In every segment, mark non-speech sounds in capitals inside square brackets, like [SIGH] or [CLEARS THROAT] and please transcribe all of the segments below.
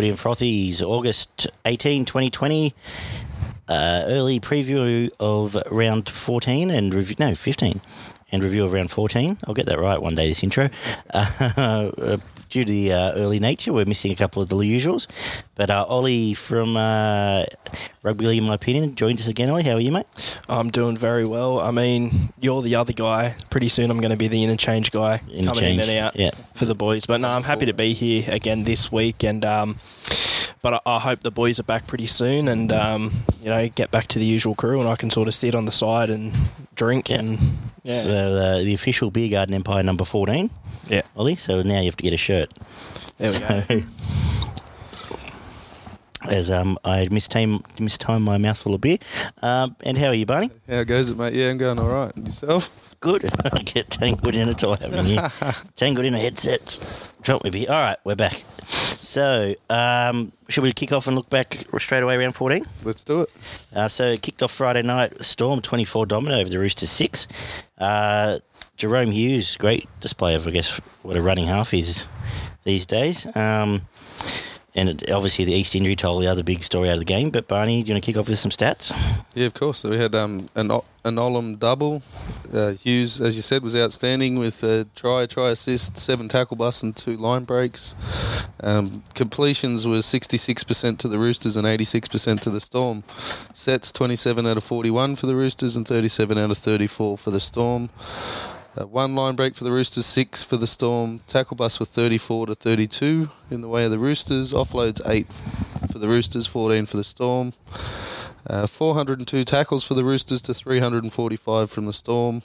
William Frothy's August 18, 2020. Uh, early preview of round 14 and review, no, 15 and review of round 14. I'll get that right one day, this intro. [LAUGHS] Uh, due to the uh, early nature, we're missing a couple of the usuals. But uh, Ollie from uh, Rugby League, in my opinion, joined us again. Ollie, how are you, mate? I'm doing very well. I mean, you're the other guy. Pretty soon I'm going to be the interchange guy coming in and out yeah. for the boys. But no, I'm happy to be here again this week. And um, but I, I hope the boys are back pretty soon and um, you know get back to the usual crew and I can sort of sit on the side and drink Yeah. and yeah. So uh, the official Beer Garden Empire number 14, yeah. Ollie. So now you have to get a shirt. There we go. As um, I mistime, mistime my mouthful of beer. Um, and how are you, Barney? How goes it, mate? Yeah, I'm going all right. And yourself? Good. [LAUGHS] I get tangled in a tie, haven't you? [LAUGHS] tangled in a headset. Drop me beer. All right, we're back. So, um, should we kick off and look back straight away around 14? Let's do it. Uh, so it kicked off Friday night. Storm 24 dominant over the Roosters 6. Uh, Jerome Hughes, great display of, I guess, what a running half is these days. Um, and it, obviously the East injury told the other big story out of the game. But Barney, do you want to kick off with some stats? Yeah, of course. So we had um, an an Olam double. Uh, Hughes, as you said, was outstanding with a try, try assist, seven tackle busts, and two line breaks. Um, completions were 66% to the Roosters and 86% to the Storm. Sets 27 out of 41 for the Roosters and 37 out of 34 for the Storm. Uh, one line break for the Roosters, six for the Storm. Tackle bus were 34 to 32 in the way of the Roosters. Offloads, eight for the Roosters, 14 for the Storm. Uh, 402 tackles for the Roosters to 345 from the Storm,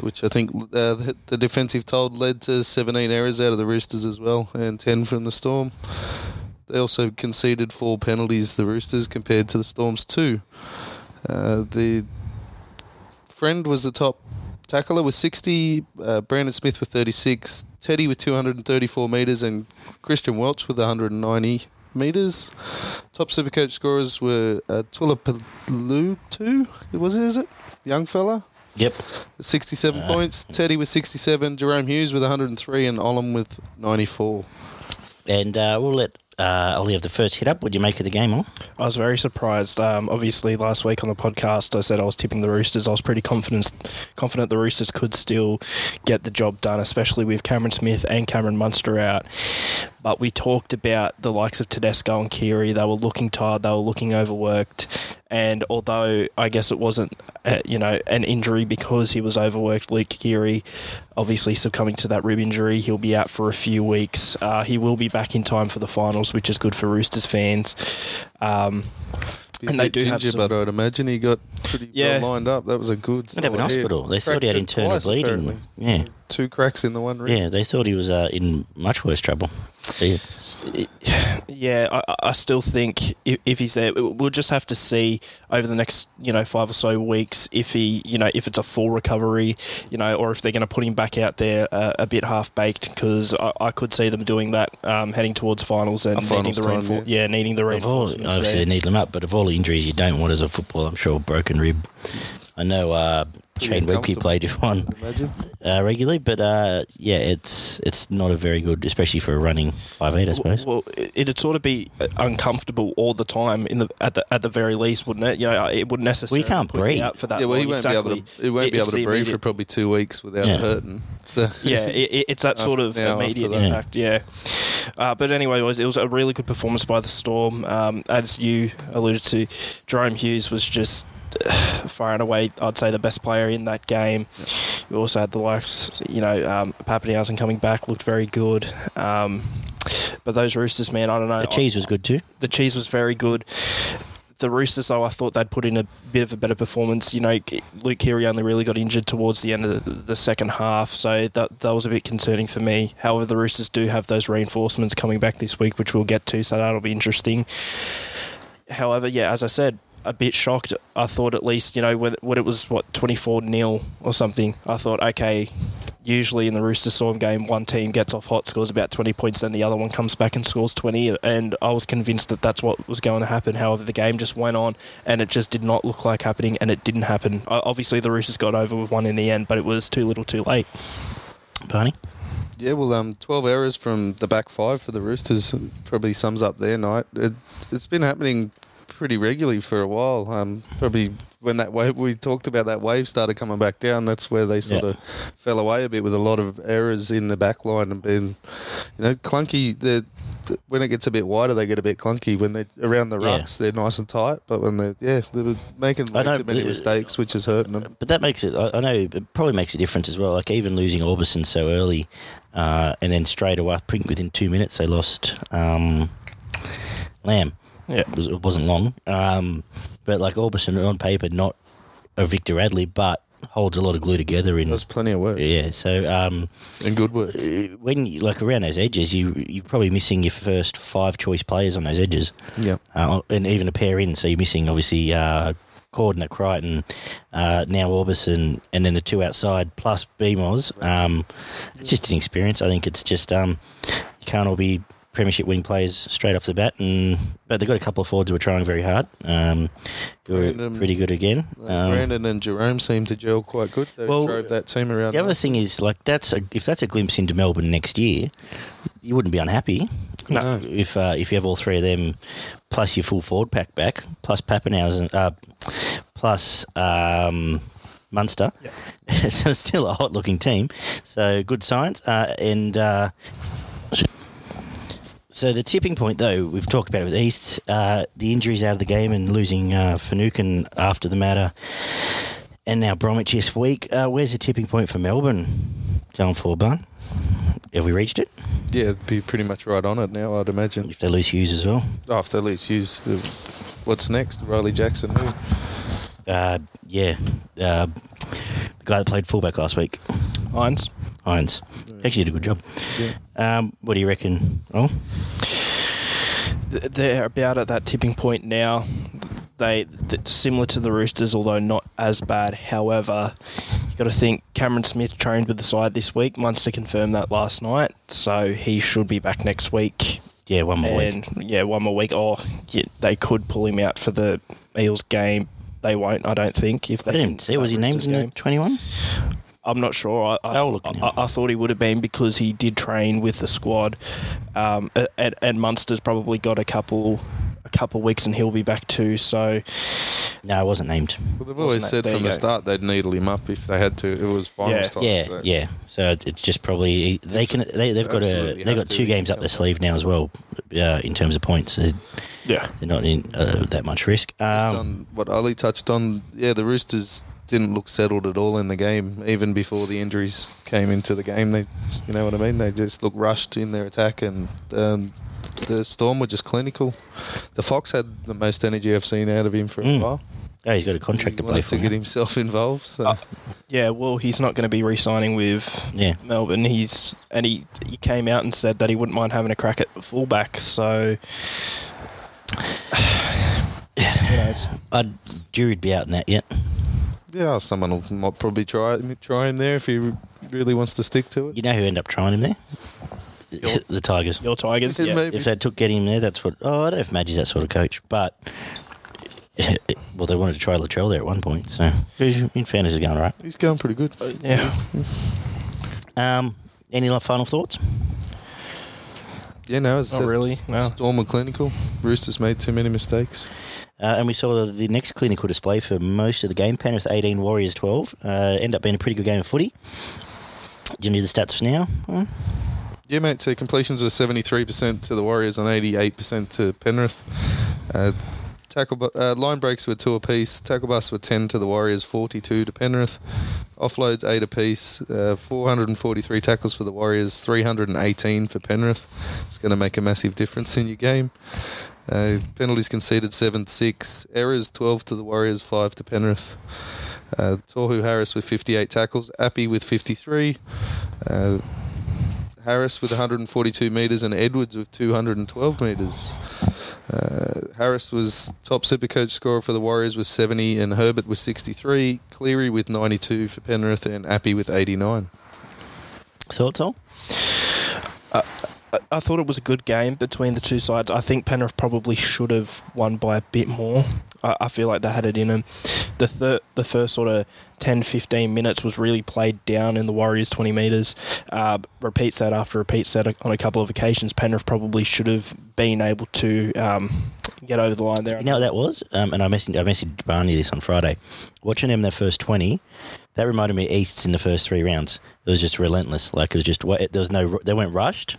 which I think uh, the, the defensive toll led to 17 errors out of the Roosters as well, and 10 from the Storm. They also conceded four penalties, the Roosters, compared to the Storm's two. Uh, the friend was the top tackler with 60, uh, Brandon Smith with 36, Teddy with 234 metres, and Christian Welch with 190 metres. Top Supercoach scorers were uh, Tulipalutu, was it, is it? Young fella. Yep. 67 points. Teddy with 67, Jerome Hughes with 103, and Olam with 94. And uh, we'll let uh, Ollie have the first hit up. Do you make of the game, on? I was very surprised. Um, obviously, last week on the podcast, I said I was tipping the Roosters. I was pretty confident, confident the Roosters could still get the job done, especially with Cameron Smith and Cameron Munster out. But we talked about the likes of Tedesco and Keary. They were looking tired. They were looking overworked. And although I guess it wasn't, uh, you know, an injury because he was overworked, Luke Keary, obviously succumbing to that rib injury, he'll be out for a few weeks. Uh, he will be back in time for the finals, which is good for Roosters fans. Um, Be And they bit do have ginger, some- but I'd imagine he got pretty Yeah. well lined up. That was a good. Went up in hospital. They thought he had internal twice, bleeding. apparently. Yeah. Two cracks in the one rib. Yeah, they thought he was uh, in much worse trouble. Yeah. Yeah, I, I still think if, if he's there, we'll just have to see over the next you know five or so weeks if he you know if it's a full recovery, you know, or if they're going to put him back out there uh, a bit half baked because I, I could see them doing that um, heading towards finals and finals needing the time, reinfor- yeah. needing the Of all, obviously there. they need them up, but of all the injuries you don't want as a footballer, I'm sure broken rib. I know uh, Shane Webcke uncomfortable. played with one uh, regularly, but uh, yeah, it's it's not a very good, especially for a running five eight, I suppose. Well, it- it'd sort of be uh, uncomfortable all the time in the at the at the very least, wouldn't it? You know, it wouldn't necessarily. can't put you breathe. out for that. Yeah, well, he won't exactly. be able to. He won't It- be able to breathe for probably two weeks without Yeah. hurting. So yeah, it, it- it's that [LAUGHS] sort of immediate after that. impact. Yeah. Uh, but anyway, it was, it was a really good performance by the Storm. Um, as you alluded to, Jerome Hughes was just uh, far and away, I'd say, the best player in that game. We also had the likes, you know, um, Papenhuyzen coming back looked very good. Um, but those Roosters, man, I don't know. The cheese was good too. the cheese was very good. The Roosters, though, I thought they'd put in a bit of a better performance. You know, Luke Keary only really got injured towards the end of the, the second half, so that that was a bit concerning for me. However, the Roosters do have those reinforcements coming back this week, which we'll get to, so that'll be interesting. However, yeah, as I said, a bit shocked. I thought at least, you know, when, when it was, what, 24 0 or something, I thought, okay, usually in the Rooster Storm game, one team gets off hot, scores about 20 points, then the other one comes back and scores 20. And I was convinced that that's what was going to happen. However, the game just went on and it just did not look like happening, and it didn't happen. Obviously, the Roosters got over with one in the end, but it was too little too late. Barney? Yeah, well, um, 12 errors from the back five for the Roosters probably sums up their night. It, it's been happening pretty regularly for a while. Um, probably when that wave we talked about that wave started coming back down, that's where they sort Yeah. of fell away a bit with a lot of errors in the back line and been, you know, clunky. The when it gets a bit wider, they get a bit clunky. When they're around the Yeah. rucks, they're nice and tight. But when they, yeah, they were making way know, too many uh, mistakes, which is hurting them. But that makes it. I, I know it probably makes a difference as well. Like even losing Aubusson so early, uh, and then straight away, I think within two minutes they lost um, Lamb. Yeah. It, was, it wasn't long, um, but like Aubusson on paper, not a Victor Radley, but holds a lot of glue together in. That's plenty of work Yeah, so um, and good work. uh, when you like around those edges, you you're probably missing your first five choice players on those edges, Yeah. uh, and even a pair in. So you're missing obviously uh, Cordner at Crichton, uh, now Orbison, and then the two outside plus BMOS. Um, it's just an experience. I think it's just um, you can't all be premiership winning players straight off the bat, and but they've got a couple of forwards who are trying very hard. Um, who are Brandon- pretty good again. Uh, Um, Brandon and Jerome seem to gel quite good. They Well, drove that team around. The other thing is, like, that's a, if that's a glimpse into Melbourne next year, you wouldn't be unhappy. No. If uh, if you have all three of them, plus your full forward pack back, plus Papenhuyzen, uh, plus um, Munster, [LAUGHS] it's still a hot looking team. So good signs. Uh, and uh, so the tipping point, though, we've talked about it with East, uh, the injuries out of the game and losing uh, Finucane after the matter, and now Bromwich this week. Uh, where's the tipping point for Melbourne going forward, Bun? Have we reached it? Yeah, it'd be pretty much right on it now, I'd imagine. If they lose Hughes as well, After at least use the what's next, Riley Jackson. Who? uh, yeah, uh, the guy that played fullback last week, Hynes. Hynes, actually did a good job. Um, what do you reckon? Oh, They're about at that tipping point now. They th- similar to the Roosters, although not as bad. However, you got to think Cameron Smith trained with the side this week. Munster confirmed that last night, so he should be back next week. yeah, one more and week. yeah, one more week. Oh, yeah, they could pull him out for the Eels game. They won't, I don't think. If they I didn't see. Was he named in game. the twenty-one? I'm not sure. I, I, I'll look I. I, I thought he would have been because he did train with the squad, um, and, and Munster's probably got a couple, a couple weeks, and he'll be back too. So No, I wasn't named. Well, they've always said that- from the go. start they'd needle him up if they had to. It was finals Yeah. time. Yeah, so. yeah. So it's just probably they can they, they've got a they've got two games up their sleeve now as well, uh, in terms of points. They're yeah, they're not in uh, that much risk. Just Um, on what Ali touched on, yeah, the Roosters didn't look settled at all in the game, even before the injuries came into the game. They, you know what I mean? They just looked rushed in their attack, and um, the Storm were just clinical. The Fox had the most energy I've seen out of him for Mm. a while. oh, he's got a contract to play for. to get himself involved. So. Uh, yeah. Well, he's not going to be re-signing with Yeah. Melbourne. He's and he, he came out and said that he wouldn't mind having a crack at fullback. So. [SIGHS] Who knows? [SIGHS] I'd Jury'd be out in that yet. Yeah, someone will might probably try try him there if he really wants to stick to it. You know who ended up trying him there? Your- [LAUGHS] the Tigers. Your Tigers. Yeah. may- If they took getting him there, that's what. Oh, I don't know if Madgy's that sort of coach, but [LAUGHS] well, they wanted to try Latrell there at one point. So in fairness, is going all right. He's going pretty good. Yeah. Um, any like final thoughts? Yeah, no, it's Not really, no. Storm were clinical. Roosters made too many mistakes. Uh, and we saw the next clinical display for most of the game. Penrith 18, Warriors 12. Uh, end up being a pretty good game of footy. Do you need the stats for now? Hmm? Yeah, mate. So completions were seventy three percent to the Warriors and eighty eight percent to Penrith. Uh, tackle uh, line breaks were two apiece. Tackle busts were ten to the Warriors, forty two to Penrith. Offloads eight apiece. Uh, Four hundred and forty three tackles for the Warriors, three hundred and eighteen for Penrith. It's going to make a massive difference in your game. Uh, penalties conceded seven six. Errors twelve to the Warriors, five to Penrith. Uh, Tohu Harris with 58 tackles, Api with 53, uh, Harris with 142 metres, and Edwards with 212 metres. Uh, Harris was top super coach scorer for the Warriors with 70, and Herbert with 63, Cleary with 92 for Penrith, and Api with 89. Thoughts all? I, I thought it was a good game between the two sides. I think Penrith probably should have won by a bit more. I, I feel like they had it in them. the thir- the first sort of 10, 15 minutes was really played down in the Warriors 20 metres. Uh, repeats that after repeats that on a couple of occasions. Penrith probably should have been able to um, get over the line there. You know what that was? Um, and I messaged, I messaged Barney this on Friday. Watching them their first 20, that reminded me of Easts in the first three rounds. It was just relentless. Like, it was just, there was no, they weren't rushed,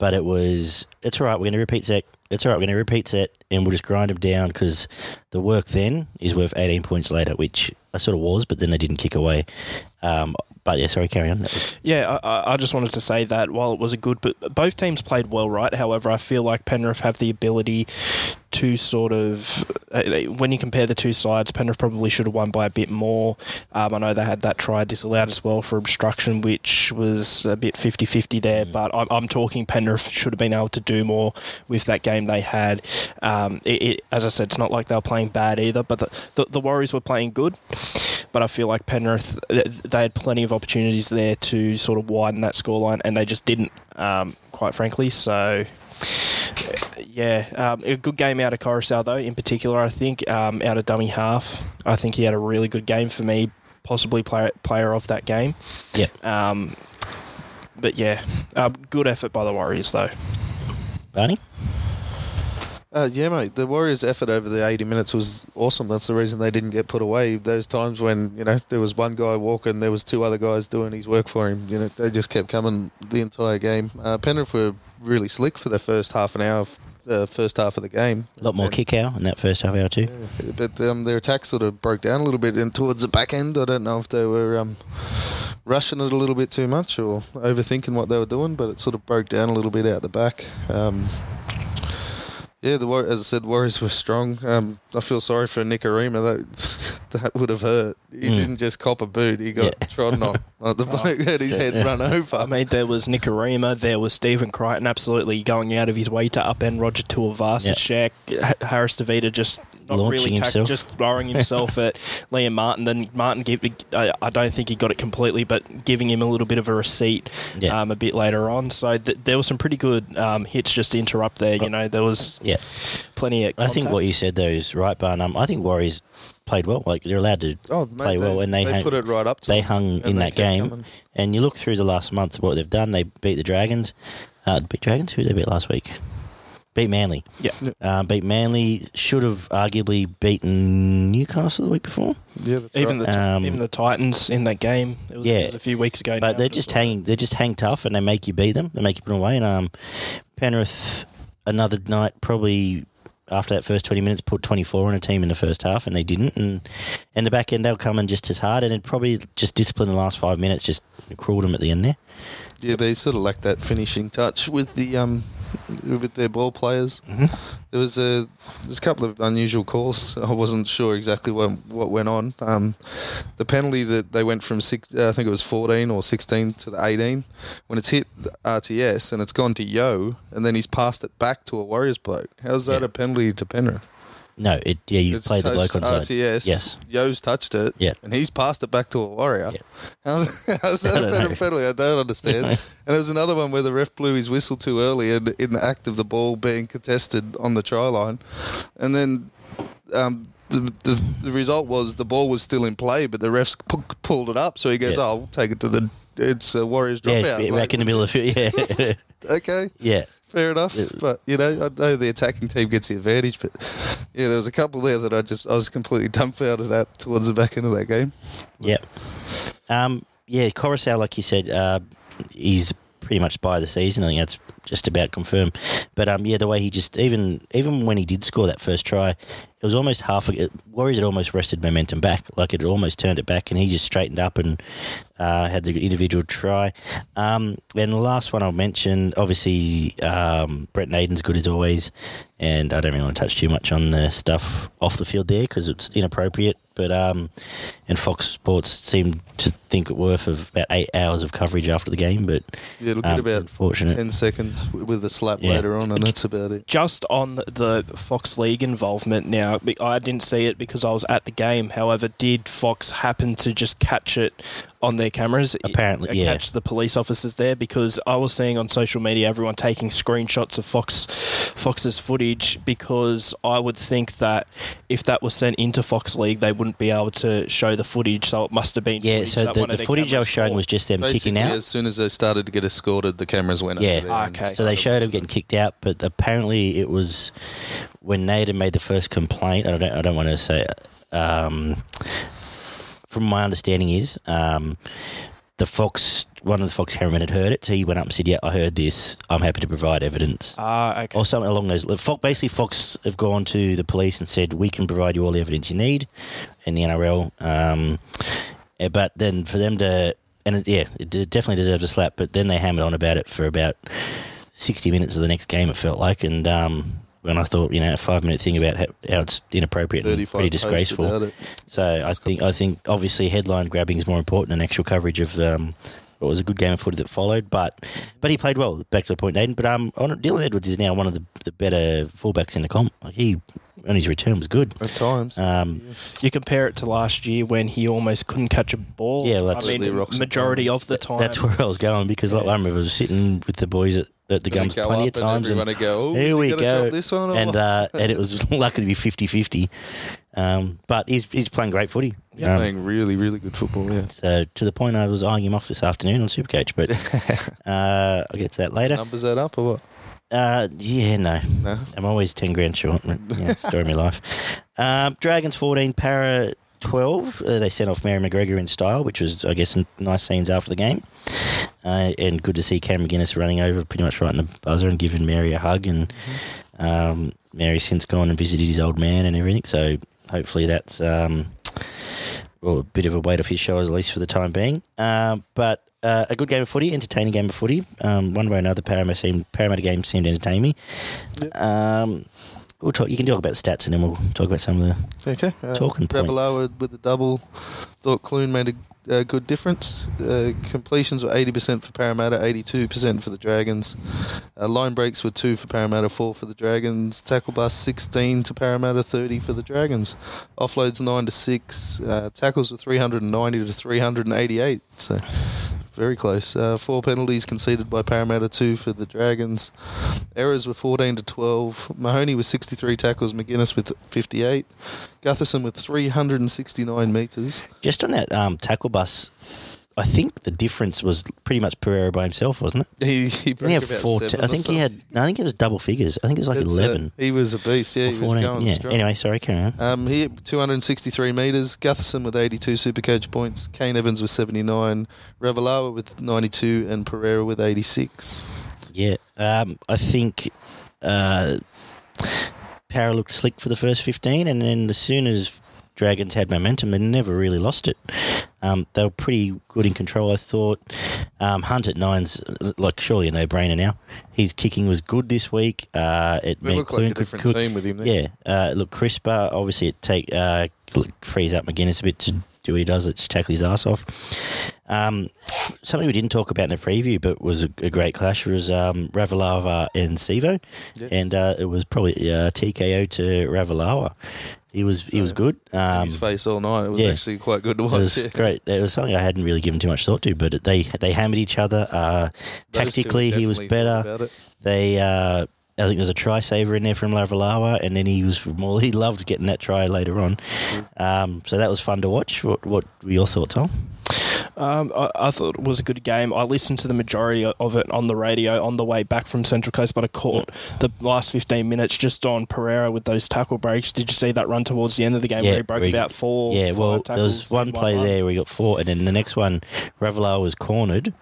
but it was, it's all right, we're going to repeat set. It's all right, we're going to repeat set and we'll just grind them down because the work then is worth 18 points later, which I sort of was, but then they didn't kick away. Um, but yeah, sorry, carry on. Yeah, I, I, just wanted to say that while it was a good, but both teams played well, right? However, I feel like Penrith have the ability to sort of, uh, when you compare the two sides, Penrith probably should have won by a bit more. Um, I know they had that try disallowed as well for obstruction, which was a bit 50 50 there, mm. but I'm, I'm, talking Penrith should have been able to do more with that game they had. Um, it, it, as I said, it's not like they were playing bad either, but the, the, the Warriors were playing good but I feel like Penrith they had plenty of opportunities there to sort of widen that scoreline, and they just didn't, um, quite frankly. So. Yeah, um, a good game out of Koroisau though. In particular, I think um, out of dummy half, I think he had a really good game for me. Possibly player player of that game. Yeah. Um, but yeah, uh, good effort by the Warriors though. Barney. Uh, yeah, mate. The Warriors' effort over the 80 minutes was awesome. That's the reason they didn't get put away. Those times when you know there was one guy walking, there was two other guys doing his work for him. You know, they just kept coming the entire game. Uh, Penrith were really slick for the first half an hour. The uh, first half of the game. A lot more and, kick out in that first half hour too. Yeah, but um, their attack sort of broke down a little bit, and towards the back end, I don't know if they were um, rushing it a little bit too much or overthinking what they were doing, but it sort of broke down a little bit out the back. Um, yeah, the as I said, Warriors were strong. Um, I feel sorry for Nikorima. That [LAUGHS] that would have hurt. He mm. didn't just cop a boot; he got yeah. trodden on. [LAUGHS] Like the bloke oh, had his yeah, head yeah. run over. I mean, there was Nikorima, there was Stephen Crichton, absolutely going out of his way to upend Roger Tuivasa-Sheck. Yeah. Harris Tavita just not Launching really himself. just throwing himself at [LAUGHS] Liam Martin. Then Martin, give, I, I, don't think he got it completely, but giving him a little bit of a receipt yeah. um, a bit later on. So th- there were some pretty good um, hits just to interrupt there. You know, there was yeah plenty of. Contact. I think what you said though is right, but um, I think Warriors played well. Like they're allowed to oh, mate, play well, and they, they hung, put it right up. they hung in that game, coming. and you look through the last month what they've done. They beat the Dragons. Uh, beat Dragons. Who did they beat last week? Beat Manly. Yeah. Um, beat Manly. Should have arguably beaten Newcastle the week before. Yeah, even right. the um, even the Titans in that game. It was, yeah, it was a few weeks ago. But they're just hanging. They're just hang tough, and they make you beat them. They make you put them away. And um, Penrith another night probably after that first 20 minutes put 24 on a team in the first half and they didn't and in the back end they'll come in just as hard and it probably just discipline the last five minutes just crawled them at the end there yeah they sort of lack that finishing touch with the um with their ball players. Mm-hmm. There was a there's a couple of unusual calls. [LAUGHS] I wasn't sure exactly what what went on. Um, the penalty that they went from six, uh, I think it was 14 or 16 to the 18. When it's hit RTS and it's gone to Yeo, and then he's passed it back to a Warriors bloke. How's that yeah. a penalty to Penrith? No, it yeah, you played the bloke on RTS. Side. Yes, Yeo's touched it. Yeah, and he's passed it back to a warrior. Yeah. How's, [LAUGHS] how's that [LAUGHS] a better penalty? I don't understand. [LAUGHS] and there was another one where the ref blew his whistle too early in, in the act of the ball being contested on the try line, and then. Um, the, the, the, result was the ball was still in play, but the refs p- pulled it up. So he goes, yeah. "Oh, I'll take it to the it's a Warriors dropout." Yeah, back in the middle of it. Yeah. okay. Yeah. Fair enough, but you know, I know the attacking team gets the advantage, but yeah, there was a couple there that I just I was completely dumbfounded at towards the back end of that game. Yep. Um, yeah, Koroisau, like you said, uh, he's pretty much by the season. I think that's just about confirm. But um, yeah, the way he just even even when he did score that first try, it was almost half. Had almost wrested momentum back, like it almost turned it back, and he just straightened up and uh, had the individual try. Um, and the last one I'll mention, obviously, um, Brent Naden's good as always, and I don't really want to touch too much on the stuff off the field there because it's inappropriate. But um, and Fox Sports seemed to think it worth of about eight hours of coverage after the game. But yeah, it'll get um, about ten seconds with a slap yeah. later on, and that's about it. Just on the Fox League involvement now, I didn't see it because I was at the game. However, did Fox happen to just catch it on their cameras. Apparently, yeah. Catch the police officers there because I was seeing on social media everyone taking screenshots of Fox Fox's footage because I would think that if that was sent into Fox League, they wouldn't be able to show the footage. So it must have been Yeah, footage so the, the footage I was showing was just them Basically, kicking out. as soon as they started to get escorted, the cameras went Yeah. over there. Okay. So they showed them watching getting kicked out, but apparently it was when Naden made the first complaint. I don't, I don't want to say. Um, from my understanding, is um, the Fox one of the Fox cameramen had heard it, so he went up and said, "Yeah, I heard this. I'm happy to provide evidence." Ah, okay. or something along those. Fox, basically, Fox have gone to the police and said we can provide you all the evidence you need in the NRL. Um, eh, but then for them to and it, yeah, it definitely deserves a slap. But then they hammered on about it for about sixty minutes of the next game. It felt like, and um, when I thought you know a five minute thing about how, how it's inappropriate and pretty disgraceful. So I think I think obviously headline grabbing is more important than actual coverage of um, what was a good game of footy that followed. But but he played well. Back to the point, Aiden. But um, Dylan Edwards is now one of the, the better fullbacks in the comp. Like he on his return was good. At times. Um, Yes. You compare it to last year when he almost couldn't catch a ball. Yeah, well, that's- I mean, Absolutely rocks and majority of the time. that's where I was going because like, I remember I was sitting with the boys at, at the And go plenty of and times. And, everyone would go, oh, Here we go. This one and uh, and it was [LAUGHS] lucky to be 50-50. Um, but he's he's playing great footy. He's Um, playing really, really good football. Yeah. so to the point I was eyeing him off this afternoon on Supercoach, but [LAUGHS] uh, I'll get to that later. Numbers that up or what? Uh, yeah, no. No. I'm always 10 grand short. Yeah, story of my life. Um, Dragons 14, Para 12. Uh, they sent off Mary McGregor in style, which was, I guess, some nice scenes after the game. Uh, and good to see Cam McInnes running over pretty much right in the buzzer and giving Mary a hug. And um, Mary's since gone and visited his old man and everything. So hopefully that's um, well, a bit of a weight off his shoulders, at least for the time being. Um, but uh, a good game of footy, entertaining game of footy. Um, one way or another, Parramatta, seemed, Parramatta game seemed to entertain me. Um, we'll talk. You can talk about the stats, and then we'll talk about some of the. Okay. Uh, Talking points. Ravalawa with the double. Thought Clune made a, a good difference. Uh, completions were 80% for Parramatta, 82% for the Dragons. Uh, line breaks were 2 for Parramatta, 4 for the Dragons. Tackle bust 16 to Parramatta, 30 for the Dragons. Offloads 9 to 6. Uh, tackles were 390 to 388. So very close. Uh, four penalties conceded by Parramatta, two for the Dragons. Errors were 14 to 12. Mahoney with 63 tackles, McInnes with 58. Gutherson with 369 metres. Just on that um, tackle bus, I think the difference was pretty much Pereira by himself, wasn't it? He, he he about four? seven I think he had. I think it was double figures. I think it was like That's eleven. it. He was a beast, yeah. He was 14. going yeah. strong. Anyway, sorry, carry on. Um, he hit 263 metres. Gutherson with 82 Supercoach points. Kane Evans with 79. Ravalawa with 92. And Pereira with 86. Yeah, um, I think uh, Para looked slick for the first 15, and then as soon as Dragons had momentum, and never really lost it. Um, they were pretty good in control, I thought. Um, Hunt at nine's like surely a no-brainer now. His kicking was good this week. Uh, it They meant look like different could- team with him there. Yeah, uh, look crisper. Obviously, it take uh, frees up McInnes a bit to do what he does. It's tackle his ass off. Um, something we didn't talk about in the preview, but was a, a great clash was um, Ravalawa and Sivo, Yes. and uh, it was probably uh, TKO to Ravalawa. He was he was good. Um, his face all night. It was yeah. actually quite good to it watch. was yeah. great. It was something I hadn't really given too much thought to, but they they hammered each other. Uh, tactically, he was better. They, uh, I think there's a try saver in there from Ravalawa, and then he was more. He loved getting that try later on. Um, so that was fun to watch. What, what were your thoughts on? Um, I, I thought it was a good game. I listened to the majority of it on the radio on the way back from Central Coast, but I caught the last 15 minutes just on Pereira with those tackle breaks. Did you see that run towards the end of the game Yeah, where he broke he- about four? yeah, well, there was one play run? there where he got four, and then the next one, Ravelar was cornered.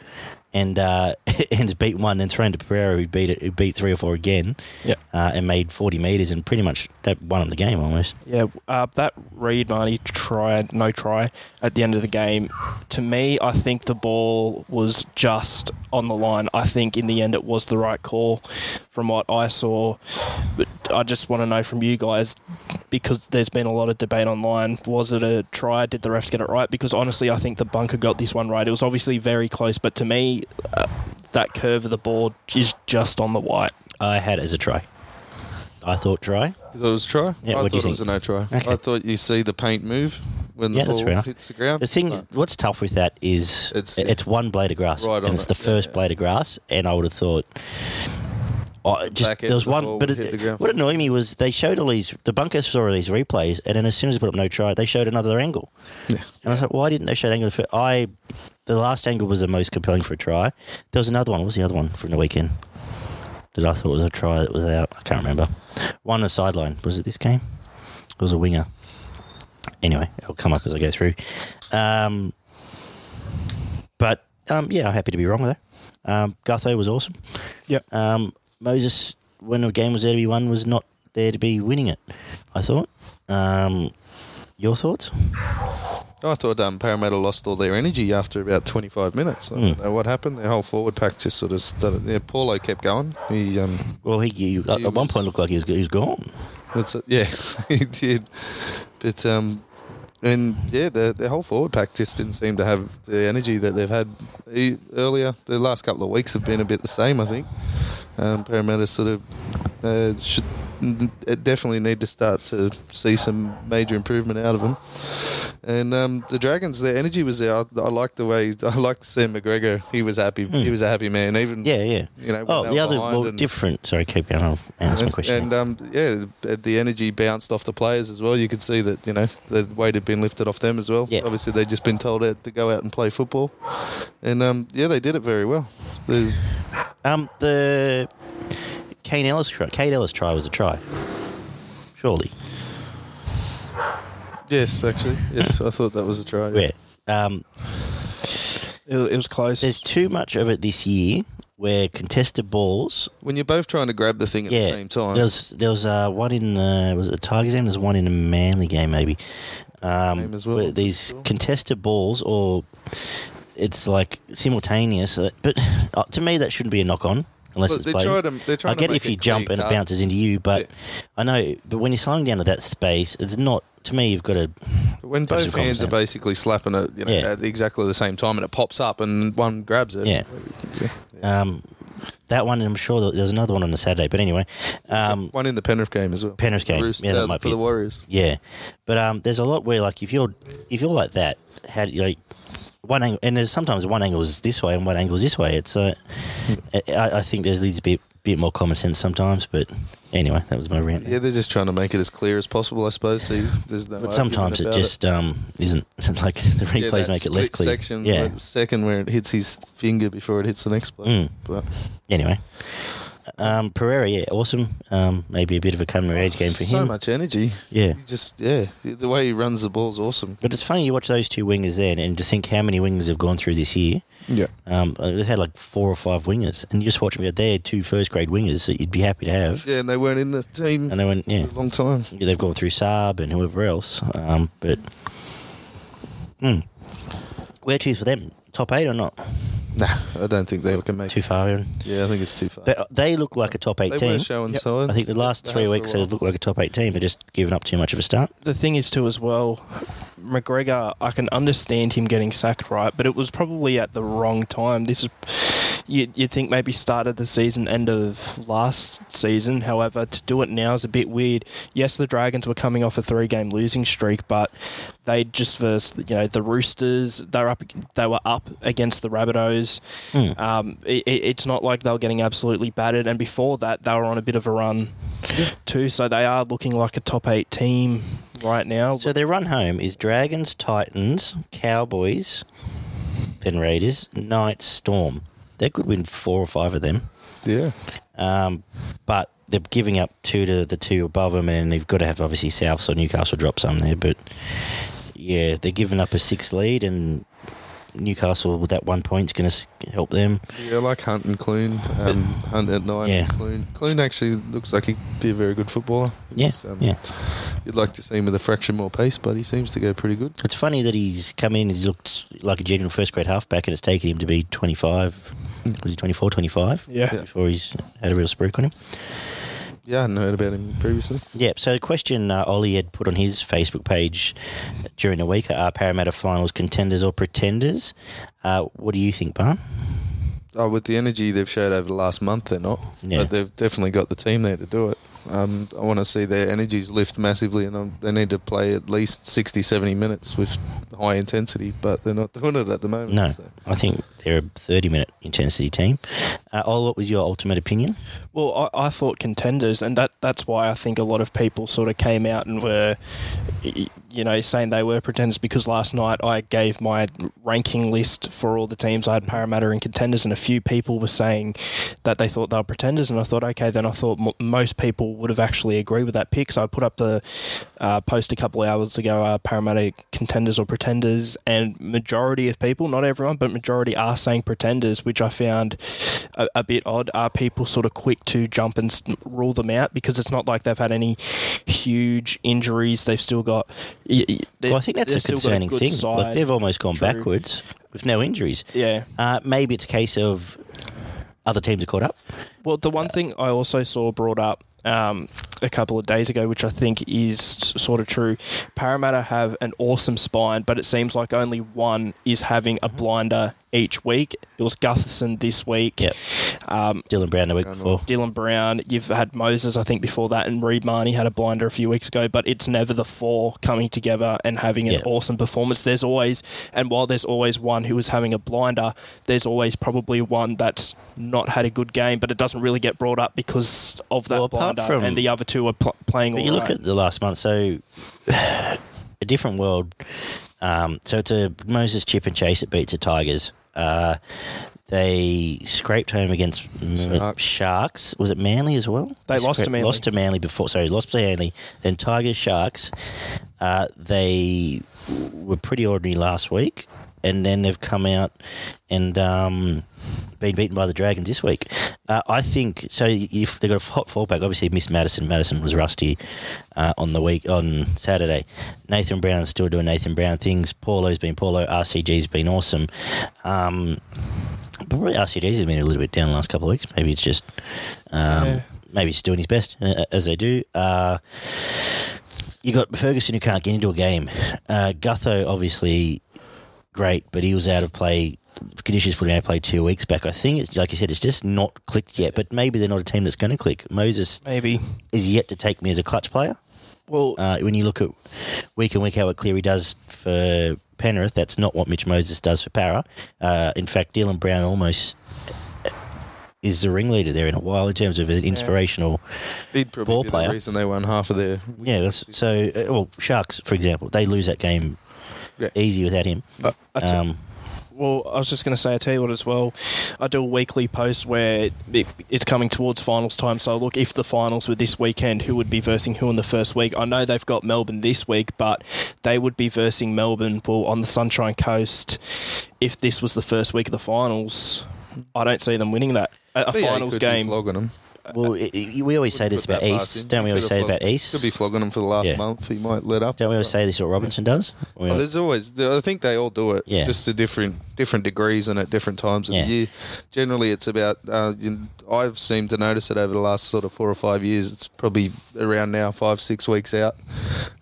And uh, [LAUGHS] ends beat one and thrown to Pereira, who beat it, who beat three or four again, Yeah. uh, and made forty meters, and pretty much that won him the game almost. Yeah, uh, that Reed Mahoney try, no try at the end of the game. To me, I think the ball was just on the line. I think in the end it was the right call from what I saw. But I just want to know from you guys because there's been a lot of debate online. Was it a try? Did the refs get it right? Because honestly, I think the bunker got this one right. It was obviously very close, but to me, uh, that curve of the ball is just on the white. I had it as a try. I thought try. You thought it was a try? Yeah, I what thought do you it was a no try. Okay. I thought you see the paint move when the Yeah, that's ball enough. hits the ground. The thing, No. what's tough with that is It's- it's, one blade of grass, Right and it's it. the first yeah. blade of grass. And I would have thought, Oh, just Back there was the one, but it, hit the ground. what annoyed me was they showed all these. The bunker saw all these replays, and then as soon as they put up no try, they showed another angle. Yeah. And I was like, why didn't they show the angle? For, I, the last angle was the most compelling for a try. There was another one. What was the other one from the weekend? That I thought was a try that was out. I can't remember. One on the sideline. Was it this game? It was a winger. Anyway, it'll come up as I go through. Um, but um, yeah, I'm happy to be wrong with that. Um, Gutho was awesome. Yep. Um, Moses, when the game was there to be won, was not there to be winning it. I thought. Um, your thoughts? I thought um, Parramatta lost all their energy after about 25 minutes. I Hmm. don't know what happened. Their whole forward pack just sort of started. Yeah, Paulo kept going. He, um, Well, he, he at He at one was- point looked like he was, he was gone. that's it. Yeah, [LAUGHS] he did. But um, and yeah, the the whole forward pack just didn't seem to have the energy that they've had earlier. The last couple of weeks have been a bit the same. I think um, Parramatta sort of uh, should definitely need to start to see some major improvement out of them. And um, the Dragons, their energy was there. I, I like the way I like Sam McGregor. He was happy. He was a happy man. Even. Yeah, yeah. you know. Oh, the other well, and- different. Sorry, keep going. I'll answer my question. and um, yeah, the- the energy bounced off the players as well. You could see that you know the weight had been lifted off them as well. Yeah. Obviously, they'd just been told to go out and play football, and um, yeah, they did it very well. The, um, the Kane Ellis try. Kane Ellis try was a try. Surely. yes, actually, yes, I thought that was a try. Yeah. Um, It, it was close. there's too much of it this year where contested balls. When you're both trying to grab the thing at the same time, There was there was uh, one in uh, was it the Tigers game? There's one in the Manly game maybe. Um, Game as well, where these sure. contested balls or it's like simultaneous. uh, But uh, to me, that shouldn't be a knock on unless Look, it's they tried to, trying I get if you jump and it bounces into you, but I know. But when you're slowing down to that space, it's not. To me, you've got to. When both hands are basically slapping it, you know, Yeah. at exactly the same time, and it pops up, and one grabs it. Yeah. Um, that one, I'm sure there's another one on the Saturday. But anyway, um, one in the Penrith game as well. Penrith game. Roosters, Yeah, that uh, might for be the Warriors. Yeah, but um, there's a lot where like if you're if you're like that, how do you like one angle? And there's sometimes one angle is this way and one angle is this way. It's uh, I, I think there needs to be a bit more common sense sometimes. But anyway, that was my rant. Yeah, they're just trying to make it as clear as possible, I suppose. So you- there's no but sometimes it just um isn't [LAUGHS] like the replays make it less clear. Section, yeah. second where it hits his finger before it hits the next bloke. Mm. But Anyway, um, Pereira, yeah, awesome. Um, maybe a bit of a coming of age game for so him. So much energy. Yeah. He just yeah, the way he runs the ball's awesome. But it's funny you watch those two wingers then, and to think how many wingers have gone through this year. Yeah, Um, they've had like four or five wingers, and you just watch them go. They're two first grade wingers that you'd be happy to have. yeah, and they weren't in the team And they went, yeah, for a long time. yeah, they've gone through Saab and whoever else. Um, but hmm. where to for them? Top eight or not? Nah, I don't think they can make Too far in. Yeah, I think it's too far. They, they look like a top eight They team. were showing Yep. signs. I think the last They three have weeks they while. look like a top eight team. They're just giving up too much of a start. the thing is too as well McGregor I can understand him getting sacked right but it was probably at the wrong time this is you, you'd think maybe start of the season end of last season. However to do it now is a bit weird. Yes the Dragons were coming off a three game losing streak but they just versed you know the Roosters they were up they were up against the Rabbitohs. Hmm. um, it- it's not like they were getting absolutely battered. And before that they were on a bit of a run too. So they are looking like a top eight team right now. So their run home is Dragons, Titans, Cowboys, then Raiders, Knights, Storm. They could win four or five of them. Yeah, Um, but they're giving up two to the two above them, and they've got to have obviously South, so Newcastle drop some there. But yeah, they're giving up a six lead, and Newcastle with that one point is going to help them. yeah, I like Hunt and Clune. Um, Hunt at nine. Yeah. Clune. Clune actually looks like he'd be a very good footballer. Yeah, um, yeah. You'd like to see him with a fraction more pace, but he seems to go pretty good. It's funny that he's come in. And he's looked like a genuine first grade halfback, and it's taken him to be twenty five. Was he 24, 25? Yeah. Yeah. Before he's had a real spruik on him. Yeah, I hadn't heard about him previously. Yeah, so the question uh, Ollie had put on his Facebook page during the week are Parramatta finals contenders or pretenders? Uh, what do you think, Barn? Oh, with the energy they've showed over the last month, they're not. Yeah. But they've definitely got the team there to do it. Um, I want to see their energies lift massively, and um, they need to play at least 60, 70 minutes with high intensity, but they're not doing it at the moment. No, so. I think they're a 30 minute intensity team. Uh, Ol, what was your ultimate opinion? Well, I, I thought contenders, and that that's why I think a lot of people sort of came out and were, you know, saying they were pretenders because last night I gave my ranking list for all the teams. I had Parramatta and contenders, and a few people were saying that they thought they were pretenders, and I thought, okay, then I thought m- most people would have actually agreed with that pick. So I put up the uh, post a couple of hours ago, uh, Parramatta contenders or pretenders, and majority of people, not everyone, but majority are saying pretenders, which I found a, a bit odd. Are people sort of quick to jump and rule them out because it's not like they've had any huge injuries. They've still got. y- y- they- Well, I think that's a they've still got concerning good thing. side. Like they've almost gone True. backwards with no injuries. yeah. Uh, maybe it's a case of other teams are caught up. Well, the one thing I also saw brought up um, a couple of days ago, which I think is sort of true, Parramatta have an awesome spine, but it seems like only one is having a blinder each week. It was Gutherson this week. Yep. Um, Dylan Brown the week before. Dylan Brown, you've had Moses, I think, before that, and Reed Mahoney had a blinder a few weeks ago, but it's never the four coming together and having an Yeah. awesome performance. There's always, and while there's always one who is having a blinder, there's always probably one that's not had a good game, but it doesn't really get brought up because of that Well, blinder, from- and the other two are pl- playing But all you look right. at the last month, so [SIGHS] a different world. Um, so it's a Moses chip and chase that beats the Tigers. Uh, they scraped home against M- Sharks. Sharks. Was it Manly as well? They lost to Manly. Lost to Manly before. Sorry, lost to Manly. Then Tigers, Sharks. Uh, they were pretty ordinary last week, and then they've come out and um, been beaten by the Dragons this week. Uh, I think so. If they've got a hot fallback, obviously missed Matterson. Matterson was rusty uh, on the week on Saturday. Nathan Brown's still doing Nathan Brown things. Paulo's been Paulo. RCG's been awesome. Um, probably RCG's been a little bit down the last couple of weeks. Maybe it's just um, Yeah. maybe he's doing his best uh, as they do. Uh, you got Ferguson who can't get into a game. Uh, Gutho obviously great, but he was out of play. Conditions for him out of play two weeks back. I think, it's, like you said, it's just not clicked yet. But maybe they're not a team that's going to click. Moses Maybe. is yet to take me as a clutch player. Well, Uh, when you look at week in week out what Cleary does for Penrith, that's not what Mitch Moses does for Para. Uh, in fact, Dylan Brown almost is the ringleader there in a while in terms of an inspirational. He'd probably Ball be player. the reason they won half of their. Yeah, that's, so uh, well, Sharks, for example, they lose that game Yeah. easy without him. I- I t- Um, Well, I was just going to say, I tell you what, as well, I do a weekly post where it, it's coming towards finals time. So, look, if the finals were this weekend, who would be versing who in the first week? I know they've got Melbourne this week, but they would be versing Melbourne well, on the Sunshine Coast. If this was the first week of the finals, I don't see them winning that. A, finals game. flogging them. Well, i i we always say this about East, don't we? Always say have about flog- East. Could be flogging them for the last Yeah. month. He might let up. Don't we always say this? What Robinson does? There's always. I think they all do it. Yeah. Just to different different degrees and at different times of Yeah. the year. Generally, it's about. Uh, you, I've seemed to notice it over the last sort of four or five years. It's probably around now, five six weeks out.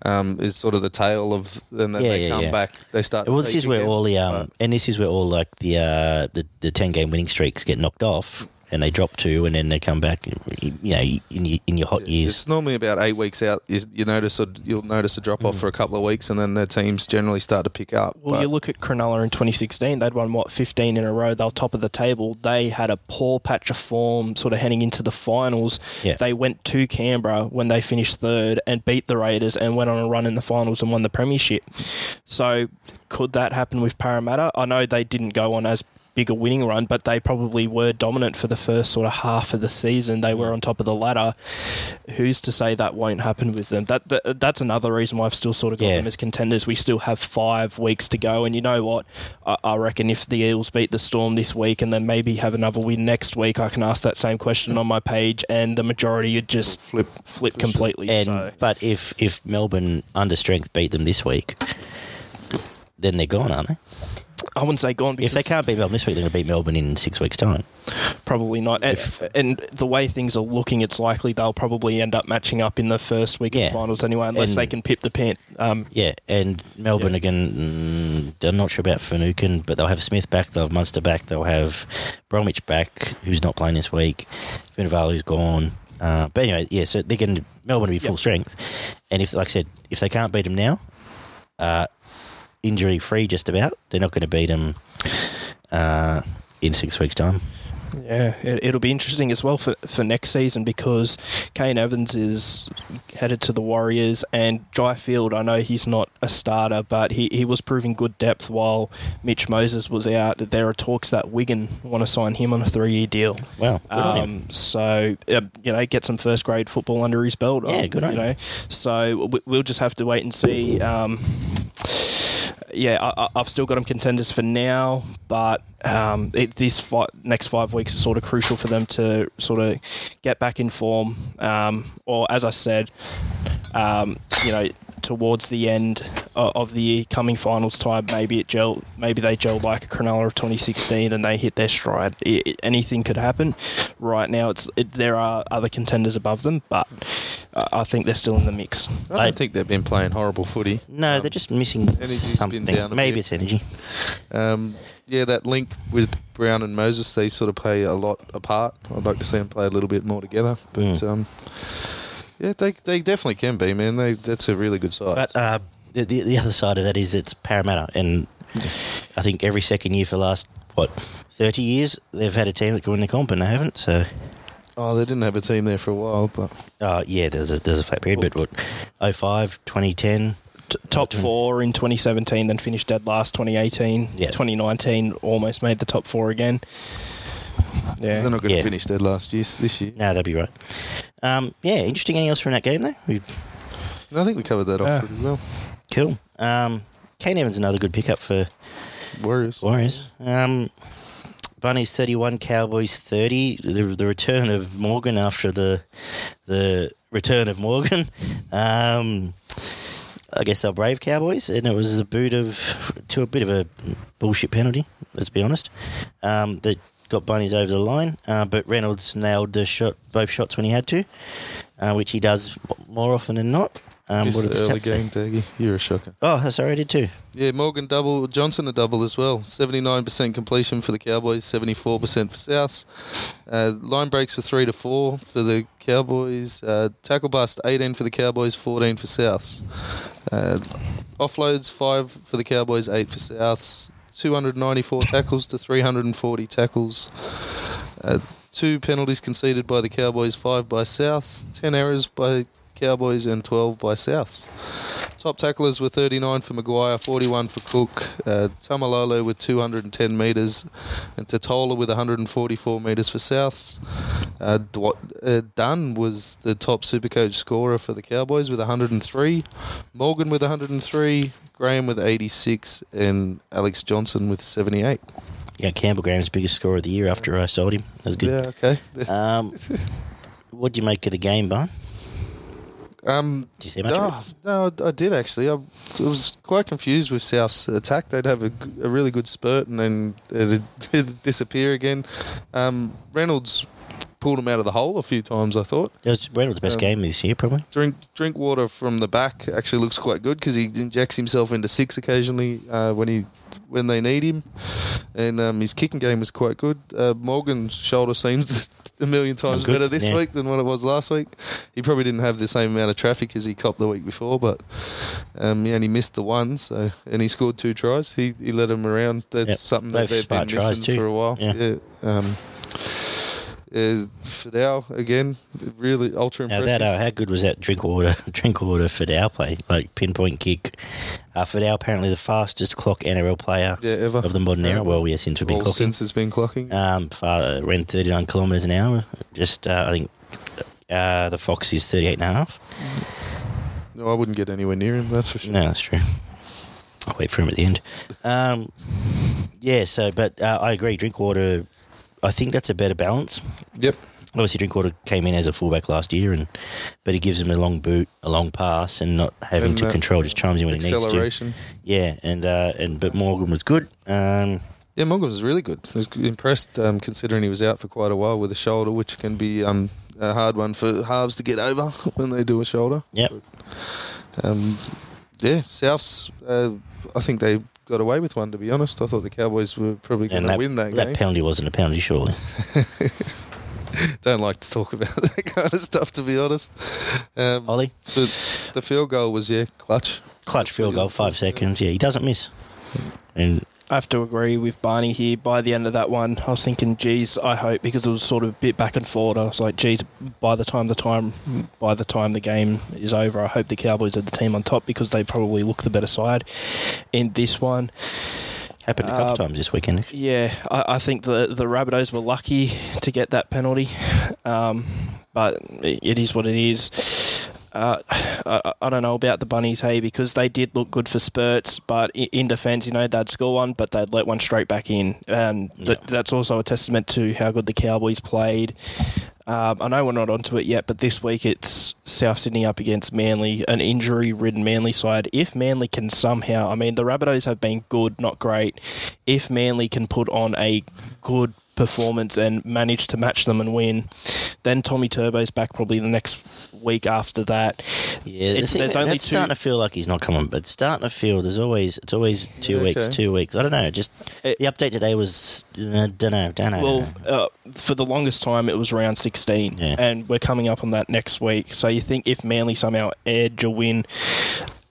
Um, is sort of the tail of. Then they, Yeah, they come back. They start. to Well, this is where all the um, and this is where all like the uh, the the ten game winning streaks get knocked off, and they drop two, and then they come back. You know, in your, in your hot years. It's normally about eight weeks out. You, you notice a, you'll notice a drop off mm. for a couple of weeks, and then the teams generally start to pick up. Well, But- you look at Cronulla in 2016, they'd won, what, 15 in a row. They were top of the table. They had a poor patch of form sort of heading into the finals. Yeah. They went to Canberra when they finished third and beat the Raiders and went on a run in the finals and won the Premiership. So, could that happen with Parramatta? I know they didn't go on as big a winning run, but they probably were dominant for the first sort of half of the season. They were on top of the ladder. Who's to say that won't happen with them? That, that that's another reason why I've still sort of got Yeah. them as contenders. We still have five weeks to go, and you know what? I, I reckon if the Eels beat the Storm this week and then maybe have another win next week, I can ask that same question on my page, and the majority would just Flip. flip completely. And so. but if if Melbourne under strength beat them this week, then they're gone, aren't they? I wouldn't say gone Because If they can't beat Melbourne this week, they're going to beat Melbourne in six weeks' time. probably not. And, and the way things are looking, it's likely they'll probably end up matching up in the first week Yeah. of finals anyway, unless And- they can pip the pant. Um, Yeah, and Melbourne Yeah. again. Mm, I'm not sure about Finucane, but they'll have Smith back. They'll have Munster back. They'll have Bromwich back, who's not playing this week. Vunivalu's gone. Uh, but anyway, yeah. So they're going to Melbourne to be full Yep. strength, and if, like I said, if they can't beat them now, uh, injury free just about, they're not going to beat them uh, in six weeks' time. Yeah, it, it'll be interesting as well for, for next season because Kane Evans is headed to the Warriors and Jai Field, I know he's not a starter, but he, he was proving good depth while Mitch Moses was out. There are talks that Wigan want to sign him on a three year deal. Wow, good. Um, so, uh, you know, get some first grade football under his belt. Yeah, good you know. So we- we'll just have to wait and see. Um, yeah, I, I've still got them contenders for now, but um, it, next five weeks are sort of crucial for them to sort of get back in form. Um, or, as I said, um, you know, towards the end of, of the year, coming finals time, maybe it gel, maybe they gel like a Cronulla of 2016 and they hit their stride. I I- anything could happen. Right now, it's it, there are other contenders above them, but uh, I think they're still in the mix. I don't I- think they've been playing horrible footy. No, Um, they're just missing something. down Maybe bit. it's energy. Um, yeah, that link with Brown and Moses, they sort of play a lot apart. I'd like to see them play a little bit more together. But Mm. um, yeah, they they definitely can be, man. They that's a really good side. But uh, the, the the other side of that is it's Parramatta, and I think every second year for the last what thirty years they've had a team that can win the comp, and they haven't. So, oh, they didn't have a team there for a while, but uh, yeah, there's a there's a flat period, but what 05, 2010, T- top four in 2017, then finished dead last 2018. Yeah. 2019 almost made the top four again. Yeah. they're not going to Yeah. finish dead last year this year. No, that'd be right. Um, yeah, interesting. Anything else from that game though? We, I think we covered that off Yeah. pretty well. cool. Um, Kane Evans another good pickup for Warriors. Warriors. Um, Bunnies thirty-one, Cowboys thirty. The, the return of Morgan after the the return of Morgan. Um, I guess they're brave Cowboys, and it was a boot of to a bit of a bullshit penalty. Let's be honest. Um, that got Bunnies over the line, uh, but Reynolds nailed the shot, both shots when he had to, uh, which he does more often than not. Um, Missed what the the early game, Daggy. You're a shocker. Oh, sorry, I did too. Yeah, Morgan double, Johnson a double as well. 79% completion for the Cowboys, 74% for Souths. Uh, line breaks were 3 to 4 for the Cowboys. Uh, tackle bust 18 for the Cowboys, 14 for Souths. Uh, offloads 5 for the Cowboys, 8 for Souths. 294 tackles to 340 tackles. Uh, two penalties conceded by the Cowboys, 5 by Souths. 10 errors by Cowboys and 12 by Souths. Top tacklers were 39 for Maguire, 41 for Cook, uh, Taumalolo with 210 metres, and Tatola with 144 metres for Souths. Uh, Dwa- uh, Dunn was the top Supercoach scorer for the Cowboys with 103, Morgan with 103, Graham with 86, and Alex Johnson with 78. Yeah, Campbell Graham's biggest scorer of the year after I sold him. That was good. Yeah, okay. Um, [LAUGHS] what do you make of the game, Barn? Um, Do you see much of Oh, no, I did actually. I was quite confused with South's attack. They'd have a really good spurt and then it'd, [LAUGHS] it'd disappear again. Um, Reynolds pulled him out of the hole a few times. I thought. it? It was Reynolds' best Um, game this year, probably. Drink Drinkwater from the back actually looks quite good because he injects himself into six occasionally uh, when he when they need him, and um, his kicking game was quite good. Uh, Morgan's shoulder seems a million times Good, better this yeah. week than what it was last week. He probably didn't have the same amount of traffic as he copped the week before, but um, he only missed the one. So and he scored two tries. He he led him around. That's Yep, something that both they've been missing for a while. Yeah. Yeah. Um, uh, Feldt again, really ultra impressive. Now that uh, how good was that Drinkwater? [LAUGHS] drink water Feldt play? Like pinpoint kick. Uh, Feldt apparently the fastest clock NRL player yeah, ever of the modern era. Well, yeah, since we've been Well, clocking. since has been clocking. Um, far, ran 39 kilometres an hour. Just uh, I think uh, the Fox is 38 and a half. no, I wouldn't get anywhere near him. That's for sure. No, that's true. I'll wait for him at the end. Um, yeah, so, but uh, I agree. Drinkwater, I think that's a better balance. Yep. Obviously, Drinkwater came in as a fullback last year, and but he gives him a long boot, a long pass, and not having And to control. Just chimes in when he needs to. Acceleration. Yeah, and uh, and but Morgan was good. Um, Yeah, Morgan was really good. I was impressed um, considering he was out for quite a while with a shoulder, which can be um, a hard one for halves to get over [LAUGHS] when they do a shoulder. yeah, Um, yeah, Souths, uh, I think they got away with one, to be honest. I thought the Cowboys were probably going to win that, that game. That penalty wasn't a penalty, surely. [LAUGHS] Don't like to talk [LAUGHS] about that kind of stuff, to be honest. Um, Ollie, the, the field goal was, yeah, clutch. clutch field goal, five seconds. Yeah, he doesn't miss. And I have to agree with Barney here. By the end of that one, I was thinking, geez, I hope because it was sort of a bit back and forward. I was like, geez, by the time the time by the time the game is over, I hope the Cowboys are the team on top because they probably look the better side in this one. Happened a couple Um, times this weekend. Yeah, I, I think the the Rabbitohs were lucky to get that penalty, um, but it is what it is. Uh, [SIGHS] I, I don't know about the bunnies, hey, because they did look good for spurts, but in defence, you know, they'd score one, but they'd let one straight back in, and th- that's also a testament to how good the Cowboys played. Um, I know we're not onto it yet, but this week it's South Sydney up against Manly, an injury-ridden Manly side. If Manly can somehow, I mean, the Rabbitohs have been good, not great. If Manly can put on a good performance and manage to match them and win, then Tommy Turbo's back probably the next week after that. Yeah, the It's- thing, there's that- only that's two- starting to feel like he's not coming, but it's starting to feel there's always it's always two Yeah, weeks, okay. two weeks. I don't know. Just It- the update today was uh, don't know, don't know. Well, uh, for the longest time, it was round 16, Yeah. and we're coming up on that next week. So you think if Manly somehow edge a win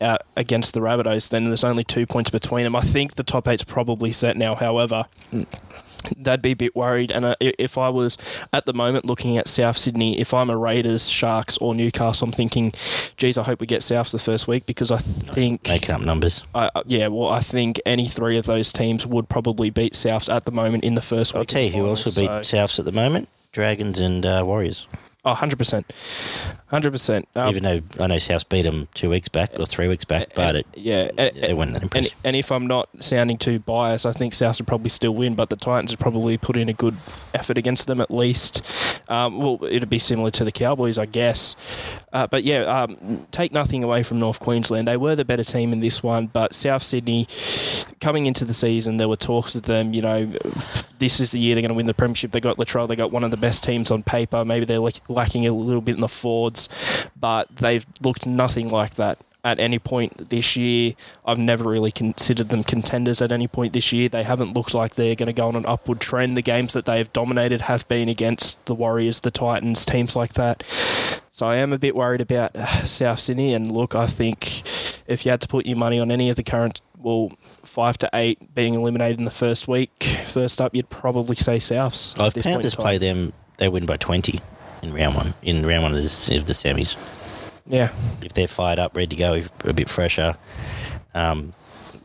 uh, against the Rabbitohs, then there's only two points between them. I think the top eight's probably set now. However, they'd be a bit worried. And uh, if I was at the moment looking at South Sydney, if I'm a Raiders, Sharks, or Newcastle, I'm thinking, geez, I hope we get Souths the first week because I think. making up numbers. I, I- yeah, well, I think any three of those teams would probably beat Souths at the moment in the first week. I'll tell you who also beat so- Souths at the moment: Dragons and uh, Warriors. Oh, 100%. 100%. Um, Even though I know South beat them two weeks back or three weeks back, but it, yeah, and, it wasn't that and, impressive. and if I'm not sounding too biased, I think South would probably still win, but the Titans would probably put in a good effort against them at least. Um, well, it'd be similar to the Cowboys, I guess. Uh, but yeah, um, take nothing away from North Queensland. They were the better team in this one, but South Sydney, coming into the season, there were talks of them, you know, this is the year they're going to win the premiership. They got Latrell, they got one of the best teams on paper. Maybe they're lack- lacking a little bit in the forwards, but they've looked nothing like that at any point this year. I've never really considered them contenders at any point this year. They haven't looked like they're going to go on an upward trend. The games that they have dominated have been against the Warriors, the Titans, teams like that. So I am a bit worried about uh, South Sydney. And look, I think if you had to put your money on any of the current, well, five to eight being eliminated in the first week, first up, you'd probably say Souths. I've this Panthers play them. They win by twenty in round one. In round one of the, of the semis. Yeah. if they're fired up, ready to go, a bit fresher, um,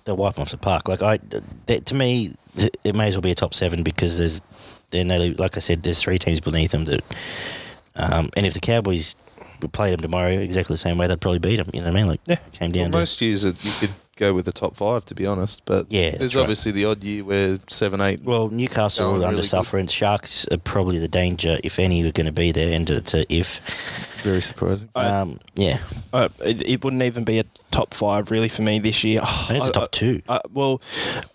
they'll wipe them off the park. Like I, that, to me, it may as well be a top seven because there's, they're nearly, like I said, there's three teams beneath them that, um, and if the Cowboys played them tomorrow exactly the same way, they'd probably beat them. You know what I mean? Like, Yeah. came Well, down. to, most years it, you could go with the top five, to be honest. But Yeah, there's right. obviously the odd year where seven, eight. well, Newcastle are under really good. suffering. Sharks are probably the danger, if any, are going to be there, and it's a if. Very surprising. I- Um, yeah, Uh, it, it wouldn't even be a top five really for me this year. I think it's I- top two. Uh, well,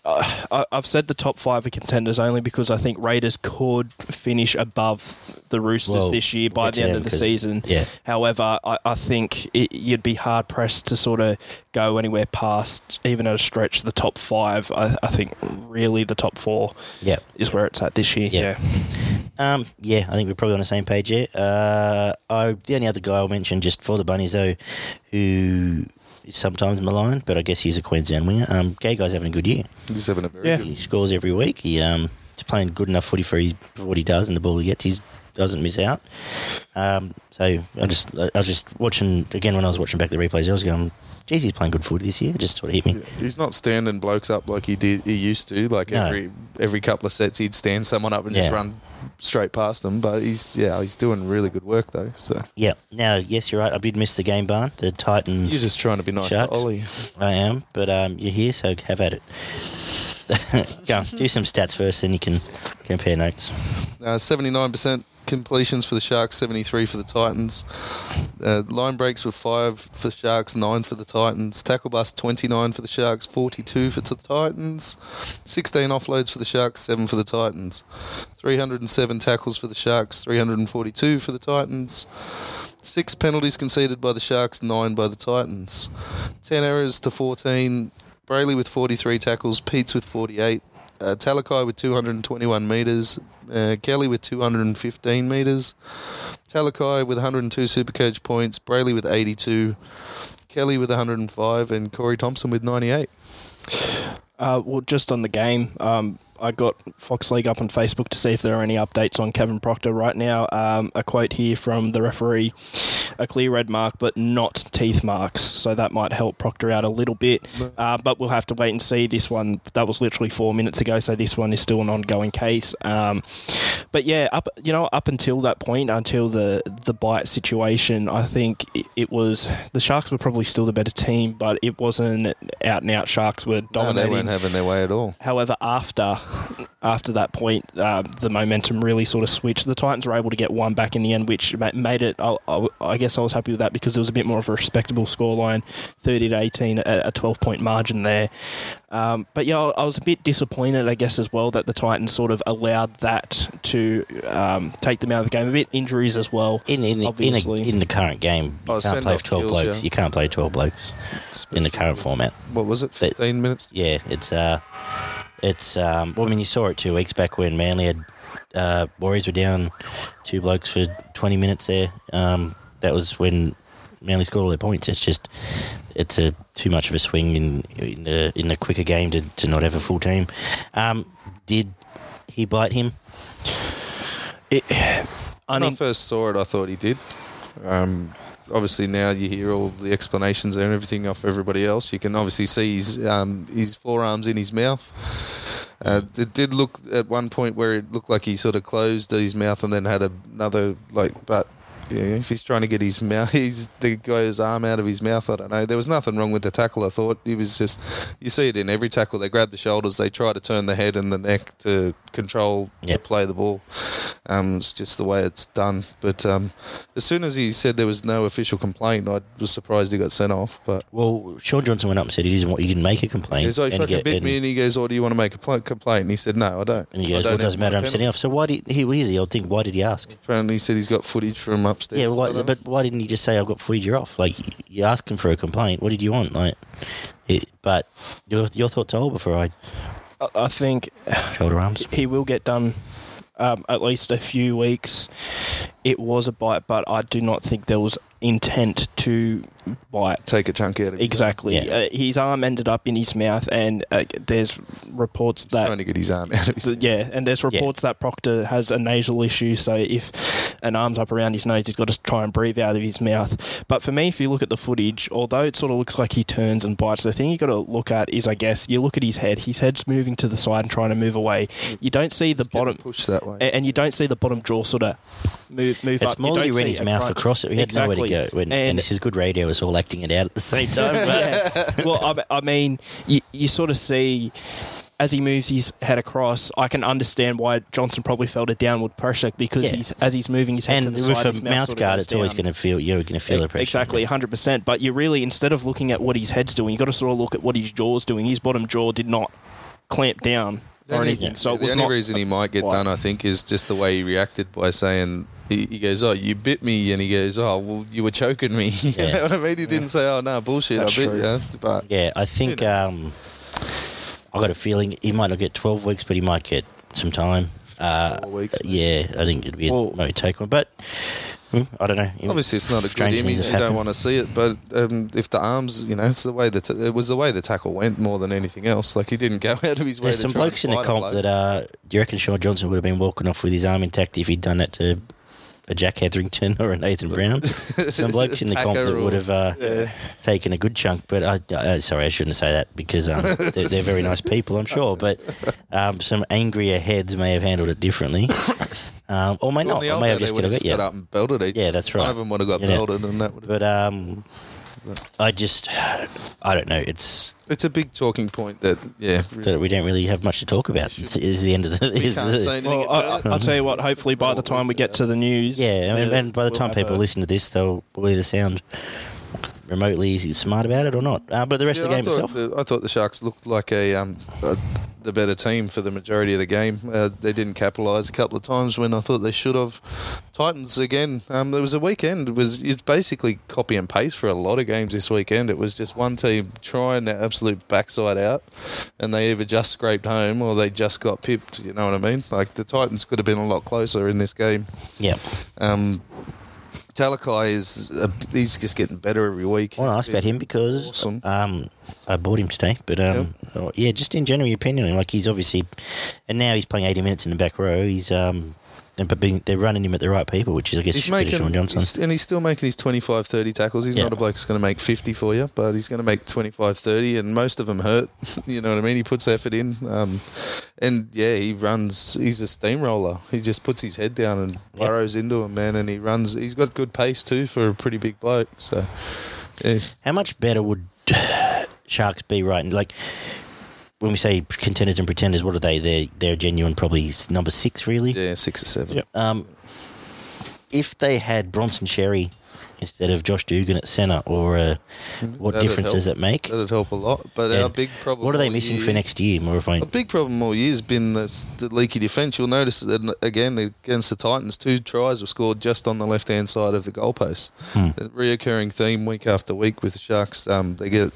uh, I, I've said the top five are contenders only because I think Raiders could finish above the Roosters Well, this year by the end them of the 'cause- season. yeah. However, I, I think it, you'd be hard pressed to sort of go anywhere past, even at a stretch, the top five. I, I think really the top four Yeah. is where it's at this year. Yeah. Um, yeah, I think we're probably on the same page here. Uh, I, the only other guy I'll mention just for the Bunnies, though, who is sometimes maligned, but I guess he's a Queensland winger. Um, Gagai's having a good year. He's having a very Yeah. good. He scores every week. He um, he's playing good enough footy for, his, for what he does, and the ball he gets, he doesn't miss out. Um, so I just I was just watching again when I was watching back the replays. I was going, geez, he's playing good footy this year. It just sort of hit me. He's not standing blokes up like he did. He used to. Like No. every every couple of sets, he'd stand someone up and just run straight past them. But he's yeah, he's doing really good work though. So Yeah. Now, yes, you're right. I did miss the game barn. The Titans. you're just trying to be nice Sharks. to Ollie. I am, but um, you're here, so have at it. [LAUGHS] Go on, do some stats first, then you can compare notes. Uh, Seventy-nine percent completions for the Sharks, seventy-three for the Titans. Uh, line breaks were five for the Sharks, nine for the Titans. Tackle bust twenty-nine for the Sharks, forty-two for the Titans. Sixteen offloads for the Sharks, seven for the Titans. Three hundred and seven tackles for the Sharks, three hundred and forty-two for the Titans. Six penalties conceded by the Sharks, nine by the Titans. Ten errors to fourteen. Brailey with forty-three tackles, Peats with forty-eight. Uh, Talakai with 221 metres, uh, Kelly with 215 metres, Talakai with 102 Supercoach points, Brailey with 82, Kelly with 105, and Corey Thompson with 98. Uh, well, just on the game, um, I got Fox League up on Facebook to see if there are any updates on Kevin Proctor right now. Um, a quote here from the referee a clear red mark, but not teeth marks. So that might help Proctor out a little bit. Uh, but we'll have to wait and see. This one, that was literally four minutes ago, so this one is still an ongoing case. Um, but yeah, up you know up until that point, until the the bite situation, I think it, it was the Sharks were probably still the better team, but it wasn't out and out. Sharks were dominating. No, they weren't having their way at all. However, after after that point, uh, the momentum really sort of switched. The Titans were able to get one back in the end, which made it. I, I, I guess I was happy with that because there was a bit more of a respectable scoreline, thirty to eighteen, a, a twelve point margin there. Um, but yeah, I I was a bit disappointed, I guess, as well that the Titans sort of allowed that to um, take them out of the game. A bit injuries as well. In in the, in, the, in the current game, you Oh, can't send play off twelve kills, blokes. yeah. You can't play twelve blokes in the current format. What was it? They- Fifteen minutes. Yeah, it's uh, it's um. Well, I mean, you saw it two weeks back when Manly had uh, Warriors were down two blokes for twenty minutes there. Um, that was when Manly scored all their points. It's just it's a too much of a swing in in the in the quicker game to, to not have a full team. Um, did he bite him? It, When I first saw it, I thought he did. Um, obviously, now you hear all the explanations and everything off everybody else. You can obviously see his um, his forearms in his mouth. Uh, it did look at one point where it looked like he sort of closed his mouth and then had another like, but. Yeah, if he's trying to get his mouth, [LAUGHS] he's the guy's arm out of his mouth. I don't know. There was nothing wrong with the tackle. I thought he was just. You see it in every tackle. They grab the shoulders. They try to turn the head and the neck to control Yep. to play the ball. Um, it's just the way it's done. But um, as soon as he said there was no official complaint, I was surprised he got sent off. But Well, Shaun Johnson went up and said he didn't. He didn't make a complaint. he's like, and, he fucking bit me, and he goes, "Oh, do you want to make a pl- complaint?" And he said, "No, I don't." and he goes, "Well, it doesn't matter. I'm sending off." So why did he? Here's the old thing. Why did he ask? Apparently, he said he's got footage from upstairs. Yeah, why, but why didn't you just say I've got footage? You're off. Like you're asking for a complaint. What did you want? Like, it, but your your thoughts all before I I- I think shoulder arms. he will get done um, at least a few weeks. It was a bite, but I do not think there was intent to bite. take a chunk out of his Exactly. Yeah. Uh, his arm ended up in his mouth, and uh, there's reports Arm. trying that. to get his arm out of his. [LAUGHS] Yeah, and there's reports that Proctor has a nasal issue, so if an arm's up around his nose, he's got to try and breathe out of his mouth. But for me, if you look at the footage, although it sort of looks like he turns and bites, the thing you got to look at is, I guess, you look at his head. His head's moving to the side and trying to move away. You don't see the He's bottom, pushed that way. and you don't see the bottom jaw sort of move move It's up. more You that he don't ran his mouth crunch. across it. He had nowhere to go. When, and, And- this is good radio. It's all acting it out at the same [LAUGHS] time. But yeah. well, I, I mean, you, you sort of see as he moves his head across. I can understand why Johnson probably felt a downward pressure because Yeah. he's as he's moving his head and to the with side, his a mouth mouth sort of guard, goes it's always going to feel you're going to feel the pressure. Exactly, 100%. But you really, instead of looking at what his head's doing, you've got to sort of look at what his jaw's doing. His bottom jaw did not clamp down or only- anything. So it the was only not reason he might get done, I think, is just the way he reacted by saying. He, he goes, oh, you bit me, and he goes, oh, well, you were choking me. [LAUGHS] you Yeah. know what I mean? He didn't say, oh, no, bullshit, That's I bit true. you. But Yeah, I think knows? um, I got a feeling he might not get 12 weeks, but he might get some time. Uh, Four weeks, yeah, I think it'd be Well- a maybe take one, but hmm, I don't know. Obviously, it's not a good image. have You don't want to see it. But um, if the arms, you know, it's the way that it was the way the tackle went more than anything else. Like he didn't go [LAUGHS] out of his way. There's to some try and blokes in the fight comp that uh, do you reckon Shaun Johnson would have been walking off with his arm intact if he'd done that to a Jack Hetherington or a Nathan Brown? some blokes in the [LAUGHS] comp that would have uh, yeah. taken a good chunk. But I, uh, sorry, I shouldn't say that because um, they're, they're very nice people, I'm sure. But um, some angrier heads may have handled it differently, um, or may Well, not. Or may have just got have a bit. Yeah, up and belted each. Yeah, that's One right. of them would have got Yeah. belted, and that would but um, I just, I don't know. It's It's a big talking point that, yeah, that we don't really have much to talk about. It's, is the end of the. we is can't the- say anything Well, I, I'll tell you what. Hopefully, by the time we get to the news, Yeah, I mean, uh, and by the we'll time people a- listen to this, they'll will either sound remotely smart about it or not. Uh, but the rest Yeah, of the game thought itself, The, I thought the Sharks looked like a, um, a the better team for the majority of the game. Uh, they didn't capitalise a couple of times when I thought they should have. Titans again. Um, there was a weekend. It was it's basically copy and paste for a lot of games this weekend. It was just one team trying their absolute backside out, and they either just scraped home or they just got pipped. You know what I mean? Like the Titans could have been a lot closer in this game. yeah, Um, Talakai is uh, he's just getting better every week. I want to ask about him because Awesome. um, I bought him today. But um, oh, yeah, just in general, your opinion, like he's obviously, and now he's playing 80 minutes in the back row. He's um, but being, they're running him at the right people, which is I guess He's a bit of making, Shaun Johnson. he's- and he's still making his 25, 30 tackles. He's Yeah. not a bloke who's going to make 50 for you, but he's going to make 25, 30, and most of them hurt. [LAUGHS] you know what I mean? He puts effort in. Um, and yeah, he runs, he's a steamroller. He just puts his head down and burrows into him, man, and he runs. He's got good pace too for a pretty big bloke. So, yeah. How much better would [SIGHS] Sharks be right? Like when we say contenders and pretenders, what are they? They're they're genuine, probably number six, really. Yeah, six or seven. Yep. Um, if they had Bronson Xerri instead of Josh Dugan at centre, or uh, what That'd difference does it make? That'd help a lot. But our big problem. What are they missing year- for next year? More I A big problem all year has been the, the leaky defence. You'll notice that again against the Titans, two tries were scored just on the left hand side of the goalpost. Hmm. A reoccurring theme week after week with the Sharks. Um, they get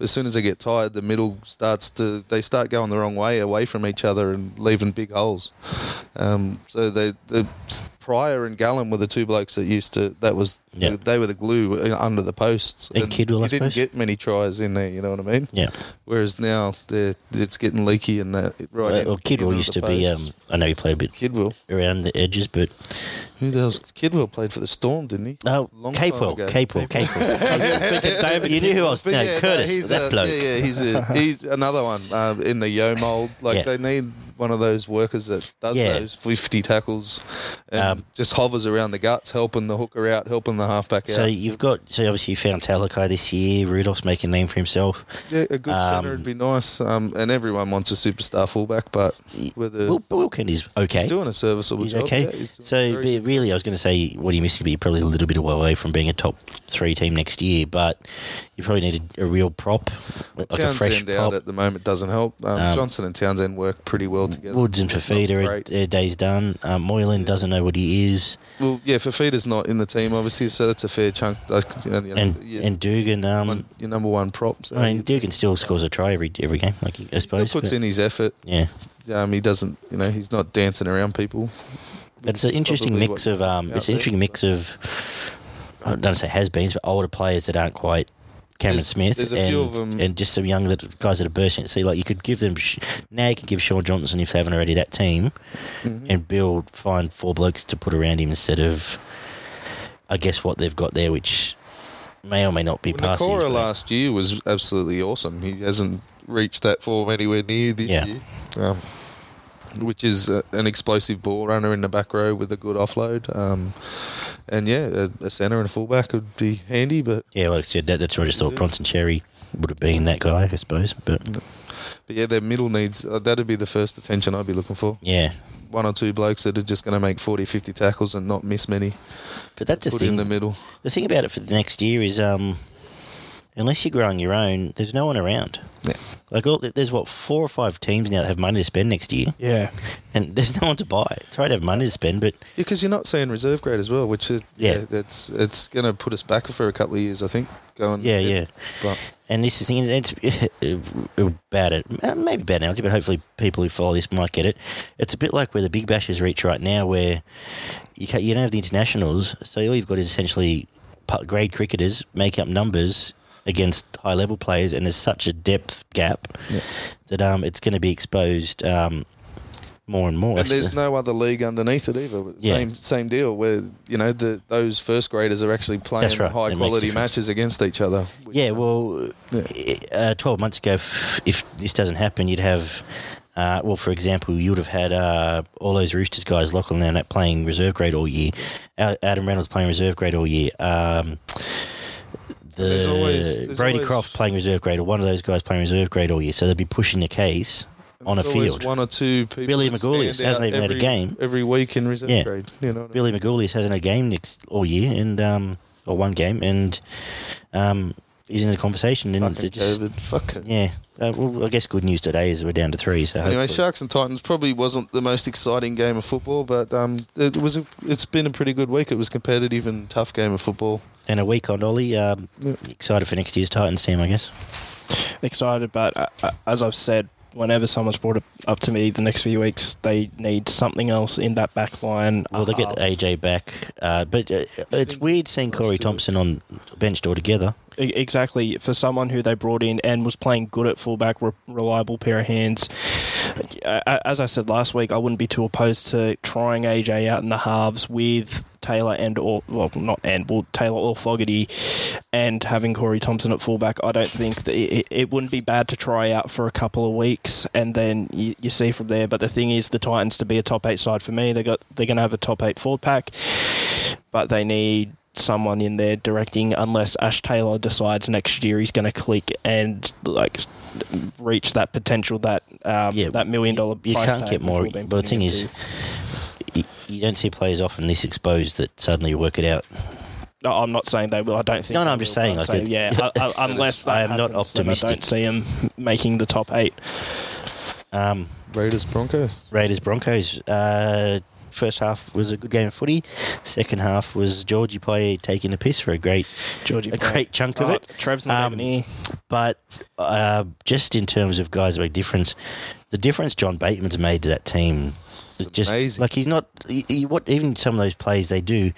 as soon as they get tired, the middle starts to they start going the wrong way, away from each other, and leaving big holes. Um, so they the Prior and Gallen were the two blokes that used to. That was Yeah. they were the glue under the posts. And Kidwell, I you didn't get many tries in there. You know what I mean? yeah. Whereas now it's getting leaky and that right. Well, in- well, Kidwell used to be. Um. I know he played a bit Kidwell. around the edges, but Who else? Kidwell played for the Storm, didn't he? oh, Capewell. Capewell, [LAUGHS] Capewell. [LAUGHS] David you knew who I was. But No, yeah, Curtis, he's that a, bloke. Yeah, yeah, he's a, [LAUGHS] he's another one uh, in the Yeo mold. Like Yeah. they need one of those workers that does Yeah. those fifty tackles and Um, just hovers around the guts, helping the hooker out, helping the halfback So out. So you've got so obviously you found Talakai this year. Rudolf's making a name for himself. Yeah, a good um, centre would be nice. Um, and everyone wants a superstar fullback, but whether Will, Wilkin is okay. he's doing a serviceable He's job. okay. yeah, he's so really, I was going to say what you missing? But you're probably a little bit away from being a top three team next year. But you probably need a, real prop, like a fresh Townsend out at the moment doesn't help. Um, Um, Johnson and Townsend work pretty well together. Woods and Fifita, their day's done. Um, Moylan doesn't know what he is, Well, yeah, Fifita's not in the team, obviously, so that's a fair chunk. Like, you know, and your, and Dugan. Um, your number one prop. So I mean, he Dugan still scores a try every every game, like I suppose. puts but- in his effort. yeah, Um, he doesn't, you know, he's not dancing around people. but it's an interesting mix of um, it's an interesting mix of I don't say has-beens, but older players that aren't quite Cameron There's- Smith, there's a and, few of 'em- and just some young guys that are bursting at sea. Like you could give them now, you can give Shaun Johnson if they haven't already that team, Mm-hmm. and build find four blokes to put around him instead of, I guess what they've got there, which may or may not be Well, passive. Nikora last year was absolutely awesome. He hasn't reached that form anywhere near this Yeah. year. Um, which is uh, an explosive ball runner in the back row with a good offload. Um, and yeah, a, a centre and a fullback would be handy, but Yeah, like I said, that, that's what I just thought. Bronson Xerri would have been that guy, I suppose. But but yeah, their middle needs uh, that'd be the first attention I'd be looking for. yeah, One or two blokes that are just going to make 40, 50 tackles and not miss many. but that's the Put thing. in the middle. The thing about it for the next year is, um, unless you're growing your own, there's no one around. Yeah. Like, all, there's what four or five teams now that have money to spend next year, Yeah. and [LAUGHS] there's no one to buy. It's right to have money to spend, but Yeah, because you're not seeing reserve grade as well, which is, Yeah. yeah, that's it's going to put us back for a couple of years, I think. Going yeah, yeah. But And this is the thing, it's [LAUGHS] uh, uh, bad at uh, maybe bad analogy, but hopefully people who follow this might get it. It's a bit like where the big bashes reach right now, where you can't, you don't have the internationals, so all you've got is essentially grade cricketers making up numbers against high level players, and there's such a depth gap Yeah. that um, it's going to be exposed um, more and more. and there's no other league underneath it either. Yeah. Same same deal where you know the those first graders are actually playing right. high it quality matches against each other. Yeah, well, uh, 12 months ago, if, if this doesn't happen, you'd have, uh, well, for example, you would have had uh, all those Roosters guys, Lachlan Leonard, playing reserve grade all year, Adam Reynolds playing reserve grade all year. Um, the There's always- there's Brodie always- Croft playing reserve grade, or one of those guys playing reserve grade all year. So they'd be pushing the case on a field. One or two people. Billy that hasn't even had a game. every week in reserve Yeah. grade. You know, what I Billy Magoulias hasn't a game next all year, and um, or one game, and um, he's in the conversation. And mean? Fucking it just, COVID. Fuck it. Yeah. Uh, well, I guess good news today is we're down to three. So Anyway, hopefully- Sharks and Titans probably wasn't the most exciting game of football, but um, it was. A, it's been a pretty good week. It was competitive and tough game of football. and a week on Ollie. Um, Yeah. Excited for next year's Titans team, I guess. Excited, but uh, uh, as I've said whenever someone's brought it up to me the next few weeks, they need something else in that back line. Well, they get Uh, AJ back, uh, but uh, it's weird seeing Corey Thompson on benched altogether. Exactly for someone who they brought in and was playing good at fullback, re- reliable pair of hands. As I said last week, I wouldn't be too opposed to trying AJ out in the halves with Taylor and or well, not and well, Taylor or Fogarty, and having Corey Thompson at fullback. I don't think that it, it wouldn't be bad to try out for a couple of weeks and then you, you see from there. But the thing is, the Titans to be a top eight side for me, they got they're going to have a top eight forward pack, but they need someone in there directing unless Ash Taylor decides next year he's going to click and like reach that potential that um, Yeah, that million dollar You price can't tag get more. we've all been But the thing is, you, you don't see players often this exposed that suddenly work it out. No, I'm not saying they will. I don't think. No, no, I'm just saying, but like, so, it- yeah, [LAUGHS] uh, uh, unless that I am not happens, then I optimistic. don't see him making the top eight. Um, Raiders Broncos. Raiders Broncos. Uh, first half was a good game of footy. Second half was Georgie Pye taking a piss for a great, Georgie, a Pye. great chunk of Oh, it. Trev's not Um, even here. But uh, just in terms of guys make difference, the difference John Bateman's made to that team, It's just amazing. like he's not. He, he- what even some of those plays they do,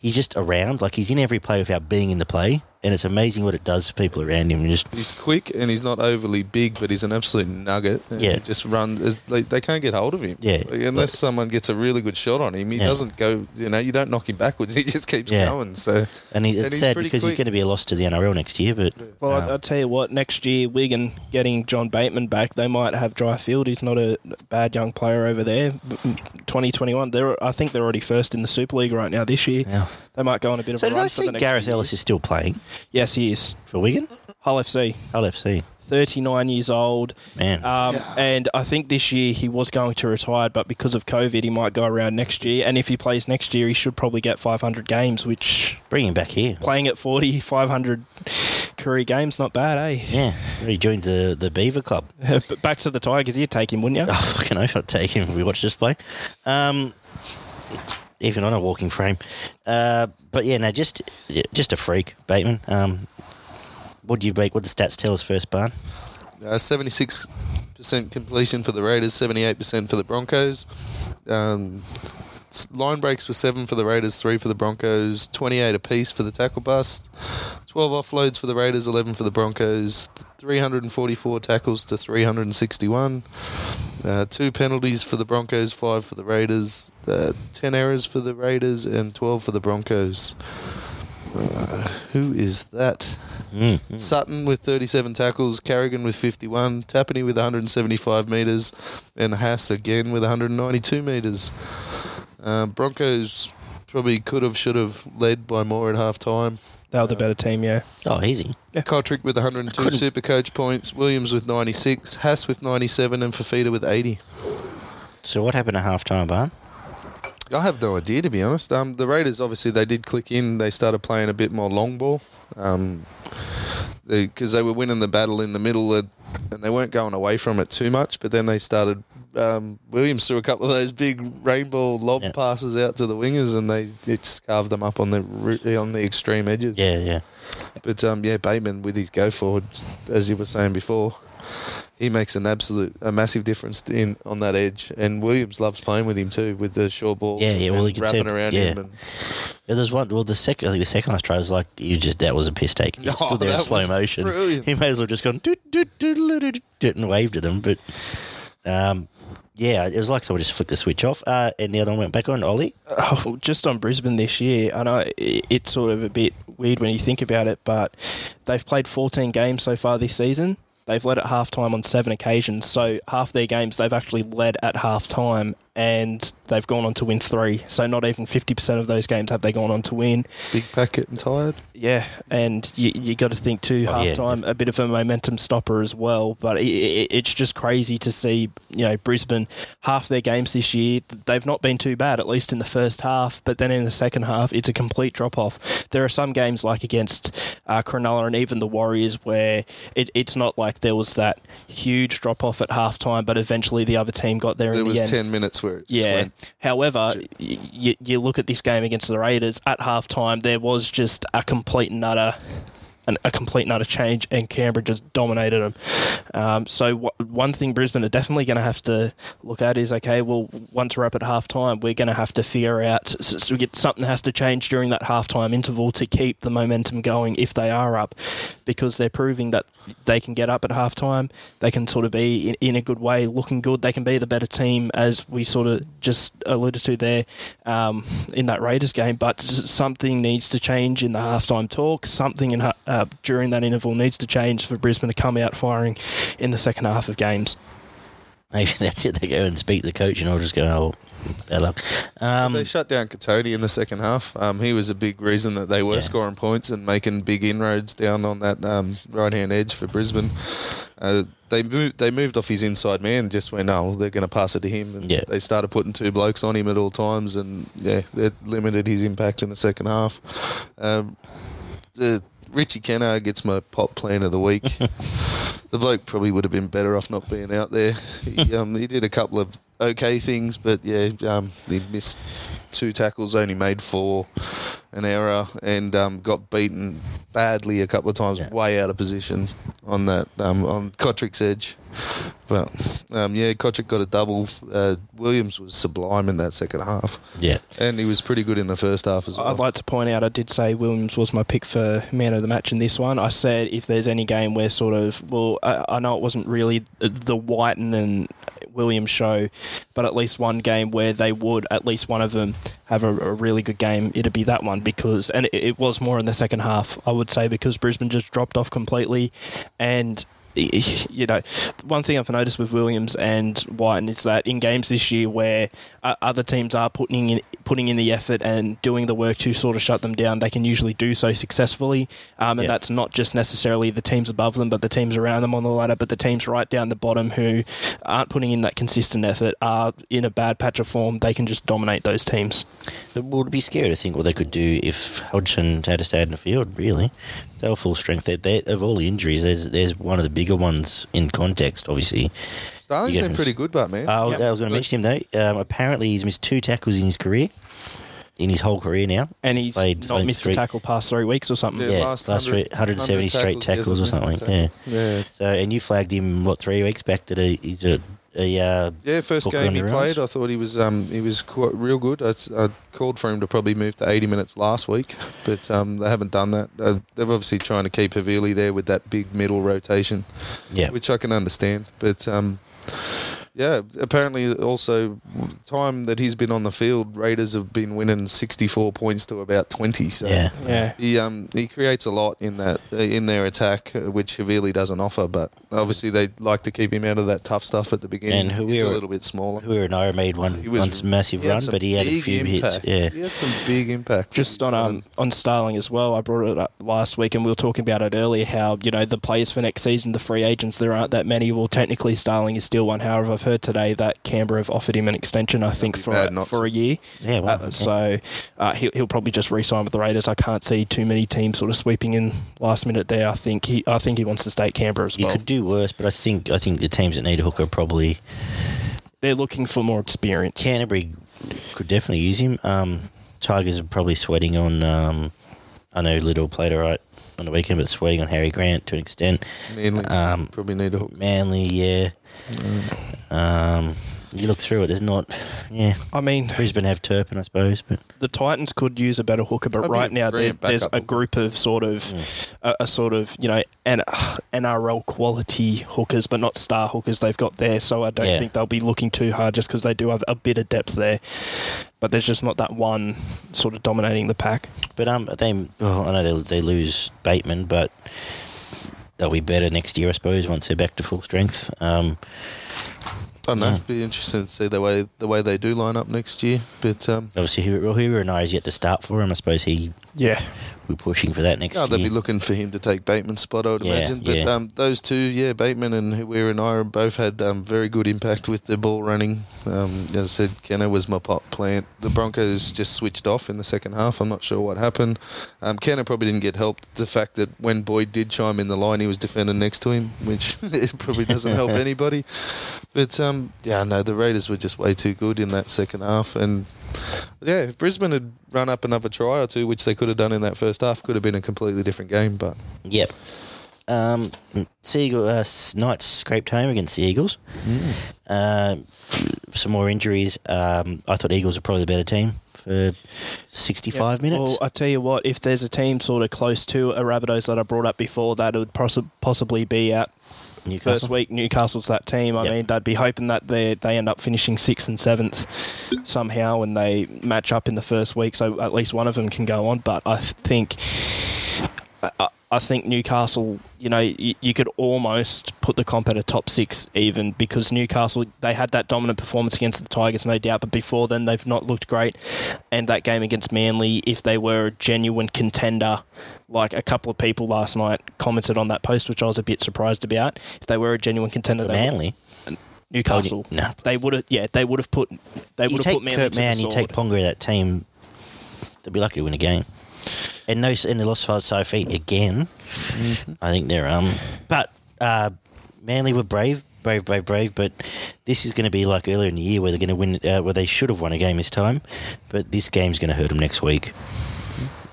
he's just around. Like he's in every play without being in the play, and it's amazing what it does for people around him. Just He's quick and he's not overly big, but he's an absolute nugget. And Yeah. he just runs. They, they can't get hold of him. Yeah. Like, unless someone gets a really good shot on him, he Yeah. doesn't go. You know, you don't knock him backwards. [LAUGHS] He just keeps Yeah. going. So and, he, And it's he's sad pretty because he's going to be a loss to the NRL next year. But Well, uh, I'll, I'll tell you what. Next year, Wigan getting John Bateman back, they might have dry field. He's not a bad young player over there. 2021, they're I think they're already first in the Super League right now this year. yeah. [LAUGHS] They might go on a bit of So a did run I for see the next Gareth few Ellis years. is still playing Yes, he is. for Wigan? Hull FC, Hull FC. 39 years old. Man, Um, And I think this year he was going to retire, but because of COVID, he might go around next year. And if he plays next year, he should probably get 500 games, which bring him back here. playing at 40, 500 career games, not bad, eh? Yeah, he joins the the Beaver Club. [LAUGHS] but back to the Tigers, you'd take him, wouldn't you? [LAUGHS] Oh, fucking oath, I'd take him if we watch this play. Um, even on a walking frame. Uh, but yeah, no, just just a freak, Bateman. Um, what do you make? What the stats tell us first, Barn? uh, seventy-six percent completion for the Raiders, seventy-eight percent for the Broncos. Um, line breaks were seven for the Raiders, three for the Broncos, twenty-eight apiece for the tackle bust. Twelve offloads for the Raiders, eleven for the Broncos. Three hundred and forty-four tackles to three hundred and sixty-one. Uh, two penalties for the Broncos, five for the Raiders, uh, ten errors for the Raiders, and twelve for the Broncos. Uh, who is that? Mm, mm. Sutton with 37 tackles, Carrigan with 51, Tapine with 175 metres, and Haas again with 192 metres. Um, Broncos probably could have, should have led by more at half time. They were the better team, yeah. Oh, easy. Cotric with 102 super coach points, Williams with 96, Haas with 97, and Fifita with 80. So what happened at halftime, Barn? I have no idea to be honest. Um, the Raiders obviously they did click in. They started playing a bit more long ball, um, because they, were winning the battle in the middle, and, and they weren't going away from it too much. But then they started. Um, Williams threw a couple of those big rainbow lob Yeah. passes out to the wingers, and they it just carved them up on the on the extreme edges. Yeah, yeah. But um, yeah, Bateman with his go forward, as you were saying before, he makes an absolute a massive difference in on that edge. And Williams loves playing with him too, with the short ball. Yeah, yeah, well, you and can wrapping tell- around yeah. him. And, Yeah, there's one. Well, the second, I think the second last try was like you just that was a piss take. He [LAUGHS] Oh, stood there in slow motion. brilliant. He may as well just gone doot, doot, doot, doot, doot, doot, and waved at him. But um, yeah, it was like someone just flicked the switch off, uh, and the other one went back on. Ollie, Oh, just on Brisbane this year, I know it's sort of a bit weird when you think about it, but they've played 14 games so far this season. They've led at halftime on seven occasions. So half their games they've actually led at halftime and they've gone on to win three. So not even 50% of those games have they gone on to win. big packet and tired. Yeah, and you, you got to think too, Oh, yeah, halftime, a bit of a momentum stopper as well. But it, it, it's just crazy to see, you know, Brisbane, half their games this year, they've not been too bad, at least in the first half. But then in the second half, it's a complete drop off. There are some games like against uh, Cronulla and even the Warriors where it, it's not like there was that huge drop off at halftime, but eventually the other team got there There in the was end. ten minutes where it just Yeah. went. However, y- y- you look at this game against the Raiders at halftime, there was just a complete and utter an, a complete and utter change, and Canberra just dominated them. Um, so w- one thing Brisbane are definitely going to have to look at is okay. Well, once we're up at half time, we're going to have to figure out so, so we get, something has to change during that half time interval to keep the momentum going if they are up, because they're proving that they can get up at half time. They can sort of be in, in a good way, looking good. They can be the better team, as we sort of just alluded to there um, in that Raiders game. But something needs to change in the halftime talk. Something in, uh, during that interval needs to change for Brisbane to come out firing in the second half of games. Maybe [LAUGHS] that's it. They go and speak to the coach, and I'll just go, "Oh, bad luck." Um, they shut down Kotoni in the second half. Um, he was a big reason that they were Yeah. scoring points and making big inroads down on that um, right hand edge for Brisbane. Uh, they moved. They moved off his inside man. Just went, no, they're going to pass it to him. And Yeah. They started putting two blokes on him at all times, and yeah, that limited his impact in the second half. Um, the Richie Kennar gets my pop plan of the week. [LAUGHS] the bloke probably would have been better off not being out there. He, um, he did a couple of okay things, but yeah, um, he missed two tackles, only made four, an error, and um, got beaten badly a couple of times, Yeah. way out of position on that um, on Cotric's edge. But um, yeah, Cotric got a double. Uh, Williams was sublime in that second half, yeah, and he was pretty good in the first half as well. I'd like to point out I did say Williams was my pick for man of the match in this one. I said if there's any game where sort of well, I, I know it wasn't really the Wighton and Williams show, but at least one game where they would at least one of them have a, a really good game. It'd be that one because and it, it was more in the second half. I would say because Brisbane just dropped off completely, and [LAUGHS] you know, one thing I've noticed with Williams and Wighton is that in games this year where uh, other teams are putting in putting in the effort and doing the work to sort of shut them down, they can usually do so successfully. Um, and Yeah. that's not just necessarily the teams above them, but the teams around them on the ladder, but the teams right down the bottom who aren't putting in that consistent effort are in a bad patch of form. They can just dominate those teams. it would be scary to think what they could do if Hodgson had to stay in the field. Really, they were full strength. They, they, of all the injuries, there's there's one of the bigger ones in context. Obviously, Starling's been get- pretty good, but man. Uh, Yep. I was going to mention him though. Um, apparently, he's missed two tackles in his career, in his whole career now. And he's Played, not think, missed three- a tackle past three weeks or something. Yeah, last three- 170 straight tackles or something, yeah. yeah. So, and you flagged him what three weeks back that he, he's a, a uh, Yeah, first game he played. I thought he was um, he was quite real good. I called for him to probably move to 80 minutes last week, [LAUGHS] but um, they haven't done that. Uh, they're obviously trying to keep Havili there with that big middle rotation, yeah. which I can understand. But um, yeah, apparently also time that he's been on the field, Raiders have been winning 64 points to about 20. So Yeah. Yeah. he um he creates a lot in that uh, in their attack, uh, which Havili doesn't offer. But obviously they like to keep him out of that tough stuff at the beginning. And he's a little bit smaller. Who and I made one, He was- one massive run, but he had a big few hits. Yeah. he had some big impact. Just on um on Starling as well. I brought it up last week, and we were talking about it earlier. How you know the players for next season, the free agents, there aren't that many. Well, technically, Starling is still one. However, I've heard today that Canberra have offered him an extension. I think for bad a, for a year. Yeah, well, Uh, so uh, he'll, he'll probably just re-sign with the Raiders. I can't see too many teams sort of sweeping in last minute there. I think he I think he wants to stay at Canberra as you well. could do worse, but I think I think the teams that need a hooker probably They're looking for more experience. Canterbury could definitely use him. Um, Tigers are probably sweating on. Um, I know Little played all right on the weekend, but sweating on Harry Grant to an extent. Manly Um, probably need a hook. Manly, yeah. Um, you look through it. There's not. Yeah, I mean, Brisbane have Turpin, I suppose, but the Titans could use a better hooker, but That'd right now there, there's a group of sort of a, a sort of you know N- NRL quality hookers, but not star hookers they've got there. So I don't Yeah. think they'll be looking too hard just because they do have a bit of depth there. But there's just not that one sort of dominating the pack. but um, they. Well, I know they they lose Bateman, but they'll be better next year, I suppose, once they're back to full strength. Um, I don't know. Yeah. Be interesting to see the way the way they do line up next year. But um, obviously, Hoover, Hoover and I is yet to start for him. I suppose he Yeah, we're pushing for that next no, they'll be looking for him to take Bateman's spot, I would Yeah, imagine. But yeah. um, those two, yeah, Bateman and Huira and I both had um, very good impact with their ball running. Um, as I said, Kennar was my pot plant. The Broncos just switched off in the second half. I'm not sure what happened. Um, Kennar probably didn't get helped. The fact that when Boyd did chime in the line, he was defending next to him, which [LAUGHS] it probably doesn't help [LAUGHS] anybody. But um, yeah, no, the Raiders were just way too good in that second half, and Yeah, if Brisbane had run up another try or two, which they could have done in that first half, could have been a completely different game. But Yep. Um, Seagull, uh, s- Knights scraped home against the Eagles. Uh, some more injuries. Um, I thought Eagles were probably the better team for 65 minutes. Well, I tell you what, if there's a team sort of close to a Rabbitohs that I brought up before, that would possi- possibly be at Newcastle. first week. Newcastle's that team. I Yep. mean, they'd be hoping that they they end up finishing sixth and seventh somehow when they match up in the first week. So at least one of them can go on. But I think. I, I think Newcastle, you know, you, you could almost put the comp at a top six even because Newcastle, they had that dominant performance against the Tigers, no doubt, but before then they've not looked great. And that game against Manly, if they were a genuine contender, like a couple of people last night commented on that post, which I was a bit surprised about. If they were a genuine contender, they would- Manly. Newcastle, Oh, no. they would have, yeah, they would have put, they would have take put Manly Kurt the you take Ponga, that team, they'll be lucky to win a game. And no, and they lost Saifiti again. Mm-hmm. I think they're um, but uh, Manly were brave, brave, brave, brave. But this is going to be like earlier in the year where they're going to win, uh, where they should have won a game this time. But this game's going to hurt them next week.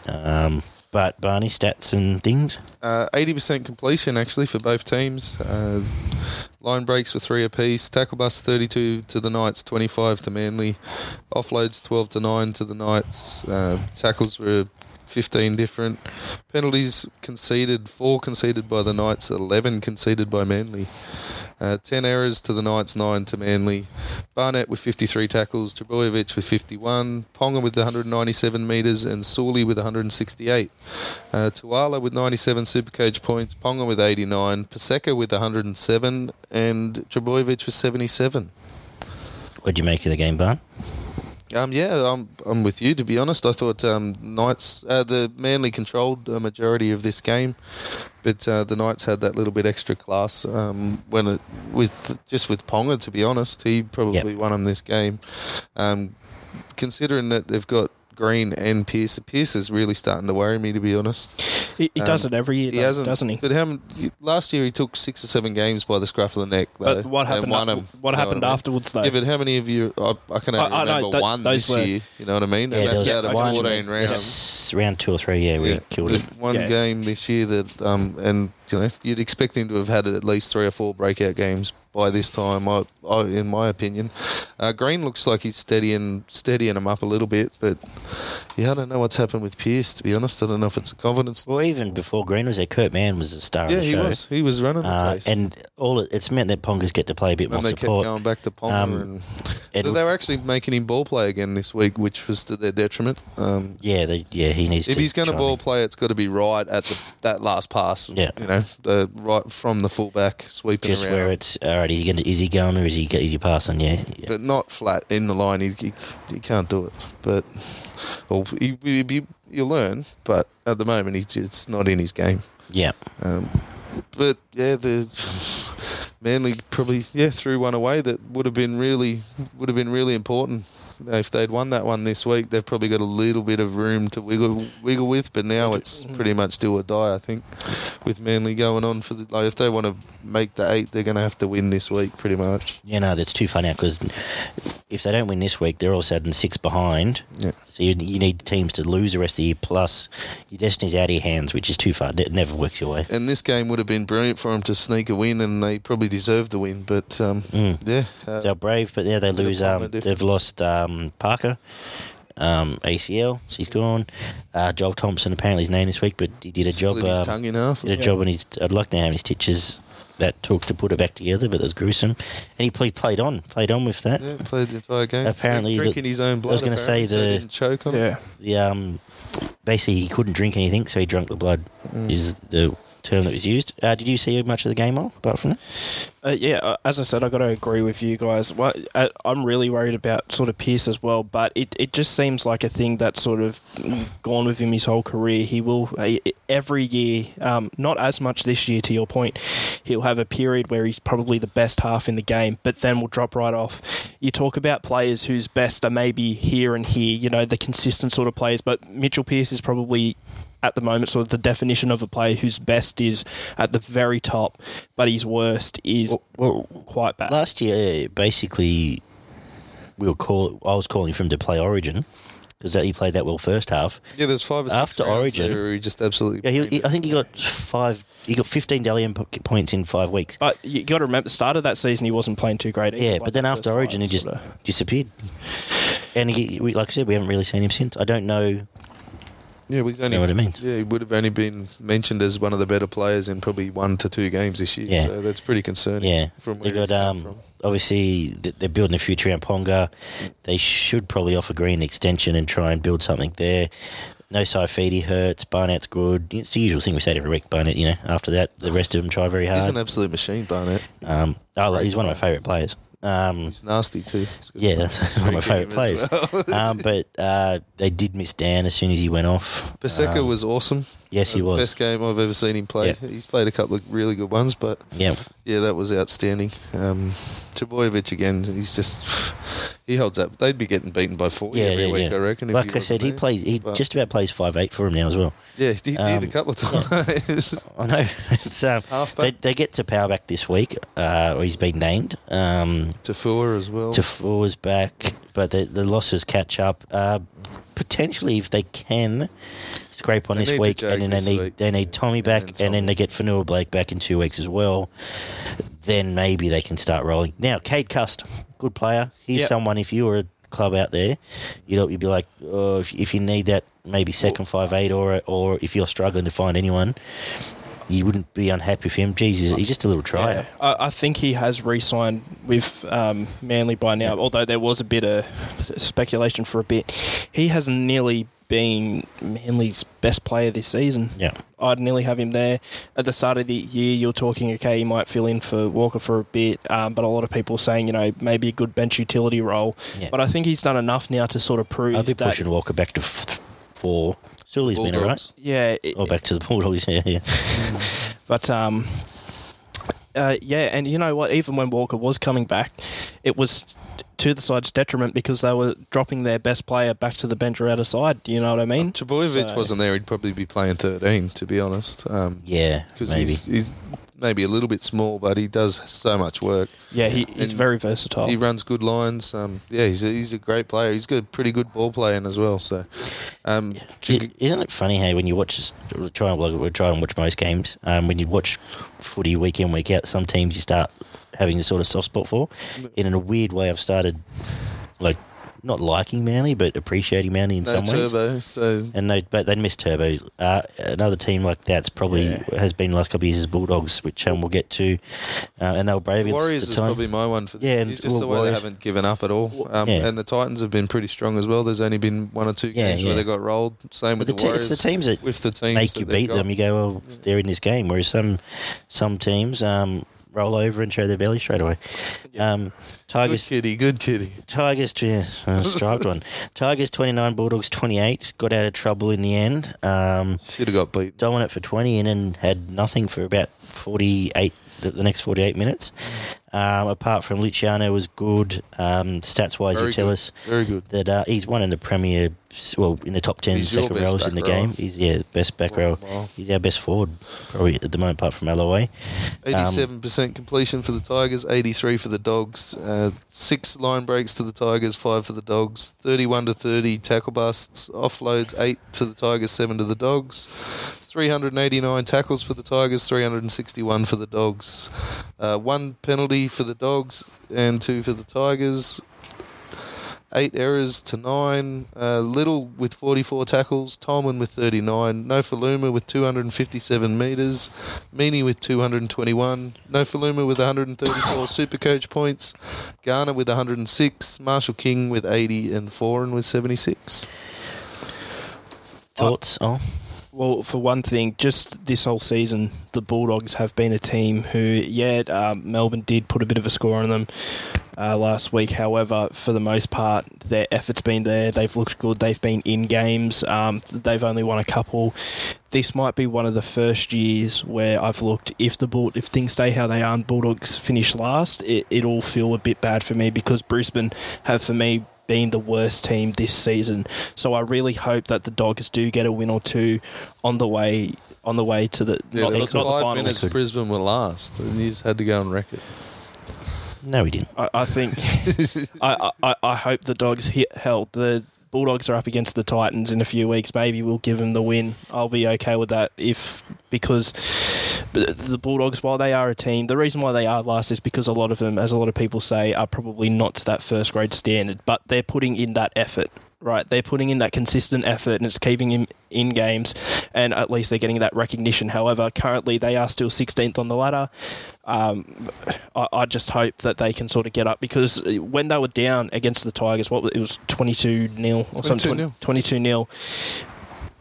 Um, but Barney stats and things. uh, 80% completion actually for both teams. Uh, line breaks were three apiece. Tackle bus 32 to the Knights, 25 to Manly. Offloads 12 to 9 to the Knights. Uh, tackles were 15 different. Penalties conceded, four conceded by the Knights, 11 conceded by Manly. Uh, 10 errors to the Knights, 9 to Manly. Barnett with 53 tackles, Trbojevic with 51, Ponga with 197 metres, and Sawley with 168. Uh, Tuala with 97 Supercoach points, Ponga with 89, Paseka with 107, and Trbojevic with 77. What'd you make of the game, Barn? Um, yeah, I'm, I'm with you. To be honest, I thought um, Knights, uh, the Manly controlled a majority of this game, but uh, the Knights had that little bit extra class um, when it with just with Ponga. To be honest, he probably Yep. won them this game. Um, considering that they've got Green and Pearce, Pearce is really starting to worry me. To be honest, He, he does Um, it every year, he though, hasn't, doesn't he? But how, m- last year he took six or seven games by the scruff of the neck. Though, But what and happened? won a- what you know happened I mean? afterwards, though? Yeah, but how many of you? I, I can only I- I know, remember th- one those this were- year. You know what I mean? Yeah, and there that's was out of one- fourteen rounds. Yes, round two or three. Yeah, we Yeah, killed it. One Yeah. game this year that, um, and you know, you'd expect him to have had at least three or four breakout games by this time. I, I in my opinion, uh, Green looks like he's steadying steadying him up a little bit, but yeah, I don't know what's happened with Pearce. To be honest, I don't know if it's a confidence. Well, even before Green was there, Kurt Mann was the star Yeah, of the he show. was. He was running the Uh, place, and all it, it's meant that Pongas get to play a bit more and they kept support. going back to Ponga, Um, and And- they were actually making him ball play again this week, which was to their detriment. Um, yeah, they, yeah, he needs if he's going to ball play, it's got to be right at the, that last pass. Yeah. you know, the, right from the fullback sweeping just around, where it's all right. Is he, gonna, is he going or is he is he passing? Yeah, yeah. but not flat in the line. He, he, he can't do it. But well, he, he, you'll learn. But at the moment, he, it's not in his game. yeah. Um, but yeah, the [SIGHS] Manly probably yeah threw one away that would have been really would have been really important. If they'd won that one this week, they've probably got a little bit of room to wiggle wiggle with. But now it's pretty much do or die. I think with Manly going on for the like, if they want to make the eight, they're going to have to win this week, pretty much. Yeah, no, that's too far now because if they don't win this week, they're all sudden six behind. Yeah. So you, you need teams to lose the rest of the year. Plus, your destiny's out of your hands, which is too far. It never works your way. And this game would have been brilliant for them to sneak a win, and they probably deserved the win. But um, Mm. yeah, uh, They're brave, but yeah, they lose. Um, they've lost um, Parker, um, ACL. So he's gone. Uh, Joel Thompson apparently his name this week, but he did a job. his um, tongue in half. did a job, and he's. I'd like to know how many stitches that took to put it back together, but it was gruesome. And he played played on, played on with that. Yeah, played the entire game. Apparently the- drinking his own blood. I was gonna say apparently, so he the- didn't choke on. it. yeah. The um, basically he couldn't drink anything, so he drank the blood. Is the term that was used. Uh, did you see much of the game, all apart from that? Uh, yeah, uh, as I said, I got to agree with you guys. Well, uh, I'm really worried about sort of Pearce as well, but it, it just seems like a thing that's sort of gone with him his whole career. He will uh, every year, um, not as much this year. To your point, he'll have a period where he's probably the best half in the game, but then will drop right off. You talk about players whose best are maybe here and here, you know, the consistent sort of players, but Mitchell Pearce is probably at the moment sort of the definition of a player whose best is at the very top, but his worst is Well, quite bad. last year, basically, we were call. I was calling for him to play Origin because he played that well first half. Yeah, there's five or six After Origin- there he just absolutely. Yeah, he, he, I think he got five. He got fifteen Dally M points in five weeks. But you got to remember, the start of that season, he wasn't playing too great. either, Yeah, but then the after first Origin, he just sorta. disappeared. And he, we, like I said, we haven't really seen him since. I don't know. Yeah, well, he's only. Know what I mean? Yeah, he would have only been mentioned as one of the better players in probably one to two games this year. Yeah. So that's pretty concerning. Yeah, from where got um. from. Obviously, they're building a future around Ponga. They should probably offer Green extension and try and build something there. No Saifiti hurts. Barnett's good. It's the usual thing we say every week. Barnett, you know. After that, the rest of them try very hard. He's an absolute machine, Barnett. Um, like- he's one of my favourite players. Um, He's nasty too. Yeah, that's one of my favourite players. well. [LAUGHS] um, but uh, they did miss Dan as soon as he went off. Paseka Um, was awesome. Yes, he Uh, was. Best game I've ever seen him play. Yeah. He's played a couple of really good ones, but Yeah, yeah, that was outstanding. Um, again, he's just [SIGHS] he holds up. They'd be getting beaten by forty yeah, every yeah, week. I reckon. Like I said, he there. plays. He But- just about plays five eight for him now as well. Yeah, he did, um, a couple of times. [LAUGHS] I know. [LAUGHS] It's um, they, they get to power back this week. Uh, or he's been named. Um, Tafua as well. Tafua's back, but the the losses catch up. Uh, potentially, if they can scrape on They this week, and then they need week. they need Tommy back, And and, Tommy. then they get Fanua Blake back in two weeks as well. Then maybe they can start rolling. Now, Cade Cust, good player. He's Yep. someone. If you were a club out there, you know, you'd be like, oh, if, if you need that, maybe second five eight, or or if you're struggling to find anyone. You wouldn't be unhappy with him. Jesus, he's just a little Yeah. I, I think he has re-signed with um, Manly by now. Although there was a bit of speculation for a bit, he has nearly been Manly's best player this season. Yeah. I'd nearly have him there. At the start of the year, you're talking, okay, he might fill in for Walker for a bit, um, but a lot of people saying, you know, maybe a good bench utility role. Yeah. But I think he's done enough now to sort of prove I'd be that. pushing Walker back to f- four. Sully's been alright. Yeah, it- Or back to the Bulldogs. Yeah, yeah. [LAUGHS] But um, uh, yeah, and you know what? Even when Walker was coming back, it was to the side's detriment because they were dropping their best player back to the bench or out of side. Do you know what I mean? Trbojevic So- wasn't there. He'd probably be playing thirteen, to be honest. Um, Yeah, because maybe. he's, he's maybe a little bit small, but he does so much work. Yeah, he, he's And very versatile. He runs good lines. Um, yeah, he's a, he's a great player. He's got pretty good ball playing as well. So, um, I- Isn't it funny how when you watch, we try and we try and watch most games. Um, when you watch footy week in week out, some teams you start having a sort of soft spot for. And in a weird way, I've started like not liking Manly, but appreciating Manly in no some ways. So And they, but they missed Turbo. Uh, another team like that's probably Yeah. has been the last couple of years is Bulldogs, which um, we'll get to. Uh, and they were brave against Warriors the is time. probably my one for. Yeah, and- it's just well, the way Warriors- they haven't given up at all. Um, Yeah. And the Titans have been pretty strong as well. There's only been one or two games yeah. where they got rolled. Same But with the the, Warriors. it's the teams that with the teams make you beat got. them. You go, well, they're in this game. Whereas some some teams um, roll over and show their belly straight away. Um, Good Tigers, kitty, good kitty. Tigers, yeah, [LAUGHS] uh, striped one. Tigers twenty nine, Bulldogs twenty eight. Got out of trouble in the end. Um, Should have got beat. dominant for twenty and then had nothing for about forty eight. The the next forty eight minutes. Um, apart from Luciano was good. Um, stats wise, you tell good. us Very good. that uh, he's one in the Premier, well, in the top ten He's second rows in the rower. game. He's yeah, best back row. Wow. He's our best forward, probably at the moment, apart from LOA. Um, Eighty-seven percent completion for the Tigers, eighty-three for the Dogs. Uh, six line breaks to the Tigers, five for the Dogs. Thirty-one to thirty tackle busts, offloads eight to the Tigers, seven to the Dogs. Three hundred and eighty-nine tackles for the Tigers, three hundred and sixty-one for the Dogs. Uh, one penalty for the Dogs and two for the Tigers. Eight errors to nine. Uh, Little with 44 tackles. Tolman with 39. Nofoaluma with 257 metres. Meaney with 221. Nofoaluma with 134 [COUGHS] super coach points. Garner with 106. Marshall King with 80. And Foran with 76. Thoughts? Oh, Well, for one thing, just this whole season, the Bulldogs have been a team who, yeah, um, Melbourne did put a bit of a score on them uh, last week. However, for the most part, their effort's been there. They've looked good. They've been in games. Um, they've only won a couple. This might be one of the first years where I've looked. If the Bull, if things stay how they are, and Bulldogs finish last, it, it'll feel a bit bad for me because Brisbane have, for me, been the worst team this season. So I really hope that the Dogs do get a win or two on the way on the way to the Yeah, not, there the, not the five finals. minutes Brisbane were last. And he's had to go on record. No, he didn't. I, I think [LAUGHS] I, I, I hope the dogs hit held the Bulldogs are up against the Titans in a few weeks. Maybe we'll give them the win. I'll be okay with that if because the Bulldogs, while they are a team, the reason why they are last is because a lot of them, as a lot of people say, are probably not to that first grade standard, but they're putting in that effort right? They're putting in that consistent effort and it's keeping him in games, and at least they're getting that recognition. However, currently they are still 16th on the ladder. Um, I, I, just hope that they can sort of get up because when they were down against the Tigers, what it was 22 nil or something, 22 nil.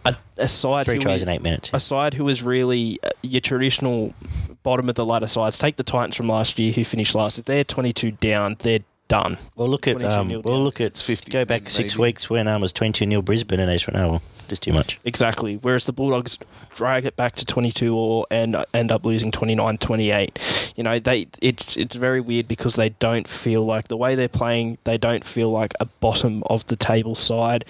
A, a side three tries in eight minutes. A side who was really uh, your traditional bottom of the ladder sides. Take the Titans from last year, who finished last. If they're 22 down, they're done. Well, look at um, well, look at 50 go back six maybe. weeks when um, it was twenty nil Brisbane and they just went, oh, well, just too much. Exactly. Whereas the Bulldogs drag it back to 22 or and end up losing 29-28. You know, they it's it's very weird because they don't feel like the way they're playing, they don't feel like a bottom of the table side.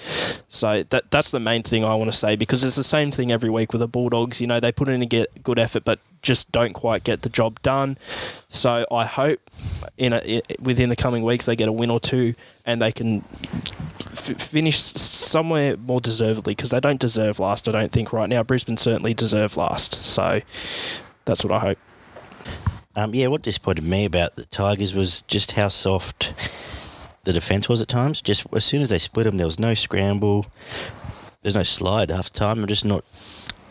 So that that's the main thing I want to say because it's the same thing every week with the Bulldogs. You know, they put in a get good effort, but just don't quite get the job done. So I hope in a, within the coming weeks they get a win or two and they can f- finish somewhere more deservedly because they don't deserve last. I don't think right now. Brisbane certainly deserve last. So that's what I hope. Um, yeah, what disappointed me about the Tigers was just how soft the defence was at times. Just as soon as they split them, there was no scramble. There's no slide half time. I'm just not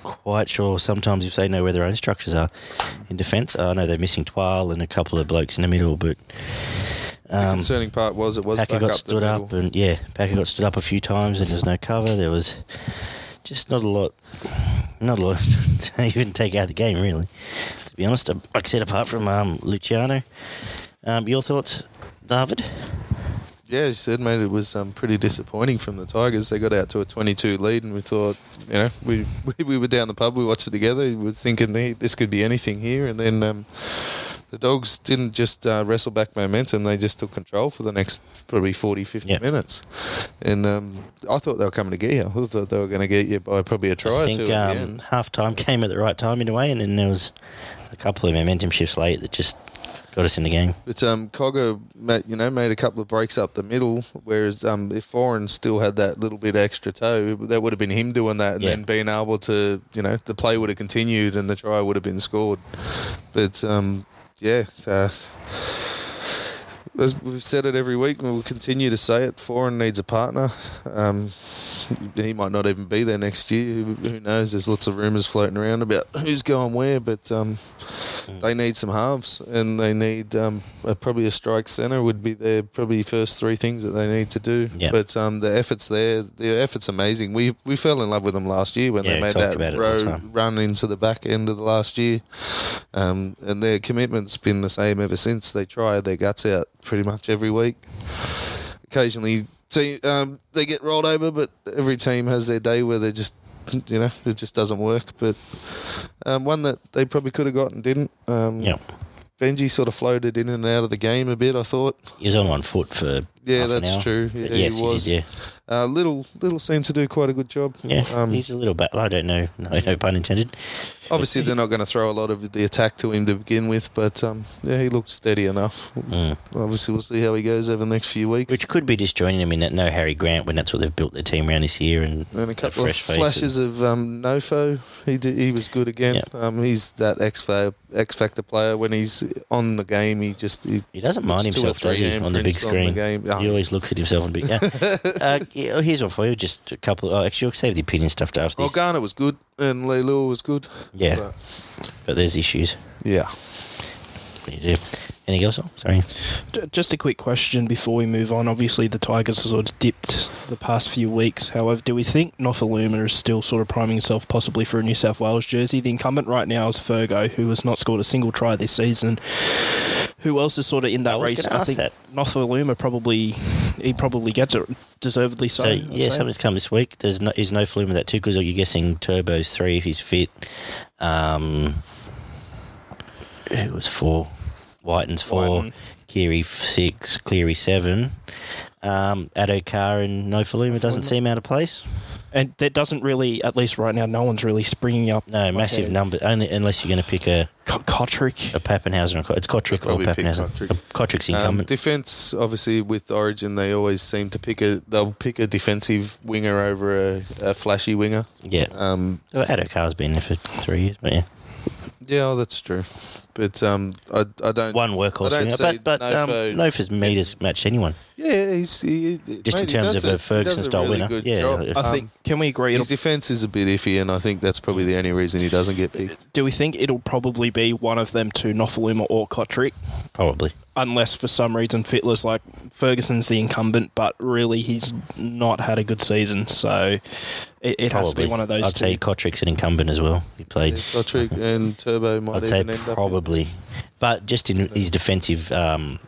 quite sure sometimes if they know where their own structures are in defence. I know they're missing Twal and a couple of blokes in the middle, but um, the concerning part was it was Packer got up stood up, and yeah, Packer got stood up a few times, and there's no cover. There was just not a lot, not a lot [LAUGHS] to even take out the game, really. To be honest, like I said, apart from um, Luciano, um, your thoughts, David? Yeah, as you said, mate, it was um, pretty disappointing from the Tigers. They got out to a 22 lead, and we thought, you know, we we, [LAUGHS] we were down the pub, we watched it together, we were thinking hey, this could be anything here, and then um, the Dogs didn't just uh, wrestle back momentum, they just took control for the next probably 40, 50 yep. minutes. And um, I thought they were coming to get you. I thought they were going to get you by probably a try I think, um, half time came at the right time in a way, and then there was a couple of momentum shifts late that just got us in the game. But um, Cogger, you know, made a couple of breaks up the middle, whereas um, if Foran still had that little bit extra toe, that would have been him doing that, and yeah. then being able to, you know, the play would have continued and the try would have been scored. But um, yeah, uh, we've said it every week, and we'll continue to say it. Foran needs a partner. Um, he might not even be there next year. Who knows? There's lots of rumours floating around about who's going where, but um, they need some halves and they need um, a, probably a strike centre would be their probably first three things that they need to do. Yep. But um, the effort's there. The effort's amazing. We we fell in love with them last year when yeah, they made that row run into the back end of the last year, um, and their commitment's been the same ever since. They try their guts out pretty much every week occasionally team um, they get rolled over, but every team has their day where they just you know it just doesn't work. But um, one that they probably could have gotten didn't. Um, yeah. Benji sort of floated in and out of the game a bit. I thought he was on one foot for yeah, that's true. Yeah, yes, he was. He did, yeah. Uh, little little seemed to do quite a good job. Yeah, um, he's a little bit. I don't know. No, no pun intended. Obviously, they're not going to throw a lot of the attack to him to begin with, but um, yeah, he looked steady enough. Mm. Obviously, we'll see how he goes over the next few weeks. Which could be disjoining him in that no Harry Grant when that's what they've built their team around this year, and, and a couple of flashes of um, Nofo. He did, he was good again. Yep. Um, he's that X factor X factor player when he's on the game. He just he, he doesn't mind himself, does he, on the big screen? The he always looks at himself and be. Yeah. [LAUGHS] uh, yeah, here's one for you. Just a couple. Oh, actually, I'll save the opinion stuff to after. Well, Garner was good and Leilua was good. Yeah, but, but there's issues. Yeah. Anything else? Sorry. Just a quick question before we move on. Obviously, the Tigers have sort of dipped the past few weeks. However, do we think Nofoaluma is still sort of priming himself possibly for a New South Wales jersey? The incumbent right now is Fergo, who has not scored a single try this season. Who else is sort of in that I race? I think that. Nofoaluma probably he probably gets it deservedly so. so yeah, something's come this week. There's no, is Nofoaluma that too because you're guessing Turbo's three if he's fit. Um, who was four? Wighton's four. Keary six, Cleary seven. Um, Addo Carr and Nofoaluma doesn't seem out of place. and that doesn't really, at least right now, no one's really springing up. No, like massive a- number. Only unless you're going to pick a, Co- Cotric. a Papenhuyzen. Or, Co- it's Cotric or Probably Papenhuyzen. Cotric. Cotric's Um, incumbent. defense, obviously, with Origin, they always seem to pick a. They'll pick a defensive winger over a, a flashy winger. yeah. Um, Well, Addo-Carr's been there for three years, but yeah, yeah, oh, that's true. But um, I, I don't. one workhorse I don't winger. see But but um, Nofo- Nofa's meters match anyone. Yeah, he's he, Just in mate, he terms of a he Ferguson does style really winner. good Yeah, job. if- I Um, think. Can we agree? his defense is a bit iffy, and I think that's probably the only reason he doesn't get picked. do we think it'll probably be one of them two, Nofoaluma or Cotric? Probably. Unless for some reason Fittler's like Ferguson's the incumbent, but really he's not had a good season, so it, it has to be one of those I'd two. say Cotric's an incumbent as well. He played. Cotric and Turbo might I'd say even end up. Probably, but just in his defensive um,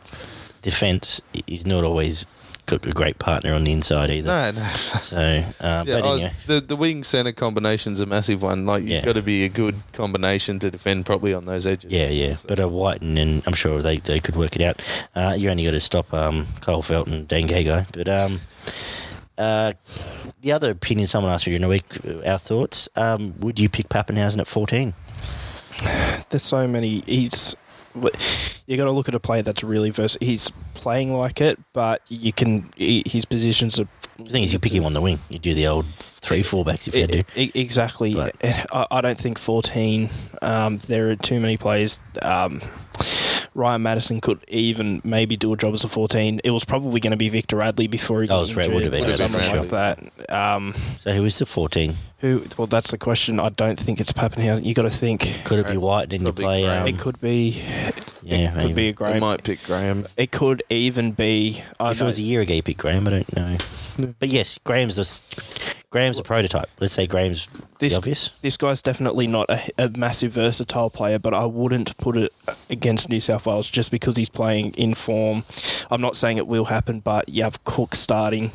defense, he's not always got a great partner on the inside either. No, no. So, um, [LAUGHS] Yeah, but oh, anyway, the the wing center combination's a massive one. Like you've Yeah. got to be a good combination to defend properly on those edges. yeah, yeah. So- But a Wighton, and I'm sure they, they could work it out. Uh, you only got to stop um, Kyle Feldt and Dane Gagai. But um, uh, the other opinion someone asked me during the week, uh, our thoughts. Um, would you pick Papenhuyzen at 14? There's so many. He's you got to look at a player that's really vers. He's playing like it, but you can he, his positions are. The thing is, you pick him on the wing. You do the old three fullbacks if you had to. Exactly. But- I, I don't think 14. Um, there are too many players. Um, Ryan Matterson could even maybe do a job as a 14. It was probably going to be Victor Radley before he Oh, got it's right, would have been, or would have something sure. like that. Um, So who is the 14? who? Well, that's the question. I don't think it's Papenhuyzen. You got to think. Could it be White? Didn't Could be play? Um, It could be. yeah, it could be a They Graham. might pick Graham. It could even be. I If it was a year ago, you picked Graham. I don't know. But yes, Graham's the s- Graham's a prototype. Let's say Graham's This- the obvious. this guy's definitely not a, a massive versatile player, but I wouldn't put it against New South Wales just because he's playing in form. I'm not saying it will happen, but you have Cook starting,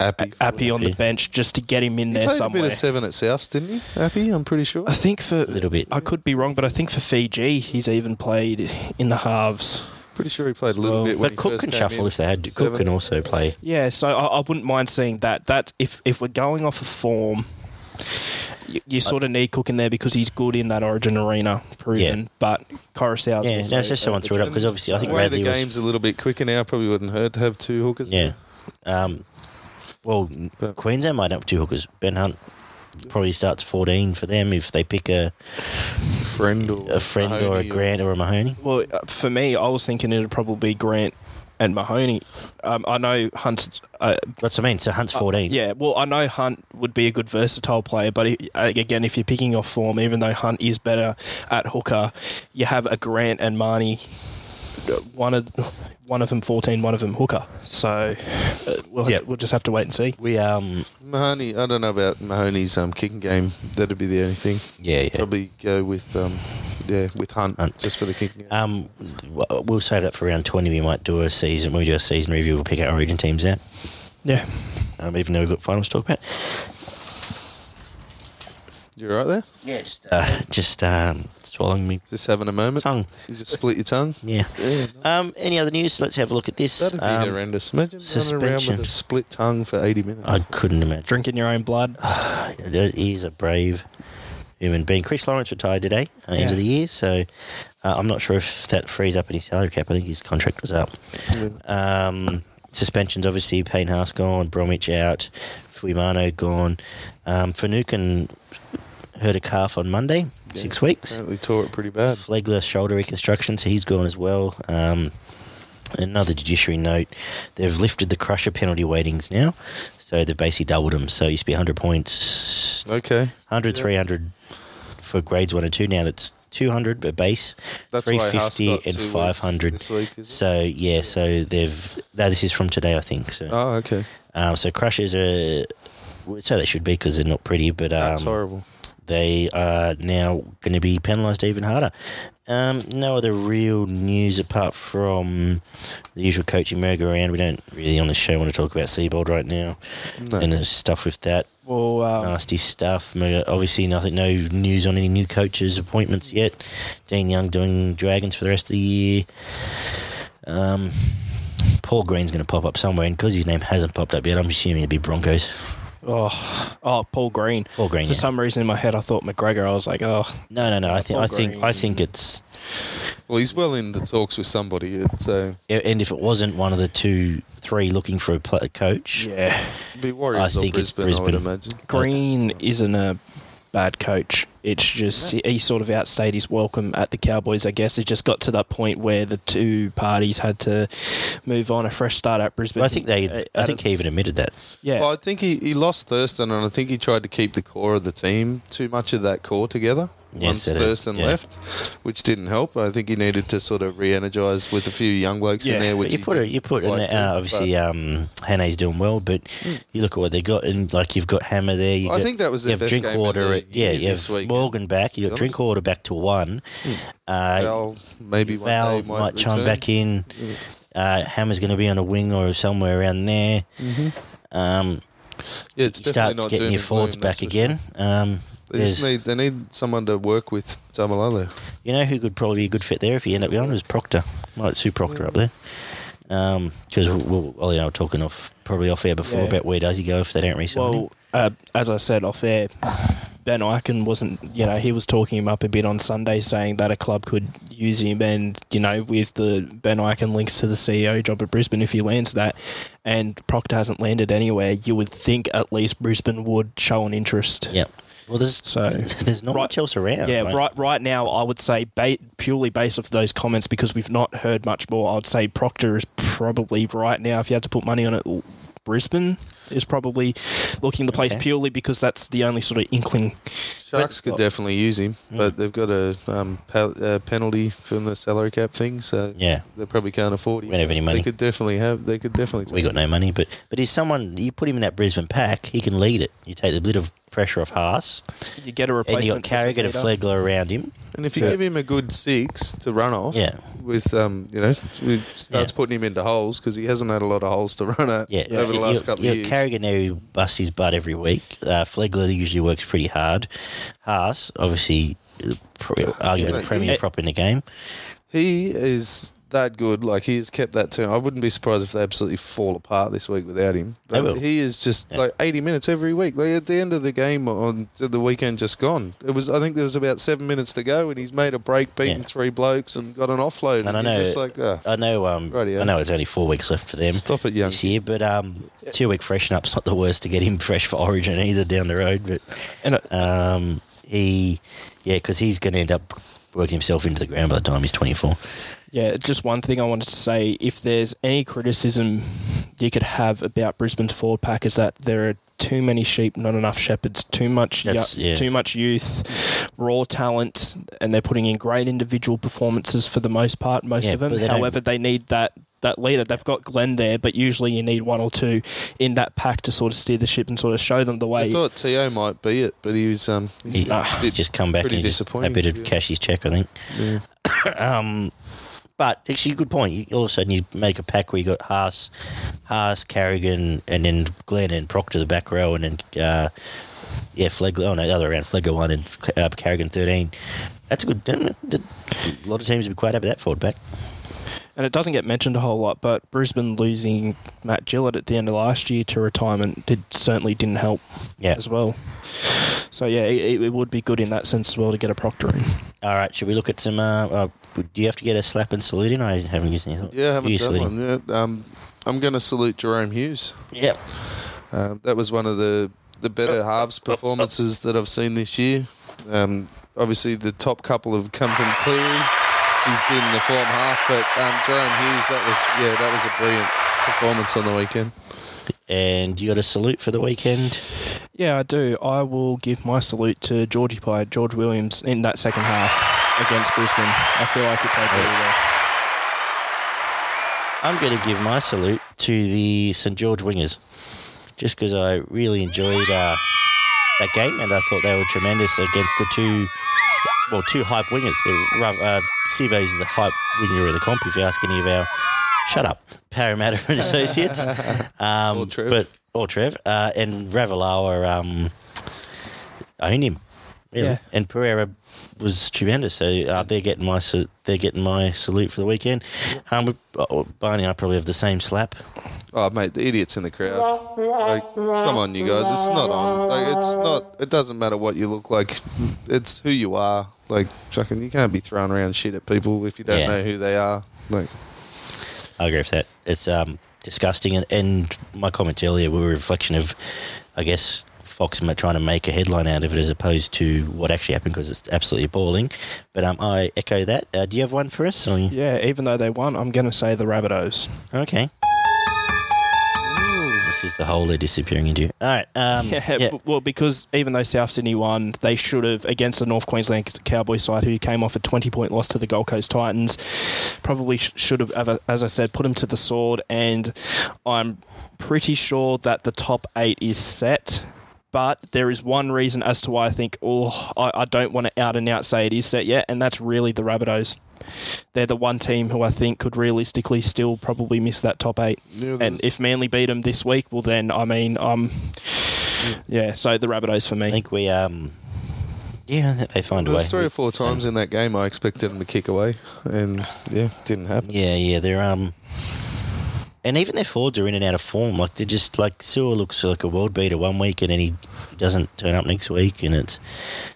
Api. Api on the bench just to get him in He there played a somewhere. bit of seven at Souths, didn't he? Api, I'm pretty sure. I think for A little bit. I could be wrong, but I think for Fiji he's even played in the halves. Pretty sure he played a little Well, bit when But he Cook first can came shuffle in. if they had to. Cook can also play. Yeah, so I, I wouldn't mind seeing that. That if if we're going off of form, you, you sort of need Cook in there because he's good in that Origin arena, proven. But Koroisau's Yeah, also no, it's just someone a- threw it up because obviously I The think way Radley the was. game's a little bit quicker now, probably wouldn't hurt to have two hookers. Yeah. Um, well, But- Queensland might have two hookers. Ben Hunt probably starts 14 for them if they pick a, friend or a friend or a Grant or a Mahoney. Well, uh, for me, I was thinking it'd probably be Grant and Mahoney. Um, I know Hunt's. Uh, That's what I mean. So Hunt's 14. yeah, well, I know Hunt would be a good versatile player, but he, uh, again, if you're picking off form, even though Hunt is better at hooker, you have a Grant and Mahoney. One of one of them 14, one of them hooker. So uh, we'll Yeah. we'll just have to wait and see. We um Mahoney, I don't know about Mahoney's um, kicking game. That'd be the only thing. yeah yeah. Probably go with um, yeah with Hunt, Hunt. just for the kicking game. Um, we'll save that for round 20. We might do a season. When we do a season review, we'll pick our origin teams out. Yeah, Um, even though we've got finals to talk about. You right there? Yeah, just uh, just um, swallowing me Just having a moment. tongue. You just split your tongue. Yeah. Yeah, Um, any other news? Let's have a look at this. that'd be Um, horrendous. Imagine running around suspension. with a split tongue for eighty minutes. I couldn't imagine. drinking your own blood. [SIGHS] He is a brave human being. Chris Lawrence retired today, uh, end Yeah. of the year, so uh, I'm not sure if that frees up any salary cap. I think his contract was up. Um, suspensions, obviously, Payne Haas gone, Bromwich out, Fuimaono gone. Um, Finucane hurt a calf on Monday, six weeks. Apparently tore it pretty bad. Flegler shoulder reconstruction, so he's gone as well. Um, another judiciary note: they've lifted the crusher penalty weightings now, so they've basically doubled them. So it used to be 100 points, Okay, 100, Yeah. 300 for grades one and two. Now that's 200 a base, that's why Haas 350 got and two weeks 500. this week. So yeah, so they've no. This is from today, I think. So Oh, okay. um, so crushers are. So they should be because they're not pretty, but um, That's horrible. They are now going to be penalised even harder. Um, no other real news apart from the usual coaching merry-go-round. We don't really on the show want to talk about Seibold right now No. and the stuff with that Well, um, nasty stuff. Obviously, nothing, no news on any new coaches' appointments yet. Dean Young doing Dragons for the rest of the year. Um, Paul Green's going to pop up somewhere, and because his name hasn't popped up yet, I'm assuming it'll be Broncos. Oh, oh, Paul Green. Paul Green, For yeah. some reason in my head, I thought McGregor. I was like, oh, No, no, no. I think Paul I think I think it's Well, he's well in the talks with somebody. It's uh, and if it wasn't one of the two, three looking for a pla coach, yeah. be Warriors I or think it's Brisbane, I would imagine. Green isn't a bad coach. It's just he sort of outstayed his welcome at the Cowboys. I guess it just got to that point where the two parties had to move on. A fresh start at Brisbane. But I think they. Uh, I think he even admitted that. yeah. Well, I think he, he lost Thurston, and I think he tried to keep the core of the team, too much of that core together. Yes, once that is- Thurston yeah. left, which didn't help. I think he needed to sort of re-energise with a few young blokes Yeah, in there. but Which you put it. You put in, quite uh, obviously um, Hane's doing well, but you look at what they got, and like you've got Hammer there. You I got, think that was you their have best game of Drinkwater. the at- yeah, year you this have weekend, Morgan back. You got be honest. Drinkwater back to one. Uh, Val maybe one Val day might, might, chime back in. Uh, Hammer's going to be on a wing or somewhere around there. Um, Yeah, it's you definitely start not getting your and forwards gloom, back that's for sure. again. Um, They just need they need someone to work with Taumalolo. You know who could probably be a good fit there if you end up going is Proctor. Might suit Proctor up there. Because we'll, Ollie and I were talking off probably off air before Yeah. about where does he go if they don't re-sign him. Well, uh, as I said off air, Ben Ikin wasn't, you know, he was talking him up a bit on Sunday saying that a club could use him. And, you know, with the Ben Ikin links to the CEO job at Brisbane, if he lands that and Proctor hasn't landed anywhere, you would think at least Brisbane would show an interest. Yeah. Well, there's So- [LAUGHS] there's not Right- much else around. Yeah, mate. right. Right now, I would say ba- purely based off those comments because we've not heard much more. I would say Proctor is probably right now. If you had to put money on it, Brisbane is probably looking the place Okay. purely because that's the only sort of inkling. Sharks could well- definitely use him, Mm. but they've got a um, pa- uh, penalty from the salary cap thing, so Yeah. they probably can't afford him. We don't have any money. They could definitely have. They could definitely. We got no money, but but he's someone you put him in that Brisbane pack, he can lead it. You take the bit of pressure off Haas, You get a replacement. and you got for Carrigan and Fifita. Flegler around him. And if you Yeah. give him a good six to run off, Yeah, with um, you know, starts Yeah. putting him into holes because he hasn't had a lot of holes to run at yeah. over the last you, couple you of years. Carrigan there busts his butt every week. Uh, Flegler usually works pretty hard. Haas, obviously, arguably the premier prop in the game. He is that good. Like he has kept that team. I wouldn't be surprised if they absolutely fall apart this week without him. They But will. he is just Yeah. like eighty minutes every week. Like at the end of the game on the weekend, just gone. It was. I think there was about seven minutes to go, and he's made a break, beaten Yeah. three blokes, and got an offload. And I you're know- just like, ah, I know. Um, Rightio. I know it's only four weeks left for them stop it, young. this year, but um, two week freshen up's not the worst to get him [LAUGHS] fresh for Origin either down the road. But And it, um, he, yeah, because he's going to end up working himself into the ground by the time he's twenty four. yeah, just one thing I wanted to say: if there's any criticism you could have about Brisbane's forward pack, is that there are too many sheep, not enough shepherds. Too much, yeah. too much youth, raw talent, and they're putting in great individual performances for the most part. Most Yeah, of them. but they don't- However, they need that. That leader, they've got Glenn there, but usually you need one or two in that pack to sort of steer the ship and sort of show them the way. I thought To might be it, but he was um, he's He, a bit- just come back pretty and he just disappointing, happy to yeah. cash his check, I think. yeah. [COUGHS] Um, but actually, good point. You, all of a sudden, you make a pack where you got Haas, Haas, Carrigan, and then Glenn and Proctor the back row, and then uh, yeah, Flegler. Oh no, the other round, Flegler one and uh, Carrigan thirteen. That's a good. A lot of teams would be quite happy with that forward pack. And it doesn't get mentioned a whole lot, but Brisbane losing Matt Gillett at the end of last year to retirement did certainly didn't help Yeah. as well. So yeah, it, it would be good in that sense as well to get a proctor in. All right, should we look at some? Uh, uh, do you have to get a slap and salute in? I haven't used any. thought. Yeah, I haven't You done saluting? one yet. Um, I'm going to salute Jahrome Hughes. Yep. Uh, that was one of the, the better halves performances that I've seen this year. Um, obviously, the top couple have come from Cleary. He's been the form half, but um, Jahrome Hughes, that was yeah, that was a brilliant performance on the weekend. And you got a salute for the weekend? Yeah, I do. I will give my salute to Georgie Pye, George Williams, in that second half against Brisbane. I feel like he played really well. I'm going to give my salute to the St George Wingers, just because I really enjoyed uh, that game, and I thought they were tremendous against the two, well, two hype wingers. The Rav- uh, Sivo's the hype winger of the comp. If you ask any of our, shut up, Parramatta and [LAUGHS] associates, [LAUGHS] um, Or Trev. but or Trev uh, and Ravalawa um, owned him. Really. Yeah. And Pereira was tremendous. So uh, they're getting my they're getting my salute for the weekend. Um, uh, Barney and I probably have the same slap. Oh, mate, the idiots in the crowd. Like, come on, you guys. It's not on. Like, it's not. It doesn't matter what you look like. It's who you are. Like, fucking, you can't be throwing around shit at people if you don't Yeah. know who they are. Like, I agree with that. It's um, disgusting, and, and my comments earlier were a reflection of, I guess, Fox ma- trying to make a headline out of it as opposed to what actually happened because it's absolutely appalling. But um, I echo that. Uh, do you have one for us? Or Yeah, even though they won, I'm going to say the Rabbitohs. Okay. This is the hole they're disappearing into. All right. Um, Yeah, yeah. b- well, because even though South Sydney won, they should have against the North Queensland Cowboys side, who came off a 20 point loss to the Gold Coast Titans. Probably sh- should have, as I said, put them to the sword. And I'm pretty sure that the top eight is set. But there is one reason as to why I think, oh, I, I don't want to out and out say it is set yet, and that's really the Rabbitohs. They're the one team who I think could realistically still probably miss that top eight. Yeah, And if Manly beat them this week, well, then I mean, um, yeah. So the Rabbitohs for me. I think we um, yeah, I think they find a way. three or four times in that game I expected them to kick away, and yeah, didn't happen. Yeah, yeah, they're um, and even their forwards are in and out of form. Like they're just like Sewer looks like a world beater one week, and then he doesn't turn up next week, and it's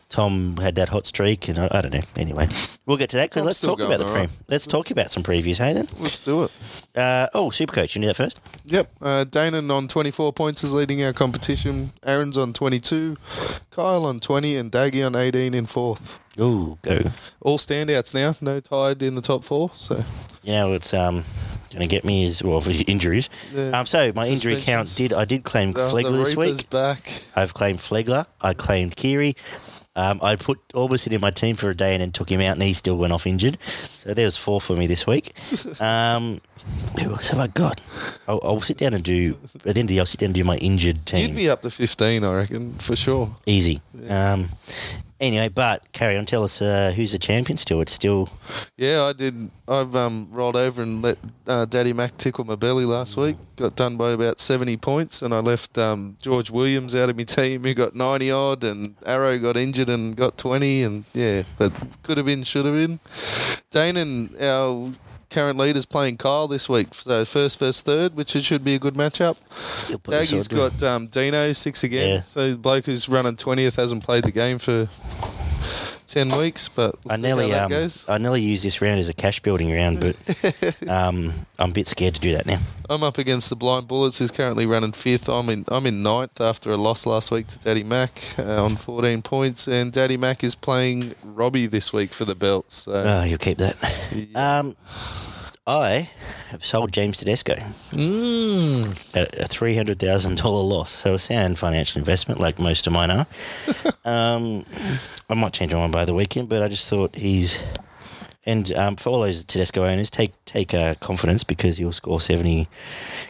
Tom had that hot streak, and I, I don't know. Anyway, we'll get to that because let's talk about the going pre. Let's talk about some previews. Hey then. Let's do it. Uh, oh, Supercoach, you do that first. Yep. Uh, Danon on 24 points is leading our competition. Aaron's on 22, Kyle on 20, and Daggy on 18 in fourth. Ooh, go. All standouts now. No tied in the top four. So You know what's um going to get me is well for injuries. Yeah. Um, so my injury count did I did claim Flegler this week. back. I've claimed Flegler. I claimed Keary. Um, I put Aubusson in my team for a day and then took him out, and he still went off injured. So there's four for me this week. [LAUGHS] Um, who else have I got? I'll, I'll sit down and do at the end of the year, I'll sit down and do my injured team. You'd be up to 15, I reckon, for sure. Easy. Um, anyway, but carry on. Tell us uh, who's the champion still. It's still Yeah, I did. I've um, rolled over and let uh, Daddy Mac tickle my belly last week. Got done by about 70 points, and I left um, George Williams out of my team, who got 90 odd, and Arrow got injured and got 20, and yeah, but could have been, should have been. Dane and our current leader's playing Kyle this week, so first, first, third, which it should be a good matchup. You'll put the Daggy's got um, Dino six again, Yeah. so the bloke who's running 20th hasn't played the game for 10 weeks, but we'll I nearly, um. I nearly used this round as a cash building round, but [LAUGHS] um, I'm a bit scared to do that now. I'm up against the Blind Bullets, who's currently running fifth. I'm in I'm in ninth after a loss last week to Daddy Mac uh, on 14 points, and Daddy Mac is playing Robbie this week for the belt. So Oh, you'll keep that. Yeah. Um, I have sold James Tedesco mm, at a three hundred thousand dollar loss. So a sound financial investment, like most of mine are. [LAUGHS] um, I might change my mind by the weekend, but I just thought he's. And um, for all those Tedesco owners, take take uh, confidence because he'll score seventy.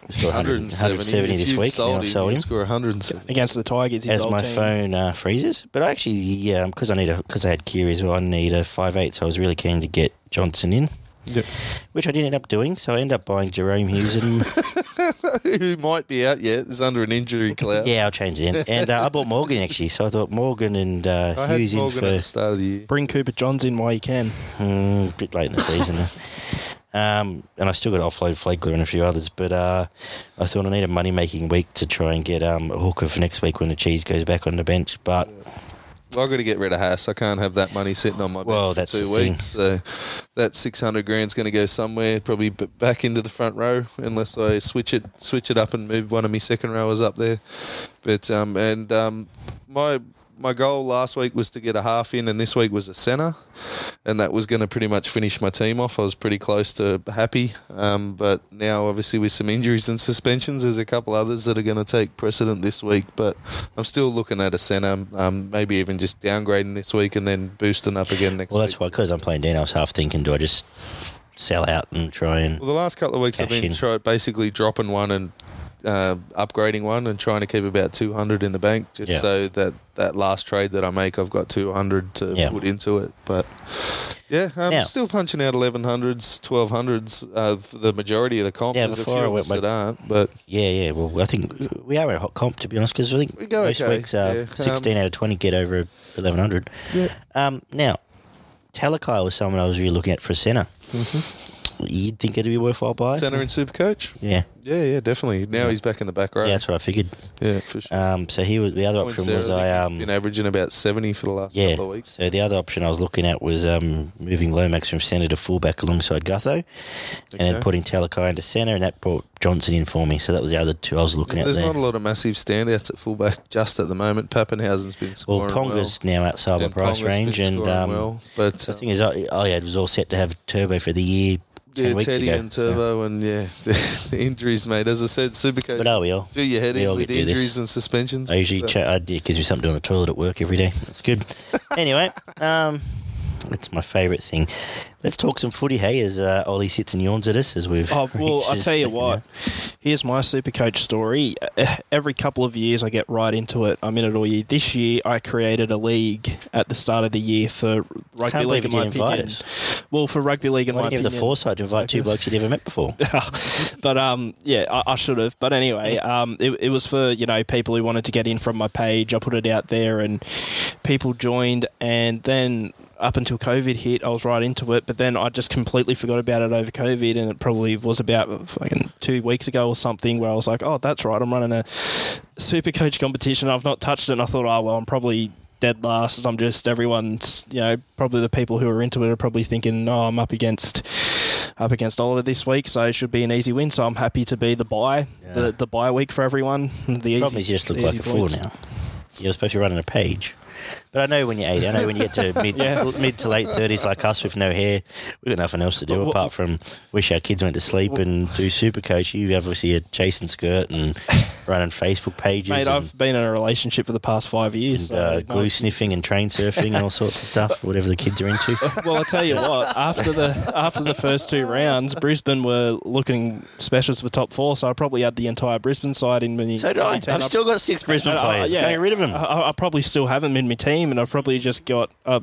He'll score 100, 170, 170 If this you've week. Sold I've him, sold him Score 170. Against the Tigers, as my team. phone uh, freezes. But I actually, yeah, because I need a because I had Keary as well. I need a five eight, so I was really keen to get Johnson in, Yep. which I didn't end up doing. So I ended up buying Jahrome Hughes and [LAUGHS] Who might be out yet is under an injury cloud. yeah, I'll change it in. And uh, I bought Morgan actually, so I thought Morgan and uh, I had Hughes in Morgan for at the start of the year. Bring Cooper Johns in while you can. mm, a bit late in the season. Um, and I still got to offload Flegler and a few others, but uh, I thought I need a money making week to try and get um, a hooker for next week when the cheese goes back on the bench. But I've got to get rid of Haas. I can't have that money sitting on my bench Well, for that's two the thing. weeks. So that six hundred grand's going to go somewhere, probably back into the front row, unless I switch it switch it up and move one of my second rowers up there. But um, and um, my my goal last week was to get a half in, and this week was a centre, and that was going to pretty much finish my team off. I was pretty close to happy, um, but now obviously with some injuries and suspensions, there's a couple others that are going to take precedent this week. But I'm still looking at a centre, um, maybe even just downgrading this week and then boosting up again next week. well, week. that's why because I'm playing Dan, I was half thinking, do I just sell out and try and Well, the last couple of weeks I've been in. try, basically dropping one and uh, upgrading one and trying to keep about 200 in the bank just Yeah. so that that last trade that I make, I've got 200 to Yeah. put into it. But yeah, I'm Now- still punching out 1100s, 1200s uh, for the majority of the comp. Yeah, There's a before few I went that aren't, but Yeah, yeah. Well, I think we are a hot comp to be honest, because I think We go most okay, weeks uh, yeah. Um, sixteen out of twenty get over eleven hundred. yeah. Um, now, Talakai was someone I was really looking at for a centre. You'd think it'd be worthwhile buy? Centre and super coach. Yeah, Yeah, yeah, definitely. Now he's back in the back row. yeah, that's what I figured. Yeah, for sure. Um, so he was the other option was Points there, I think um been averaging about 70 for the last yeah. couple of weeks. So the other option I was looking at was um moving Lomax from centre to fullback alongside Gutho, and then putting Talakai into centre, and that brought Johnson in for me. So that was the other two I was looking at There's there. not a lot of massive standouts at fullback just at the moment. Papenhuyzen's been scoring well, Ponga's now outside And price Ponga's range, and um, well, but the thing is, I, I was all set to have Turbo for the year yeah, Teddy ago. and Turbo, and yeah, [LAUGHS] the, the injuries, mate. As I said, Supercoach But are we all? do your head we in with get to do this. injuries and suspensions. I usually But- ch- I, it gives me something to do on the toilet at work every day. That's good. [LAUGHS] anyway, um, it's my favourite thing. Let's talk some footy, hey, as uh, Ollie sits and yawns at us as we've. Oh [LAUGHS] well, I this tell you what. Here's my super coach story. [SIGHS] Every couple of years, I get right into it. I'm in it all year. This year, I created a league at the start of the year for rugby Can't league. believe In you my opinion, well, for rugby league, in Why my didn't you have the foresight to invite two [LAUGHS] blokes you'd never met before? [LAUGHS] but um, yeah, I, I should have. But anyway, um, it, it was for you know people who wanted to get in from my page. I put it out there, and people joined. And then up until COVID hit, I was right into it. But then I just completely forgot about it over COVID, and it probably was about fucking two weeks ago or something where I was like, oh, that's right, I'm running a super coach competition. I've not touched it, and I thought, oh well, I'm probably dead last. I'm just everyone's, you know, probably the people who are into it are probably thinking, oh, I'm up against up against Oliver this week, so it should be an easy win. So I'm happy to be the buy, Yeah. the the buy week for everyone. The easy, Problem is, you just look like easy a fool now. You're supposed to be running a page. But I know when you're 80, I know when you get to mid, [LAUGHS] Yeah. mid to late 30s like us with no hair, we've got nothing else to do apart from wish our kids went to sleep and do super coach. You obviously are chasing skirt and [LAUGHS] running Facebook pages Mate, and, I've been in a relationship for the past five years. and, so uh, glue [LAUGHS] sniffing and train surfing and all sorts of stuff, whatever the kids are into. well, I tell you what. After the after the first two rounds, Brisbane were looking specials for top four, so I probably had the entire Brisbane side in my. So do I. I've still got six Brisbane players. yeah, Can't get rid of them. I, I probably still haven't in my team, and I've probably just got. Uh,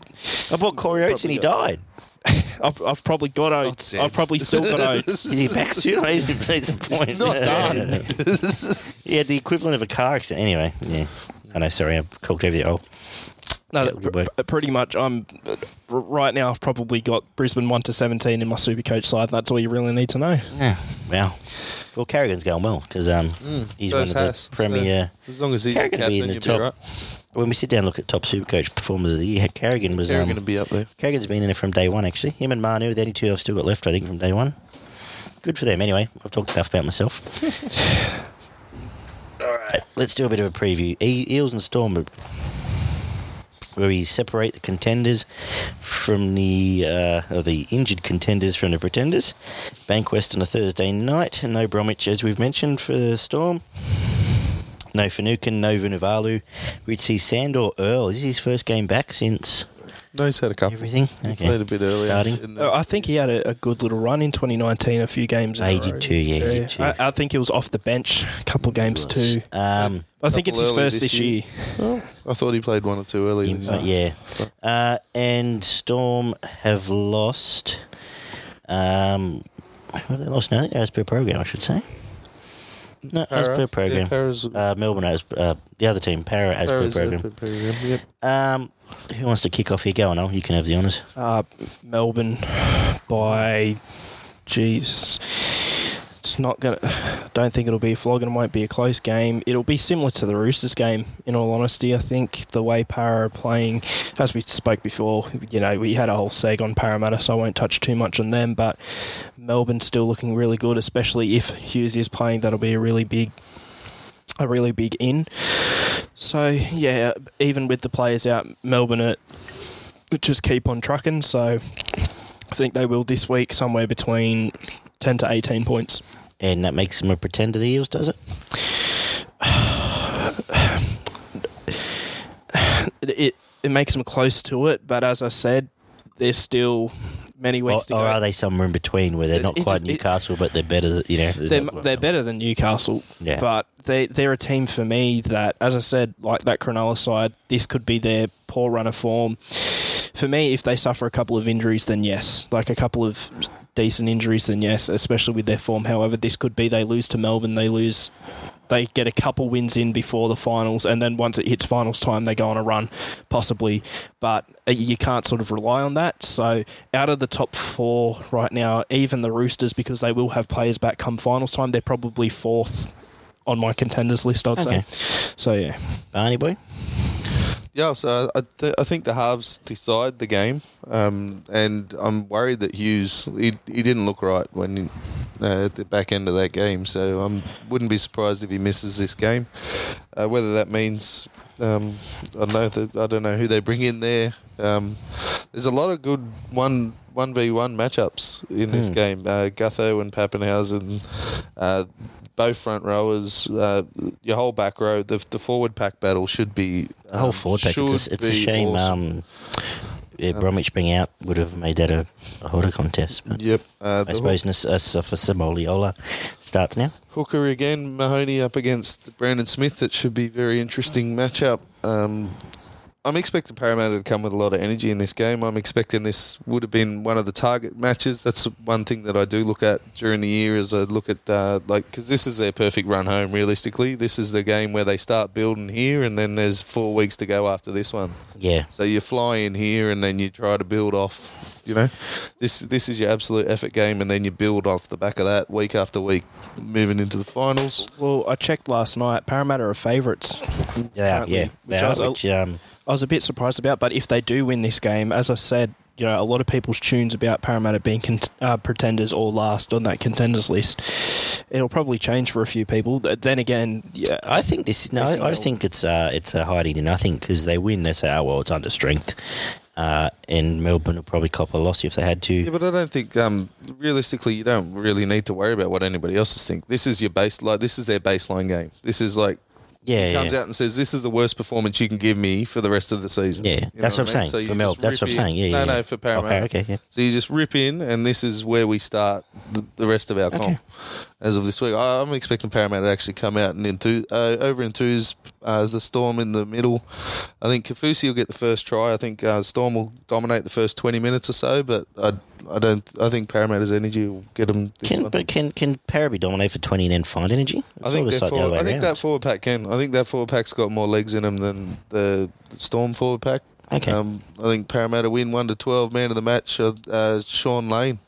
I bought Corey Oates and he died. [LAUGHS] I've, I've probably got not Oates. dead. I've probably still got Oates. Is he back soon? He's, he's a [LAUGHS] point. not done. [LAUGHS] he had the equivalent of a car accident. Anyway, yeah. I know, sorry, I cooked over the oh. No, Yeah, good work. pr- pretty much. I'm uh, r- right now. I've probably got Brisbane one to seventeen in my super coach side. And that's all you really need to know. Yeah, wow. Well, Carrigan's going well because um, he's one of the Haas. premier. As long as he's Carrigan captain, will be in the you'll top. be right. When we sit down and look at top Supercoach performers of the year, Carrigan was. They're Um, going to be up there. Carrigan's been in it from day one, actually. Him and Manu, the only two I've still got left, I think, from day one. Good for them, anyway. I've talked enough about myself. [LAUGHS] All right, let's do a bit of a preview. E- Eels and Storm, where we separate the contenders from the uh, or the injured contenders from the pretenders. Bankwest on a Thursday night. No Bromwich, as we've mentioned, for the Storm. No Finucane, no Vunivalu. We'd see Sandor Earl. Is this his first game back since No, he's had a couple. everything? He Okay. played a bit earlier. Starting. in the- Uh, I think he had a, a good little run in 2019. A few games. in a he did row. too, yeah, he did too. I, I think he was off the bench a couple games too. Um, I think it's his early first this this year. Oh, I thought he played one or two earlier. he this year. yeah. Uh, and Storm have lost. Um, well, they lost now, as per program, I should say. No, as Para. per program. Yeah, Para's, uh, Melbourne as uh, the other team, Para as Para's per program. program. Yep. Um, who wants to kick off here? Go on, Al. You can have the honours. Uh, Melbourne by, jeez, it's not gonna. Don't think it'll be a flog and it won't be a close game. It'll be similar to the Roosters game. In all honesty, I think the way Para are playing, as we spoke before, you know, we had a whole seg on Parramatta, so I won't touch too much on them. But Melbourne still looking really good, especially if Hughes is playing. That'll be a really big, a really big in. So yeah, even with the players out, Melbourne are just keep on trucking. So I think they will this week, somewhere between ten to eighteen points. And that makes them a pretender, the Eels, does? It, [SIGHS] it it makes them close to it, but as I said, they're still many Or, weeks to or are they somewhere in between where they're not It's- quite it- Newcastle, but they're better? You know, they're, they're better than Newcastle, Yeah. but they they're a team for me that, as I said, like that Cronulla side, this could be their poor run of form. For me, if they suffer a couple of injuries, then yes, like a couple of decent injuries, then yes, especially with their form. However, this could be they lose to Melbourne, they lose. They get a couple wins in before the finals, and then once it hits finals time, they go on a run, possibly. But uh, you can't sort of rely on that. So, out of the top four right now, even the Roosters, because they will have players back come finals time, they're probably fourth on my contenders list, I'd Okay. say. So, yeah. Barney boy. Yeah, so I, th- I think the halves decide the game, um, and I'm worried that Hughes he, he didn't look right when he, uh, at the back end of that game. So I wouldn't be surprised if he misses this game. Uh, whether that means um, I don't know that I don't know who they bring in there. Um, there's a lot of good one one v one matchups in this Hmm. game. Uh, Gutho and Papenhuyzen. Uh, both front rowers, uh, your whole back row, the, the forward pack battle should be The whole um, forward pack. It's, a, it's a shame. awesome. Um, yeah, Bromwich being out would have made that a, a harder contest. But Yep. Uh, I suppose Nas- uh, for Samoliola starts now. hooker again, Mahoney up against Brandon Smith. It should be a very interesting matchup. Um, I'm expecting Parramatta to come with a lot of energy in this game. I'm expecting this would have been one of the target matches. That's one thing that I do look at during the year as I look at uh, like because this is their perfect run home. Realistically, this is the game where they start building here, and then there's four weeks to go after this one. Yeah, So you fly in here and then you try to build off. You know, this this is your absolute effort game, and then you build off the back of that week after week, moving into the finals. Well, I checked last night. Parramatta are favourites. Yeah, are. currently, Yeah, which I are. was- Which um, I was a bit surprised about, but if they do win this game, as I said, you know, a lot of people's tunes about Parramatta being cont- uh, pretenders or last on that contenders list, it'll probably change for a few people. Th- Then again, yeah, I think this. No, Facing I Melbourne. think it's uh, it's a hiding in nothing because they win. They say, "Oh well, it's under strength," uh, and Melbourne will probably cop a loss if they had to. Yeah, but I don't think um, realistically you don't really need to worry about what anybody else is think. This is your base. Like this is their baseline game. This is like yeah, he comes yeah. out and says, "This is the worst performance you can give me for the rest of the season." Yeah, You that's what I'm saying. you For Mel- that's what I'm saying. Yeah, no, yeah, no, for Parramatta. Okay, okay, yeah. So you just rip in, and this is where we start the, the rest of our comp Okay. As of this week. I- I'm expecting Parramatta to actually come out and enthuse, uh, over enthuse uh, the Storm in the middle. I think Kafusi will get the first try. I think uh, Storm will dominate the first 20 minutes or so, but I, I don't. I think Parramatta's energy will get them. Can one. but can can be dominate for twenty and then find energy? I think, It's like the forward, way I think around. that forward pack can. I think that forward pack's got more legs in them than the, the Storm forward pack. Okay. Um, I think Parramatta win one to twelve. Man of the match, uh, uh, Shaun Lane.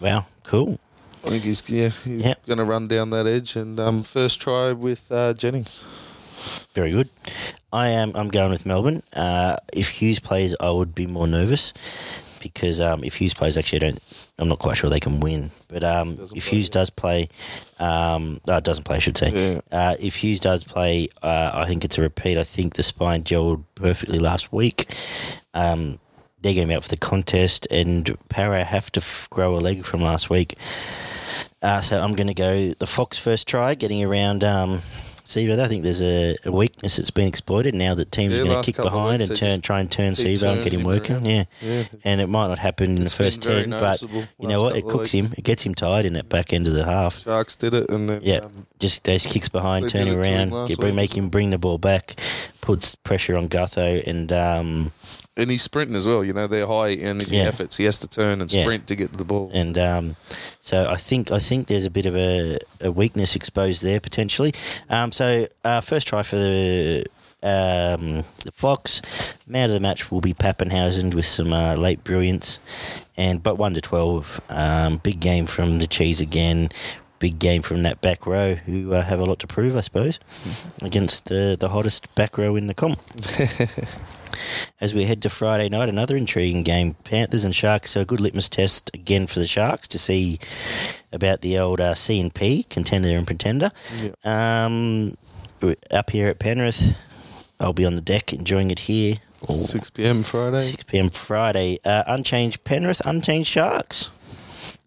Wow, cool. I think he's yeah he's Yeah. going to run down that edge and um, first try with uh, Jennings. Very good. I am. I'm going with Melbourne. Uh, if Hughes plays, I would be more nervous because um, if Hughes plays, actually, I don't. I'm not quite sure they can win. But um, if Hughes does play, um, no, doesn't play, I should say. Yeah. Uh, if Hughes does play, uh, I think it's a repeat. I think the spine gelled perfectly last week. Um, they're going to be out for the contest, and Para have to f- grow a leg from last week. Uh, so I'm going to go the Fox first try, getting around um, Sivo. I think there's a, a weakness that's been exploited now that teams Yeah, are going to kick behind and turn, try and turn Sivo and get him working. Yeah. Yeah. and it might not happen in the first ten, but you know what? It cooks him. It gets him tired in that back end of the half. Sharks did it, and then Yeah, um, just those kicks behind, They turn did him it to him around, get, bring, make him bring the ball back, puts pressure on Gutho, and um, and he's sprinting as well. You know, they're high energy Yeah. efforts. He has to turn and Yeah. sprint to get to the ball. and um, so I think I think there's a bit of a, a weakness exposed there potentially. Um, so uh, first try for the. Um, the Fox man of the match will be Papenhuyzen with some uh, late brilliance, and but one to twelve, um, big game from the cheese again, big game from that back row who uh, have a lot to prove, I suppose, against the the hottest back row in the comp. [LAUGHS] As we head to Friday night, another intriguing game: Panthers and Sharks. So a good litmus test again for the Sharks to see about the old uh, C and P contender and pretender. Um, up here at Penrith, I'll be on the deck enjoying it here. Or 6 p.m. Friday. 6 p.m. Friday. Uh, unchanged Penrith, unchanged Sharks.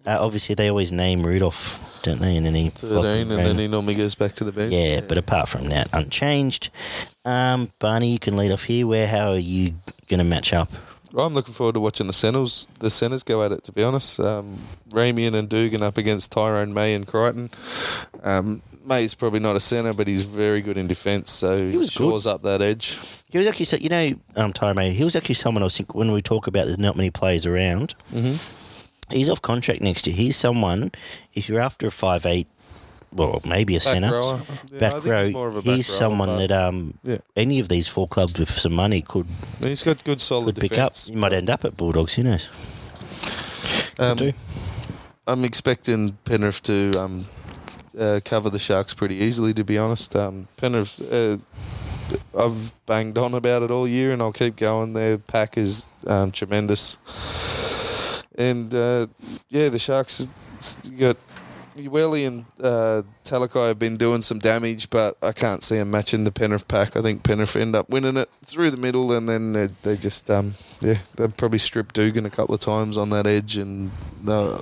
Uh, obviously, they always name Rudolf, don't they? And then he 13, and then he normally goes back to the bench. yeah, but apart from that, unchanged. Um, Barney, you can lead off here. Where how are you going to match up? Well, I'm looking forward to watching the centers, the centers go at it. To be honest, um, Ramien and Dugan up against Tyrone May and Crichton. Um, May's probably not a centre, but he's very good in defence, so he was shores up that edge. He was actually, you know, um, Tyrone, May. he was actually someone I was thinking when we talk about there's not many players around. Mm-hmm. He's off contract next year. He's someone, if you're after a five eight, well, maybe a Back centre, rower. Yeah, back think row, he's more of a back he's rower, someone that um, Yeah. any of these four clubs with some money could, He's got good solid could pick up. defence. You might end up at Bulldogs, who knows? Um, do. I'm expecting Penrith to um, uh, cover the Sharks pretty easily. To be honest, um, Penrith. Uh, I've banged on about it all year, and I'll keep going. Their pack is um, tremendous, and uh, yeah, the Sharks. Got Welly and uh, Talakai have been doing some damage, but I can't see them matching the Penrith pack. I think Penrith end up winning it through the middle, and then they, they just um, yeah they'll probably strip Dugan a couple of times on that edge, and uh,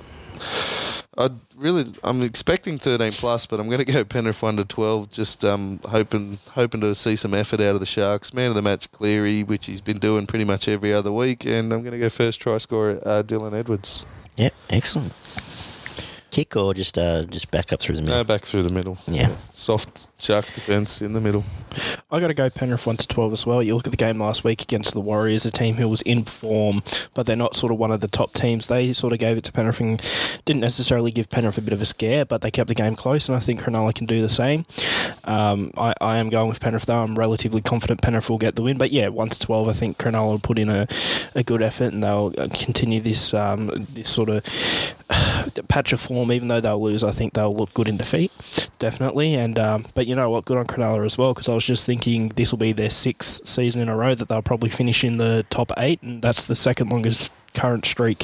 I really I'm expecting 13 plus, but I'm going to go Penrith one to 12. Just um, hoping hoping to see some effort out of the Sharks. Man of the match Cleary, which he's been doing pretty much every other week, and I'm going to go first try scorer uh, Dylan Edwards. Yeah, excellent. Kick or just uh, just back up through the middle? No, back through the middle. Yeah. Soft Sharks defence in the middle. I got to go Penrith one to twelve as well. You look at the game last week against the Warriors, a team who was in form, but they're not sort of one of the top teams. They sort of gave it to Penrith and didn't necessarily give Penrith a bit of a scare, but they kept the game close, and I think Cronulla can do the same. Um, I, I am going with Penrith though. I'm relatively confident Penrith will get the win, but yeah, one to twelve, I think Cronulla will put in a, a good effort and they'll uh, continue this um, this sort of [SIGHS] patch of form. Even though they'll lose, I think they'll look good in defeat, definitely. And um, but you know what, good on Cronulla as well because I was just thinking this will be their sixth season in a row that they'll probably finish in the top eight, and that's the second longest current streak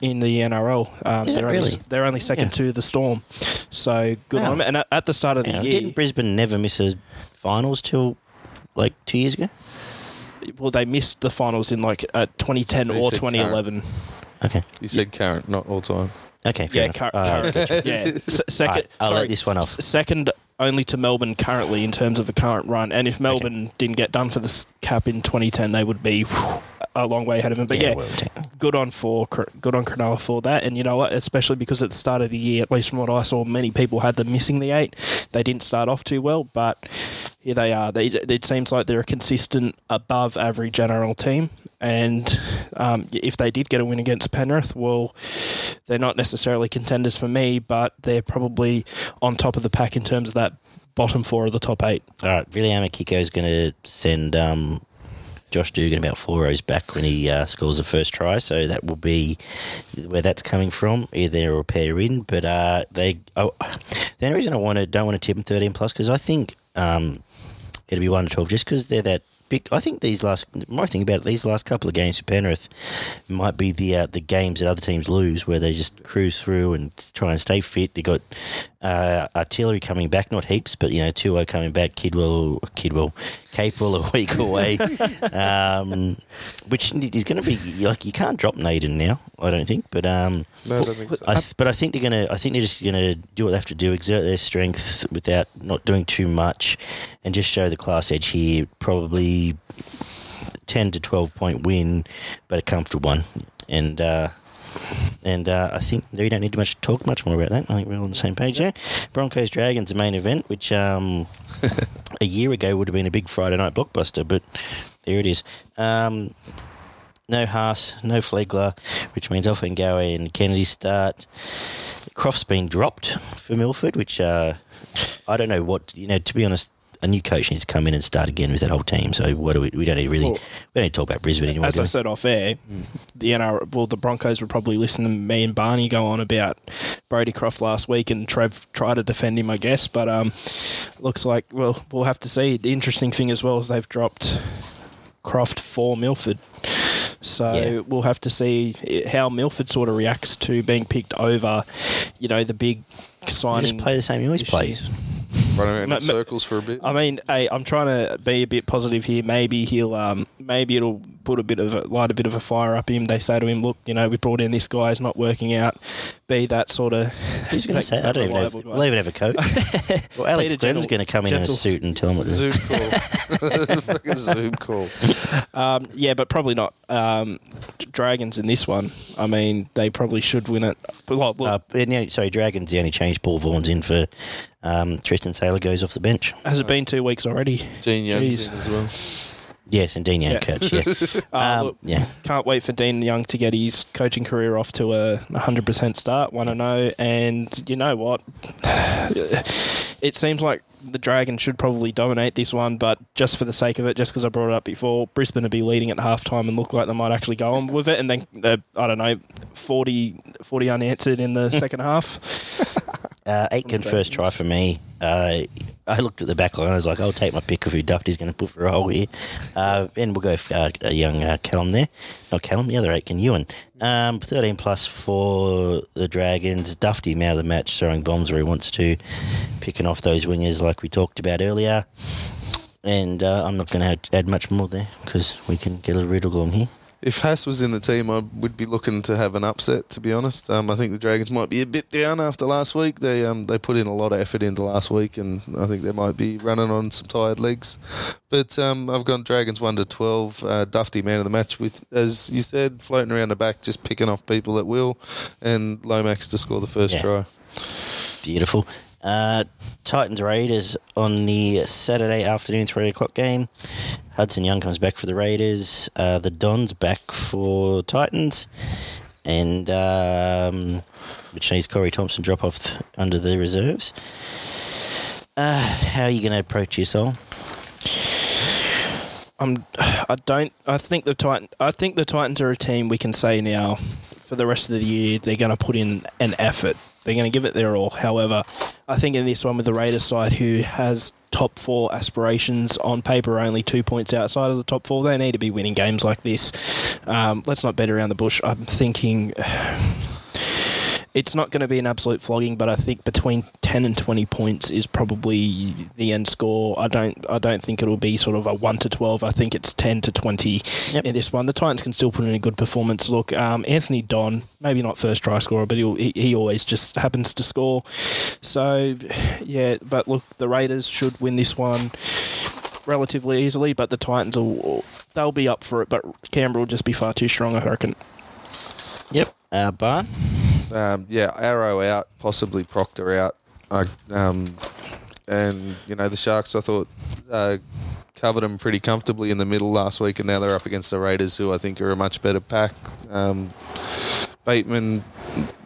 in the NRL. Um, Is they're, really? only, they're only second Yeah. to the Storm, so good Wow. on them. And at, at the start of the Hang year, Didn't Brisbane never miss a finals till like two years ago? well, they missed the finals in like uh, 2010 They or said 2011. Okay. You said current, not all time. Okay, fair Yeah, enough. cur- Uh, current. [LAUGHS] yeah. S- second, Alright, I'll sorry, let this one off. s- second only to Melbourne currently in terms of the current run. And if Melbourne didn't get done for the s- cap in 2010, they would be whew, a long way ahead of them. But yeah, te- good on for good on Cronulla for that. And you know what? Especially because at the start of the year, at least from what I saw, many people had them missing the eight. They didn't start off too well, but here they are. They, it seems like they're a consistent, above average NRL team. And um, if they did get a win against Penrith, well, they're not necessarily contenders for me, but they're probably on top of the pack in terms of that bottom four of the top eight. All right, Viliame Kikau is going to send um, Josh Dugan about four rows back when he uh, scores the first try. So that will be where that's coming from, either a pair in. But uh, they, oh, the only reason I want to don't want to tip them thirteen plus because I think um, it'll be one to twelve just because they're that. Big, I think these last, my thing about it, these last couple of games for Penrith might be the uh, the games that other teams lose, where they just cruise through and try and stay fit. They got uh, artillery coming back, not heaps, but you know, two O coming back. Kidwell, Kidwell, Capewell a [LAUGHS] week away, um, which is going to be like you can't drop Naden now. I don't think, but um, No, I don't think so. I th- but I think they're going to. I think they're just going to do what they have to do, exert their strength without not doing too much, and just show the class edge here. Probably ten to twelve point win, but a comfortable one, and. Uh, and uh, I think we don't need to much talk much more about that. I think we're all on the same page there. Broncos Dragons, the main event, which um, [LAUGHS] a year ago would have been a big Friday night blockbuster, but there it is. Um, no Haas, no Flegler, which means Offengawe and Kennedy start. Croft's been dropped for Milford, which uh, I don't know what you know. To be honest, a new coach needs to come in and start again with that whole team. So what do we? We don't need really. Well, we don't need to talk about Brisbane anymore. As I said off air, the NR, well, the Broncos would probably listen to me and Barney go on about Brodie Croft last week, and Trev try to defend him, I guess. But um, looks like well, we'll have to see. The interesting thing as well is they've dropped Croft for Milford. So Yeah. we'll have to see how Milford sort of reacts to being picked over, you know, the big signing. just play the same he always plays. Running around in circles for a bit. I mean, hey, I'm trying to be a bit positive here. Maybe he'll, um, maybe it'll put a bit of a, light a bit of a fire up him. They say to him, "Look, you know, we brought in this guy, he's not working out. Be that sort of Who's going to say? I don't even reliable have. We'll even have a coat. [LAUGHS] well, Alex Peter Glenn's going to come in in a Gentle. suit and tell him what. Zoom call. [LAUGHS] Zoom call. [LAUGHS] Um, yeah, but probably not. Um, Dragons in this one. I mean, they probably should win it. But well, look, Uh, and, sorry, Dragons. The only change. Paul Vaughan's in for um, Tristan Sailor goes off the bench. has it been two weeks already? Gene Young's Jeez. in as well. Yes, and Dean Young Yeah. coach. Yeah, [LAUGHS] Uh, um, look, yeah. Can't wait for Dean Young to get his coaching career off to a 100% start, 1 0. And you know what? [SIGHS] It seems like the Dragons should probably dominate this one, but just for the sake of it, just because I brought it up before, Brisbane would be leading at halftime and look like they might actually go on with it. And then, uh, I don't know, 40, 40 unanswered in the [LAUGHS] second half. Uh, Aitken the first try for me. Uh, I looked at the back line. I was like, I'll take my pick of who Dufty's going to put for a hole here. Uh, and we'll go for uh, a young uh, Callum there. Not Callum, the other Aitken, Euan. Um, 13 plus for the Dragons. Dufty, man of the match, throwing bombs where he wants to, picking off those wingers like we talked about earlier. And uh, I'm not going to add, add much more there because we can get a little riddle along here. If Haas was in the team, I would be looking to have an upset. To be honest, um, I think the Dragons might be a bit down after last week. They um, they put in a lot of effort into last week, and I think they might be running on some tired legs. But um, I've gone Dragons one to twelve. Uh, Dufty man of the match with, as you said, floating around the back, just picking off people at will, and Lomax to score the first Yeah. try. Beautiful. Uh, Titans Raiders on the Saturday afternoon three o'clock game. Hudson Young comes back for the Raiders. Uh, the Dons back for Titans, and um, which needs Corey Thompson drop off th- under the reserves. Uh, how are you going to approach your soul? I'm. I don't. I think the Titan. I think the Titans are a team we can say now for the rest of the year they're going to put in an effort. They're going to give it their all. However, I think in this one with the Raiders side, who has top four aspirations on paper, only two points outside of the top four, they need to be winning games like this. Um, let's not bet around the bush. I'm thinking. [SIGHS] It's not going to be an absolute flogging, but I think between ten and twenty points is probably the end score. I don't, I don't think it'll be sort of a one to twelve. I think it's ten to twenty Yep. in this one. The Titans can still put in a good performance. Look, um, Anthony Don, maybe not first try scorer, but he'll, he he always just happens to score. So, yeah, but look, the Raiders should win this one relatively easily, but the Titans will they'll be up for it. But Canberra will just be far too strong, I reckon. Yep. Uh, Barn. Um, yeah, Arrow out, possibly Proctor out. I, um, and, you know, the Sharks, I thought, uh, covered them pretty comfortably in the middle last week, and now they're up against the Raiders, who I think are a much better pack. Um, Bateman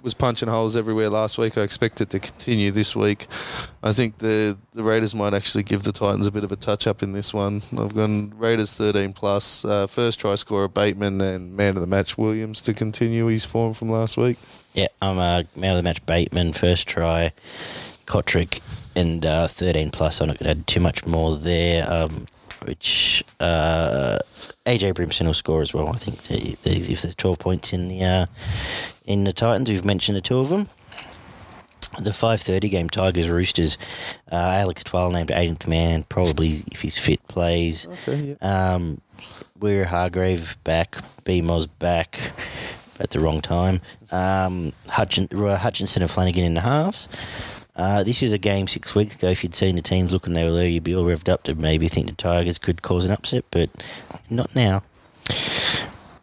was punching holes everywhere last week. I expect it to continue this week. I think the the Raiders might actually give the Titans a bit of a touch up in this one. I've gone Raiders 13 plus, uh, first try scorer Bateman and man of the match Williams to continue his form from last week. Yeah, I'm a man of the match. Bateman first try, Cotric, and uh, 13 plus. I'm not going to add too much more there. Um, which uh, AJ Brimson will score as well. I think if there's 12 points in the uh, in the Titans, we've mentioned the two of them. The 5:30 game, Tigers Roosters. Uh, Alex Twal named 18th man. Probably if he's fit, plays. Okay, yeah. Um, Waerea-Hargreaves back, BMOS back at the wrong time. Um, Hutchin, Hutchinson and Flanagan in the halves. Uh, this is a game six weeks ago. If you'd seen the teams looking they were there, you'd be all revved up to maybe think the Tigers could cause an upset, but not now.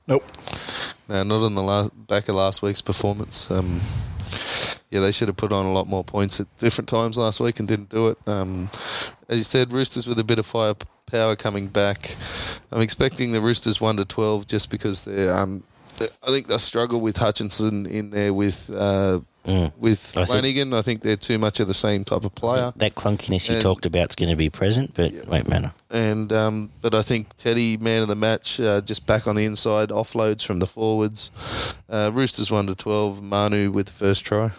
Nope. No, not on the last, back of last week's performance. Um, yeah, they should have put on a lot more points at different times last week and didn't do it. Um, as you said, Roosters with a bit of firepower coming back. I'm expecting the Roosters one to twelve just because they. Um, I think they'll struggle with Hutchinson in there with uh, Mm. with I. I think they're too much of the same type of player. That clunkiness you talked about is going to be present, but won't matter. and um, but I think Teddy, man of the match, uh, just back on the inside, offloads from the forwards. Uh, Roosters one to twelve. Manu with the first try.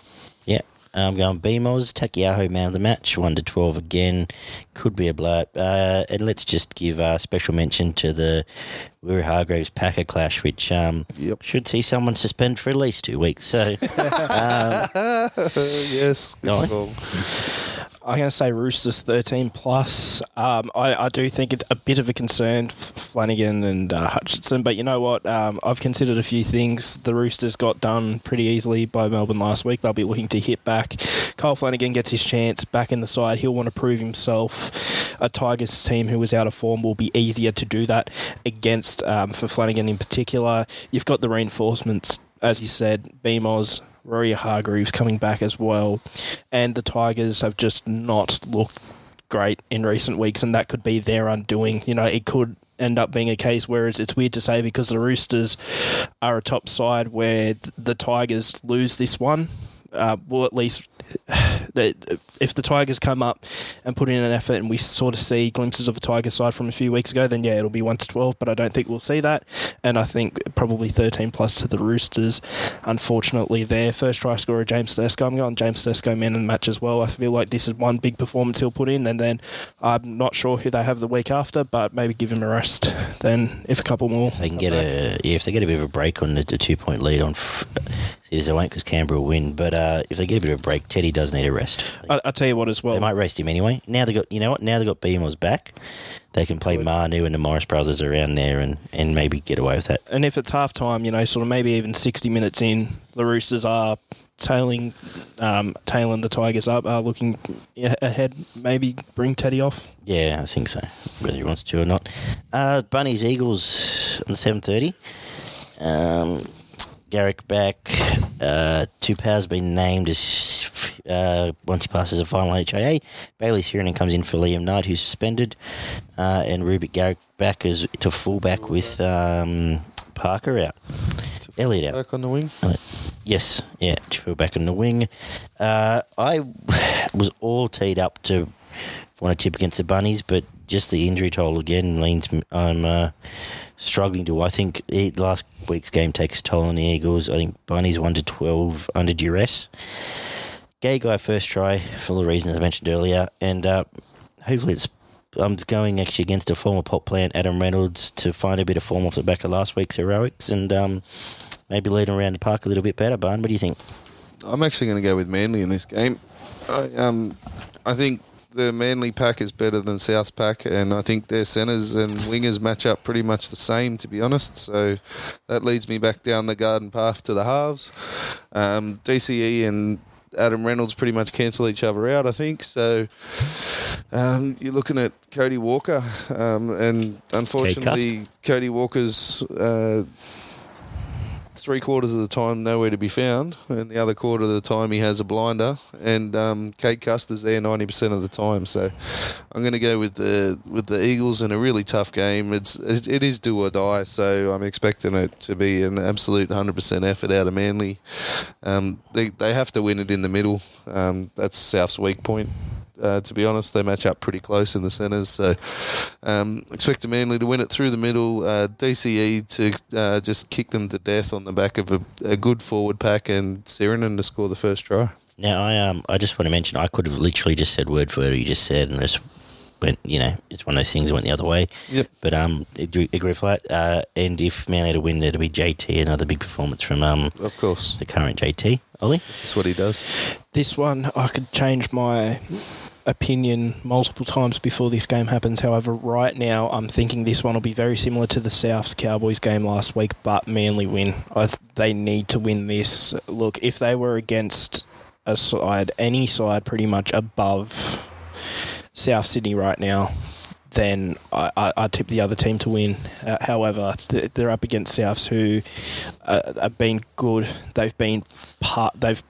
Yeah. I'm going BMOS, Taukeiaho man of the match, 1 to 12 again. Could be a blowout. Uh, and let's just give a special mention to the Waerea-Hargreaves Packer clash, which um, Yep. should see someone suspend for at least two weeks. So, [LAUGHS] um, yes, good Go call. I'm going to say Roosters 13 plus. Um, I, I do think it's a bit of a concern, Flanagan and uh, Hutchinson, but you know what? Um, I've considered a few things. The Roosters got done pretty easily by Melbourne last week. They'll be looking to hit back. Kyle Flanagan gets his chance back in the side. He'll want to prove himself. A Tigers team who is out of form will be easier to do that against um, for Flanagan in particular. You've got the reinforcements, as you said, BMOS, Waerea-Hargreaves coming back as well. And the Tigers have just not looked great in recent weeks, and that could be their undoing. You know, it could end up being a case where it's, it's weird to say because the Roosters are a top side where the Tigers lose this one. Uh, well, at least [SIGHS] if the Tigers come up and put in an effort and we sort of see glimpses of a Tiger side from a few weeks ago, then yeah, it'll be 1 to 12, but I don't think we'll see that. And I think probably 13 plus to the Roosters, unfortunately, their first try scorer, James Tedesco. I'm going James Tedesco man in the match as well. I feel like this is one big performance he'll put in, and then I'm not sure who they have the week after, but maybe give him a rest. Then if a couple more. They can get a, yeah, if they get a bit of a break on the, the two point lead on. F- they won't because Canberra will win, but uh, if they get a bit of a break, Teddy does need a rest. I, will tell you what as well. They might rest him anyway. Now they got you know what? Now they got Beamos back. They can play Manu and the Morris brothers around there and, and maybe get away with that. And if it's half time, you know, sort of maybe even sixty minutes in, the Roosters are tailing um, tailing the Tigers up, are looking ahead. Maybe bring Teddy off. Yeah, I think so. Whether he wants to or not. Uh, Bunnies Eagles on seven thirty. Um, Garrick back. Uh, Tupou's been named as uh, once he passes a final HIA. Bailey Sironen comes in for Liam Knight, who's suspended, uh, and Reuben Garrick back as to fullback with um, Parker out. Elliot out. Back on the wing. Uh, yes, yeah, to back on the wing. Uh, I [SIGHS] was all teed up to want to tip against the Bunnies, but just the injury toll again means I'm uh, struggling to. I think last week's game takes a toll on the Eagles. I think Bunny's 1 to 12 under duress. Gagai first try for the reasons I mentioned earlier, and uh, hopefully it's. I'm going actually against a former pot plant, Adam Reynolds, to find a bit of form off the back of last week's heroics and um, maybe lead around the park a little bit better. Barn, what do you think? I'm actually going to go with Manly in this game. I, um, I think the Manly pack is better than South pack, and I think their centres and wingers match up pretty much the same, to be honest. So that leads me back down the garden path to the halves. Um, DCE and Adam Reynolds pretty much cancel each other out, I think. So um, you're looking at Cody Walker, um, and unfortunately, Cody Walker's. Uh, three quarters of the time nowhere to be found, and the other quarter of the time he has a blinder. And um, Cade Cust's there ninety percent of the time. So I'm going to go with the with the Eagles in a really tough game. It's it is do or die. So I'm expecting it to be an absolute hundred percent effort out of Manly. Um, they they have to win it in the middle. Um, that's South's weak point. Uh, to be honest, they match up pretty close in the centres. So um, expect the Manly to win it through the middle. Uh, DCE to uh, just kick them to death on the back of a, a good forward pack and Sironen to score the first try. Now, I um, I just want to mention I could have literally just said word for word you just said, and just went, you know, it's one of those things that went the other way. Yep. But um, agree, agree for that. Uh, and if Manly to win, it'll be JT, another big performance from um, of course, the current JT. Ollie, this is what he does. This one, I could change my opinion multiple times before this game happens. However, right now I'm thinking this one will be very similar to the Souths Cowboys game last week, but Manly win. Th- they need to win this. Look, if they were against a side, any side pretty much above South Sydney right now, then I, I, I tip the other team to win. Uh, however, th- they're up against Souths who uh, have been good. They've been part. They've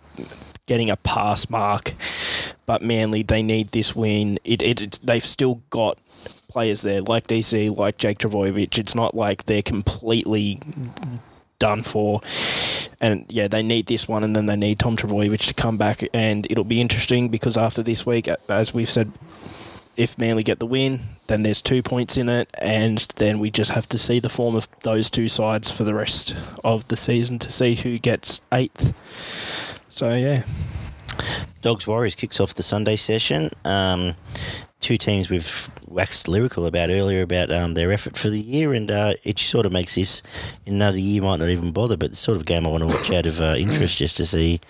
getting a pass mark but Manly, they need this win. It, it they've still got players there like DC, like Jake Trbojevic. It's not like they're completely done for. And yeah, they need this one, and then they need Tom Trbojevic to come back. And it'll be interesting because after this week, as we've said, if Manly get the win, then there's two points in it, and then we just have to see the form of those two sides for the rest of the season to see who gets eighth. So yeah. Dogs Warriors kicks off the Sunday session. Um, two teams we've waxed lyrical about earlier about um, their effort for the year, and uh, it sort of makes this another year might not even bother, but it's sort of a game I want to watch out of uh, interest just to see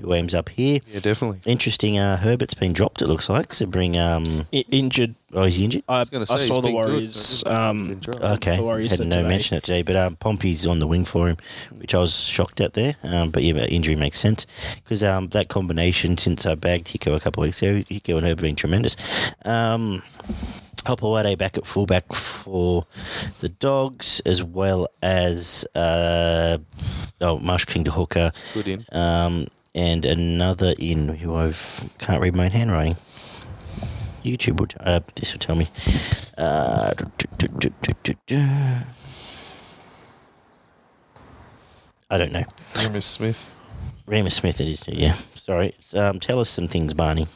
who ends up here. Yeah, definitely. Interesting. Uh, Herbert's been dropped. It looks like to bring. Um, I- injured. oh, he's injured. I, gonna I say, he's saw the been good, Warriors. Um. Okay, The Warriors had no today. mention it today, but um, Pompey's on the wing for him, which I was shocked at there. Um, but yeah, injury makes sense because um, that combination since I bagged Hiku a couple of weeks ago, Hiku and Herb have been tremendous. Um, Hopoate back at fullback for the Dogs, as well as uh, oh Marsh King to hooker, Good in. um, and another in who I can't read my own handwriting. YouTube would uh, this will tell me. Uh, I don't know. Miss Smith. Remus Smith, it is. Yeah, sorry. Um, tell us some things, Barney.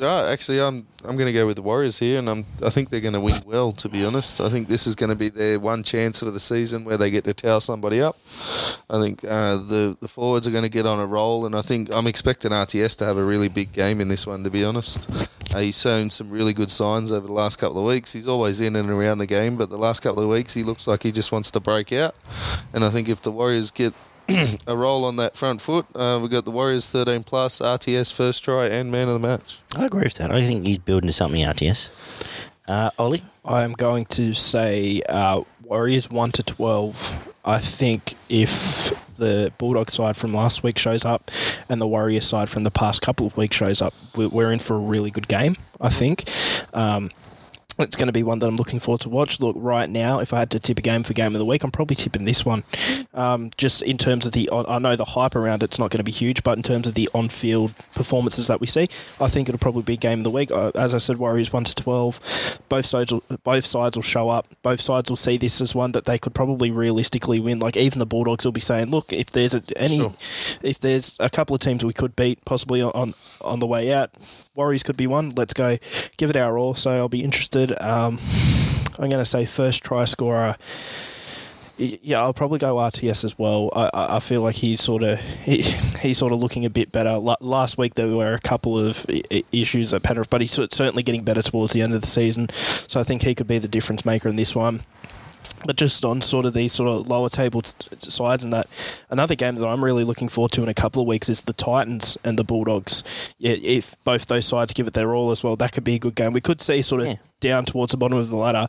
Oh, actually, I'm I'm going to go with the Warriors here, and I'm I think they're going to win well. To be honest, I think this is going to be their one chance of the season where they get to towel somebody up. I think uh, the the forwards are going to get on a roll, and I think I'm expecting RTS to have a really big game in this one. To be honest, uh, he's shown some really good signs over the last couple of weeks. He's always in and around the game, but the last couple of weeks he looks like he just wants to break out. And I think if the Warriors get [CLEARS THROAT] a roll on that front foot, uh, we've got the Warriors 13 plus, RTS first try, and man of the match. I agree with that. I think he's building to something RTS. Uh, Ollie? I am going to say uh, Warriors 1 to 12. I think if the Bulldog side from last week shows up and the Warrior side from the past couple of weeks shows up, we- we're in for a really good game, I think. Um, it's going to be one that I'm looking forward to watch. Look, right now, if I had to tip a game for game of the week, I'm probably tipping this one. Um, just in terms of the, I know the hype around it's not going to be huge, but in terms of the on-field performances that we see, I think it'll probably be game of the week. Uh, as I said, Warriors one to twelve. Both sides, will, both sides will show up. Both sides will see this as one that they could probably realistically win. Like even the Bulldogs will be saying, look, if there's a, any, Sure. if there's a couple of teams we could beat, possibly on- on on the way out, Warriors could be one. Let's go, give it our all. So I'll be interested. Um, [SIGHS] I'm going to say first try scorer. Yeah, I'll probably go RTS as well. I, I feel like he's sort of he, [LAUGHS] he's sort of looking a bit better. La- Last week there were a couple of issues at Penrith, but he's certainly getting better towards the end of the season. So I think he could be the difference maker in this one. But just on sort of these sort of lower table sides and that, another game that I'm really looking forward to in a couple of weeks is the Titans and the Bulldogs. Yeah, if both those sides give it their all as well, that could be a good game. We could see sort of Yeah. Down towards the bottom of the ladder,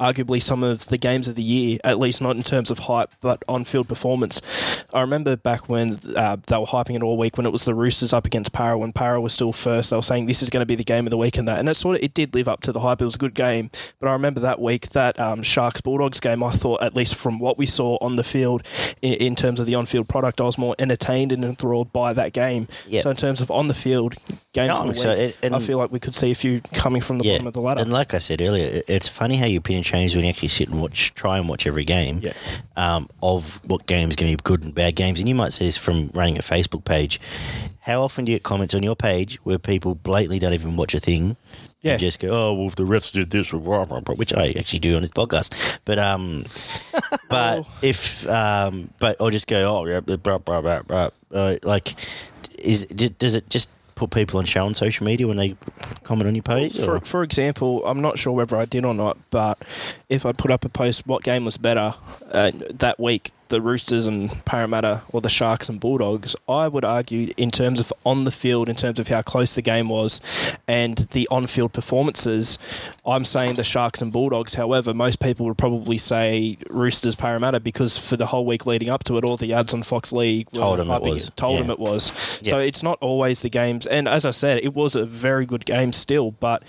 arguably some of the games of the year, at least not in terms of hype, but on field performance. I remember back when uh, they were hyping it all week when it was the Roosters up against Para, when Para was still first. They were saying this is going to be the game of the week and that, and it sort of it did live up to the hype. It was a good game, but I remember that week that um, Sharks Bulldogs game. I thought at least from what we saw on the field in, in terms of the on-field product, I was more entertained and enthralled by that game. Yep. So in terms of on the field games, No, the so week, it- and- I feel like we could see a few coming from the bottom of the ladder. Like I said earlier, it's funny how your opinion changes when you actually sit and watch, try and watch every game Yeah. um, of what games going to be good and bad games. And you might see this from running a Facebook page. How often do you get comments on your page where people blatantly don't even watch a thing? Yeah. And just go, oh, well, if the refs did this, or blah, blah, blah," which I actually do on this podcast. But, um, [LAUGHS] but Oh. if, um, but, or just go, oh, yeah, blah, blah, blah, blah. Uh, like, is, does it just put people on show on social media when they comment on your page? For, or- for example, I'm not sure whether I did or not, but if I put up a post, what game was better uh, that week, the Roosters and Parramatta or the Sharks and Bulldogs, I would argue in terms of on the field, in terms of how close the game was and the on field performances, I'm saying the Sharks and Bulldogs. However, most people would probably say Roosters Parramatta because for the whole week leading up to it, all the ads on Fox League were Told 'em it was. Told Yeah. them it was. Yeah. So it's not always the games. And as I said, it was a very good game still, but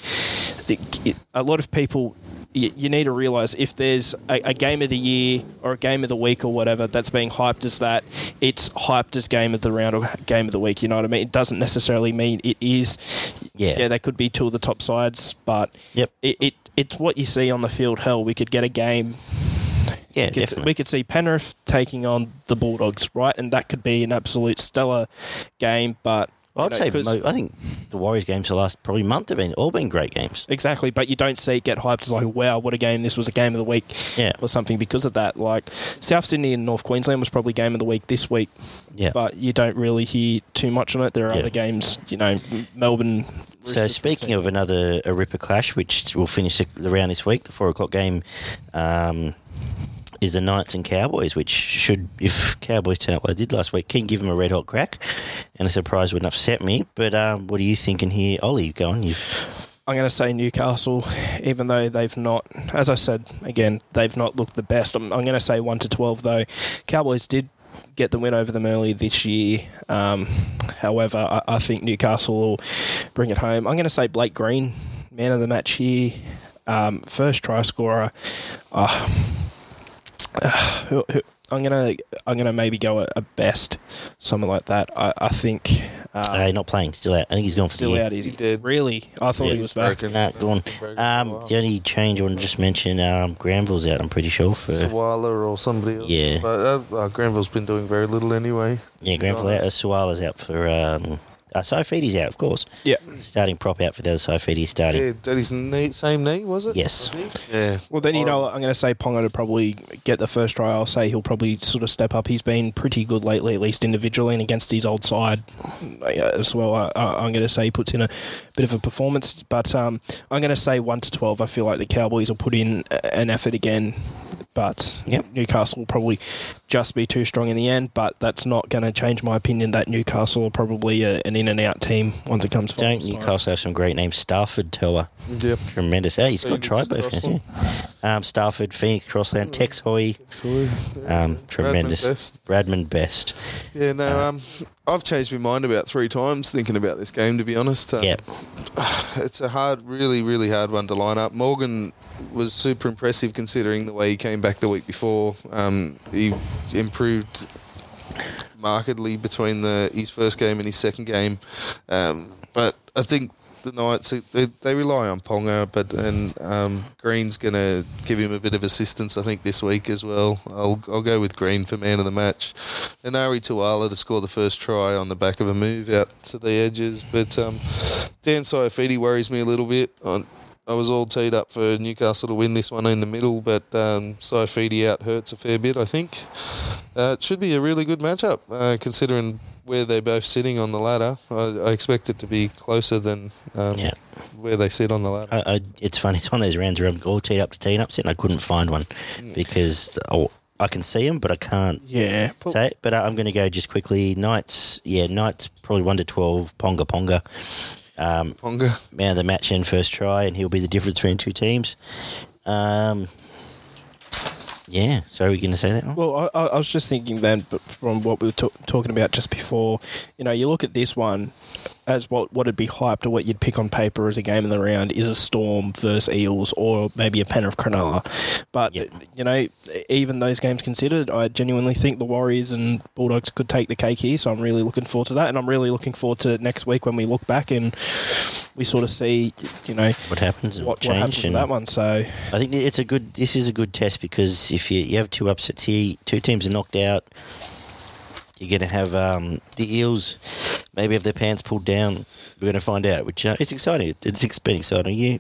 the, it, a lot of people. You, you need to realize if there's a, a game of the year or a game of the week or whatever that's being hyped as that, it's hyped as game of the round or game of the week. You know what I mean? It doesn't necessarily mean it is. Yeah. yeah, they could be two of the top sides, but Yep. it, it it's what you see on the field. Hell, we could get a game yeah, we could, definitely. we could see Penrith taking on the Bulldogs, right? And that could be an absolute stellar game. But Well, I'd say mo- I think the Warriors games the last probably month have been all been great games. Exactly, but you don't see it get hyped as like, wow, what a game! This was a game of the week, Yeah. or something because of that. Like South Sydney and North Queensland was probably game of the week this week, Yeah. but you don't really hear too much on it. There are Yeah. other games, you know, Melbourne. So Roosters, speaking of another a Ripper clash, which will finish the, the round this week, the four o'clock game um, is the Knights and Cowboys, which should, if Cowboys turn out what they did last week, can give them a red hot crack, and a surprise wouldn't upset me. But um, what are you thinking here, Ollie? Go on, you've I'm going to say Newcastle, even though they've not, as I said again, they've not looked the best. I'm, I'm going to say one to twelve though. Cowboys did get the win over them early this year. Um, however, I, I think Newcastle will bring it home. I'm going to say Blake Green, man of the match here, um, first try scorer. Uh, [SIGHS] who, who, I'm gonna I'm gonna maybe go a, a best, something like that. I, I think uh, uh, not playing, still out. I think he's gone for still the year. out. Is he? He did. Really? I thought Yeah, he was back. broken. Nah, gone. Broken Um, while. the only change I want to just mention, um, Granville's out. I'm pretty sure for Sawala or somebody else. Yeah. But uh, uh, Granville's been doing very little anyway. yeah, Granville out. Uh, honest. Out for um, uh, Saifiti's out, of course. Yeah. Starting prop out for the other Saifiti starting. Yeah, that his knee, same knee, was it? Yes. Yeah. Well, then you know what? I'm going to say Ponga to probably get the first try. I'll say he'll probably sort of step up. He's been pretty good lately, at least individually, and against his old side uh, as well. I, I, I'm going to say he puts in a bit of a performance, but um, I'm going to say one to twelve. I feel like the Cowboys will put in an effort again, but Yep. Newcastle will probably just be too strong in the end. But that's not going to change my opinion that Newcastle are probably a, an in and out team once it comes. to Don't finals time. Newcastle have some great names? Starford To'a, Yep. tremendous. Hey, he's got Phoenix, try both. Crossland. hasn't? Um, Starford, Phoenix, Crossland, Tex Hoy, Absolutely. um, tremendous. Best. Bradman Best. Yeah, no, Uh, um, I've changed my mind about three times thinking about this game, to be honest. Um, Yeah, [SIGHS] It's a hard, really, really hard one to line up. Morgan was super impressive considering the way he came back the week before. Um, he improved markedly between the his first game and his second game. Um, but I think the Knights they, they rely on Ponga, but and um, Green's going to give him a bit of assistance. I think this week as well. I'll I'll go with Green for man of the match, and Ari Tuala to score the first try on the back of a move out to the edges. But um, Dan Saifiti worries me a little bit. On, I was all teed up for Newcastle to win this one in the middle, but um, Saifiti out hurts a fair bit. I think uh, it should be a really good matchup uh, considering where they're both sitting on the ladder. I, I expect it to be closer than um, yeah. where they sit on the ladder. I, I, it's funny. It's one of those rounds where I'm all teed up to teeing up, and I couldn't find one because the, oh, I can see them, but I can't Yeah. say it. But uh, I'm going to go just quickly. Knights, yeah, Knights probably one to twelve. Ponga Ponga. Um, Ponga. man of the match and first try, and he'll be the difference between two teams. Um, yeah, so are we going to say that one? Well, I, I I was just thinking then, but from what we were ta- talking about just before, you know, you look at this one as what what would be hyped or what you'd pick on paper as a game in the round is a Storm versus Eels or maybe a Pen of Cronulla. But Yep. you know, even those games considered, I genuinely think the Warriors and Bulldogs could take the cake here. So I'm really looking forward to that, and I'm really looking forward to next week when we look back and we sort of see, you know, What happens and what, what what happens And that one. So I think it's a good. This is a good test because if you, you have two upsets here, two teams are knocked out. You're going to have um, the Eels maybe have their pants pulled down. We're going to find out, which uh, it's exciting. It's been exciting year.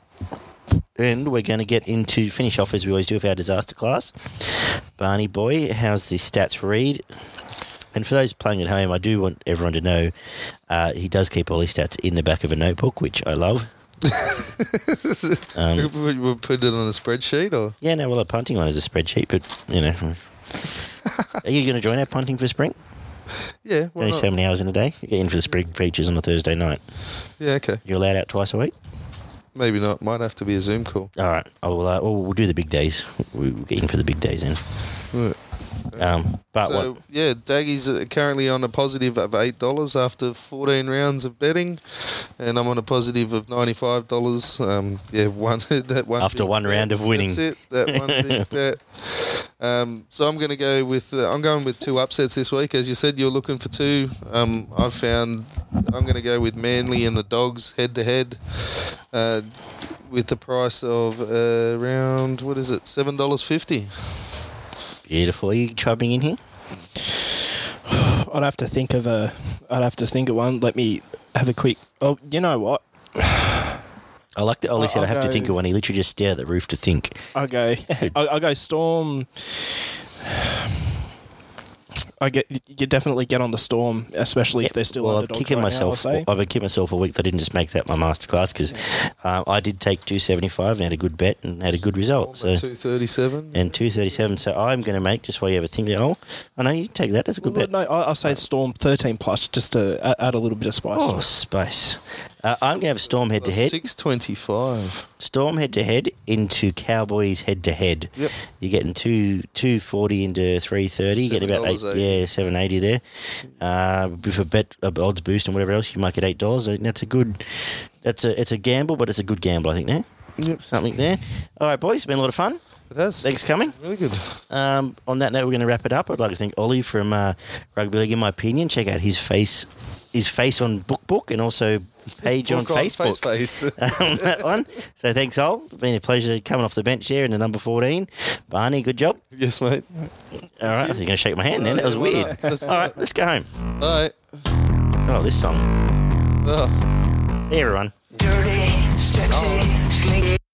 And we're going to get into finish off as we always do with our disaster class. Barney boy, how's the stats read? And for those playing at home, I do want everyone to know uh, he does keep all his stats in the back of a notebook, which I love. [LAUGHS] um, we we'll put it on a spreadsheet, or yeah, no, well, a punting one is a spreadsheet, but you know, [LAUGHS] are you going to join our punting for spring? yeah, why Only not? so many hours in a day. You get in for the spring features on a Thursday night. yeah, okay, You're allowed out twice a week. maybe not. Might have to be a Zoom call. All right. Oh, well, uh, well, we'll do the big days. We'll get in for the big days then. Right. Um, but so what? yeah, Daggy's currently on a positive of eight dollars after fourteen rounds of betting, and I'm on a positive of ninety five dollars. Um, yeah, one [LAUGHS] that one After one bet. round of winning. That's it. That one big [LAUGHS] bet. Um, so I'm going to go with uh, I'm going with two upsets this week. As you said, you're looking for two. Um, I've found I'm going to go with Manly and the Dogs head to head. Uh, With the price of uh, around what is it, seven dollars fifty? Beautiful. Are you chubbing in here? I'd have to think of a. I'd have to think of one. Let me have a quick. Oh, you know what? I like that Ollie said I I'll have to go- think of one. He literally just stared at the roof to think. I'll go. [LAUGHS] I, I go Storm. I get you definitely get on the Storm, especially if they're still well, I'm underdogs kicking right myself. I'll say. I've been kicking myself a week that I didn't just make that my masterclass because uh, I did take 275 and had a good bet and had a good result. So two thirty seven. and 237. So I'm going to make just while you have a think. Oh, I know you take that. That's a good Well, bet. no, I, I'll say Storm thirteen plus just to add a little bit of spice. Oh, it. space. Uh, I'm going to have a Storm head to head. Six twenty five. Storm head to head into Cowboys head to head. Yep. You're getting two two forty into three thirty. You get about eight, $7.80. yeah, seven eighty there. Uh, with a bet, a odds boost and whatever else, you might get eight dollars. That's a good. That's a it's a gamble, but it's a good gamble. I think there. Yep. Something there. All right, boys, it's been a lot of fun. It has. Thanks for coming. Really good. Um, on that note, we're going to wrap it up. I'd like to thank Ollie from uh, Rugby League. In my opinion, check out his face, his face on Book Book, and also page on Book Facebook. Face face. [LAUGHS] on um, that one. So thanks, Ol. Been a pleasure coming off the bench there in the number 14. Barney, good job. yes, mate. All right, I think you're going to shake my hand then. That was weird. not? Let's do All right, let's go home. All right. Oh, this song. Oh. See you, everyone. Dirty, sexy, oh.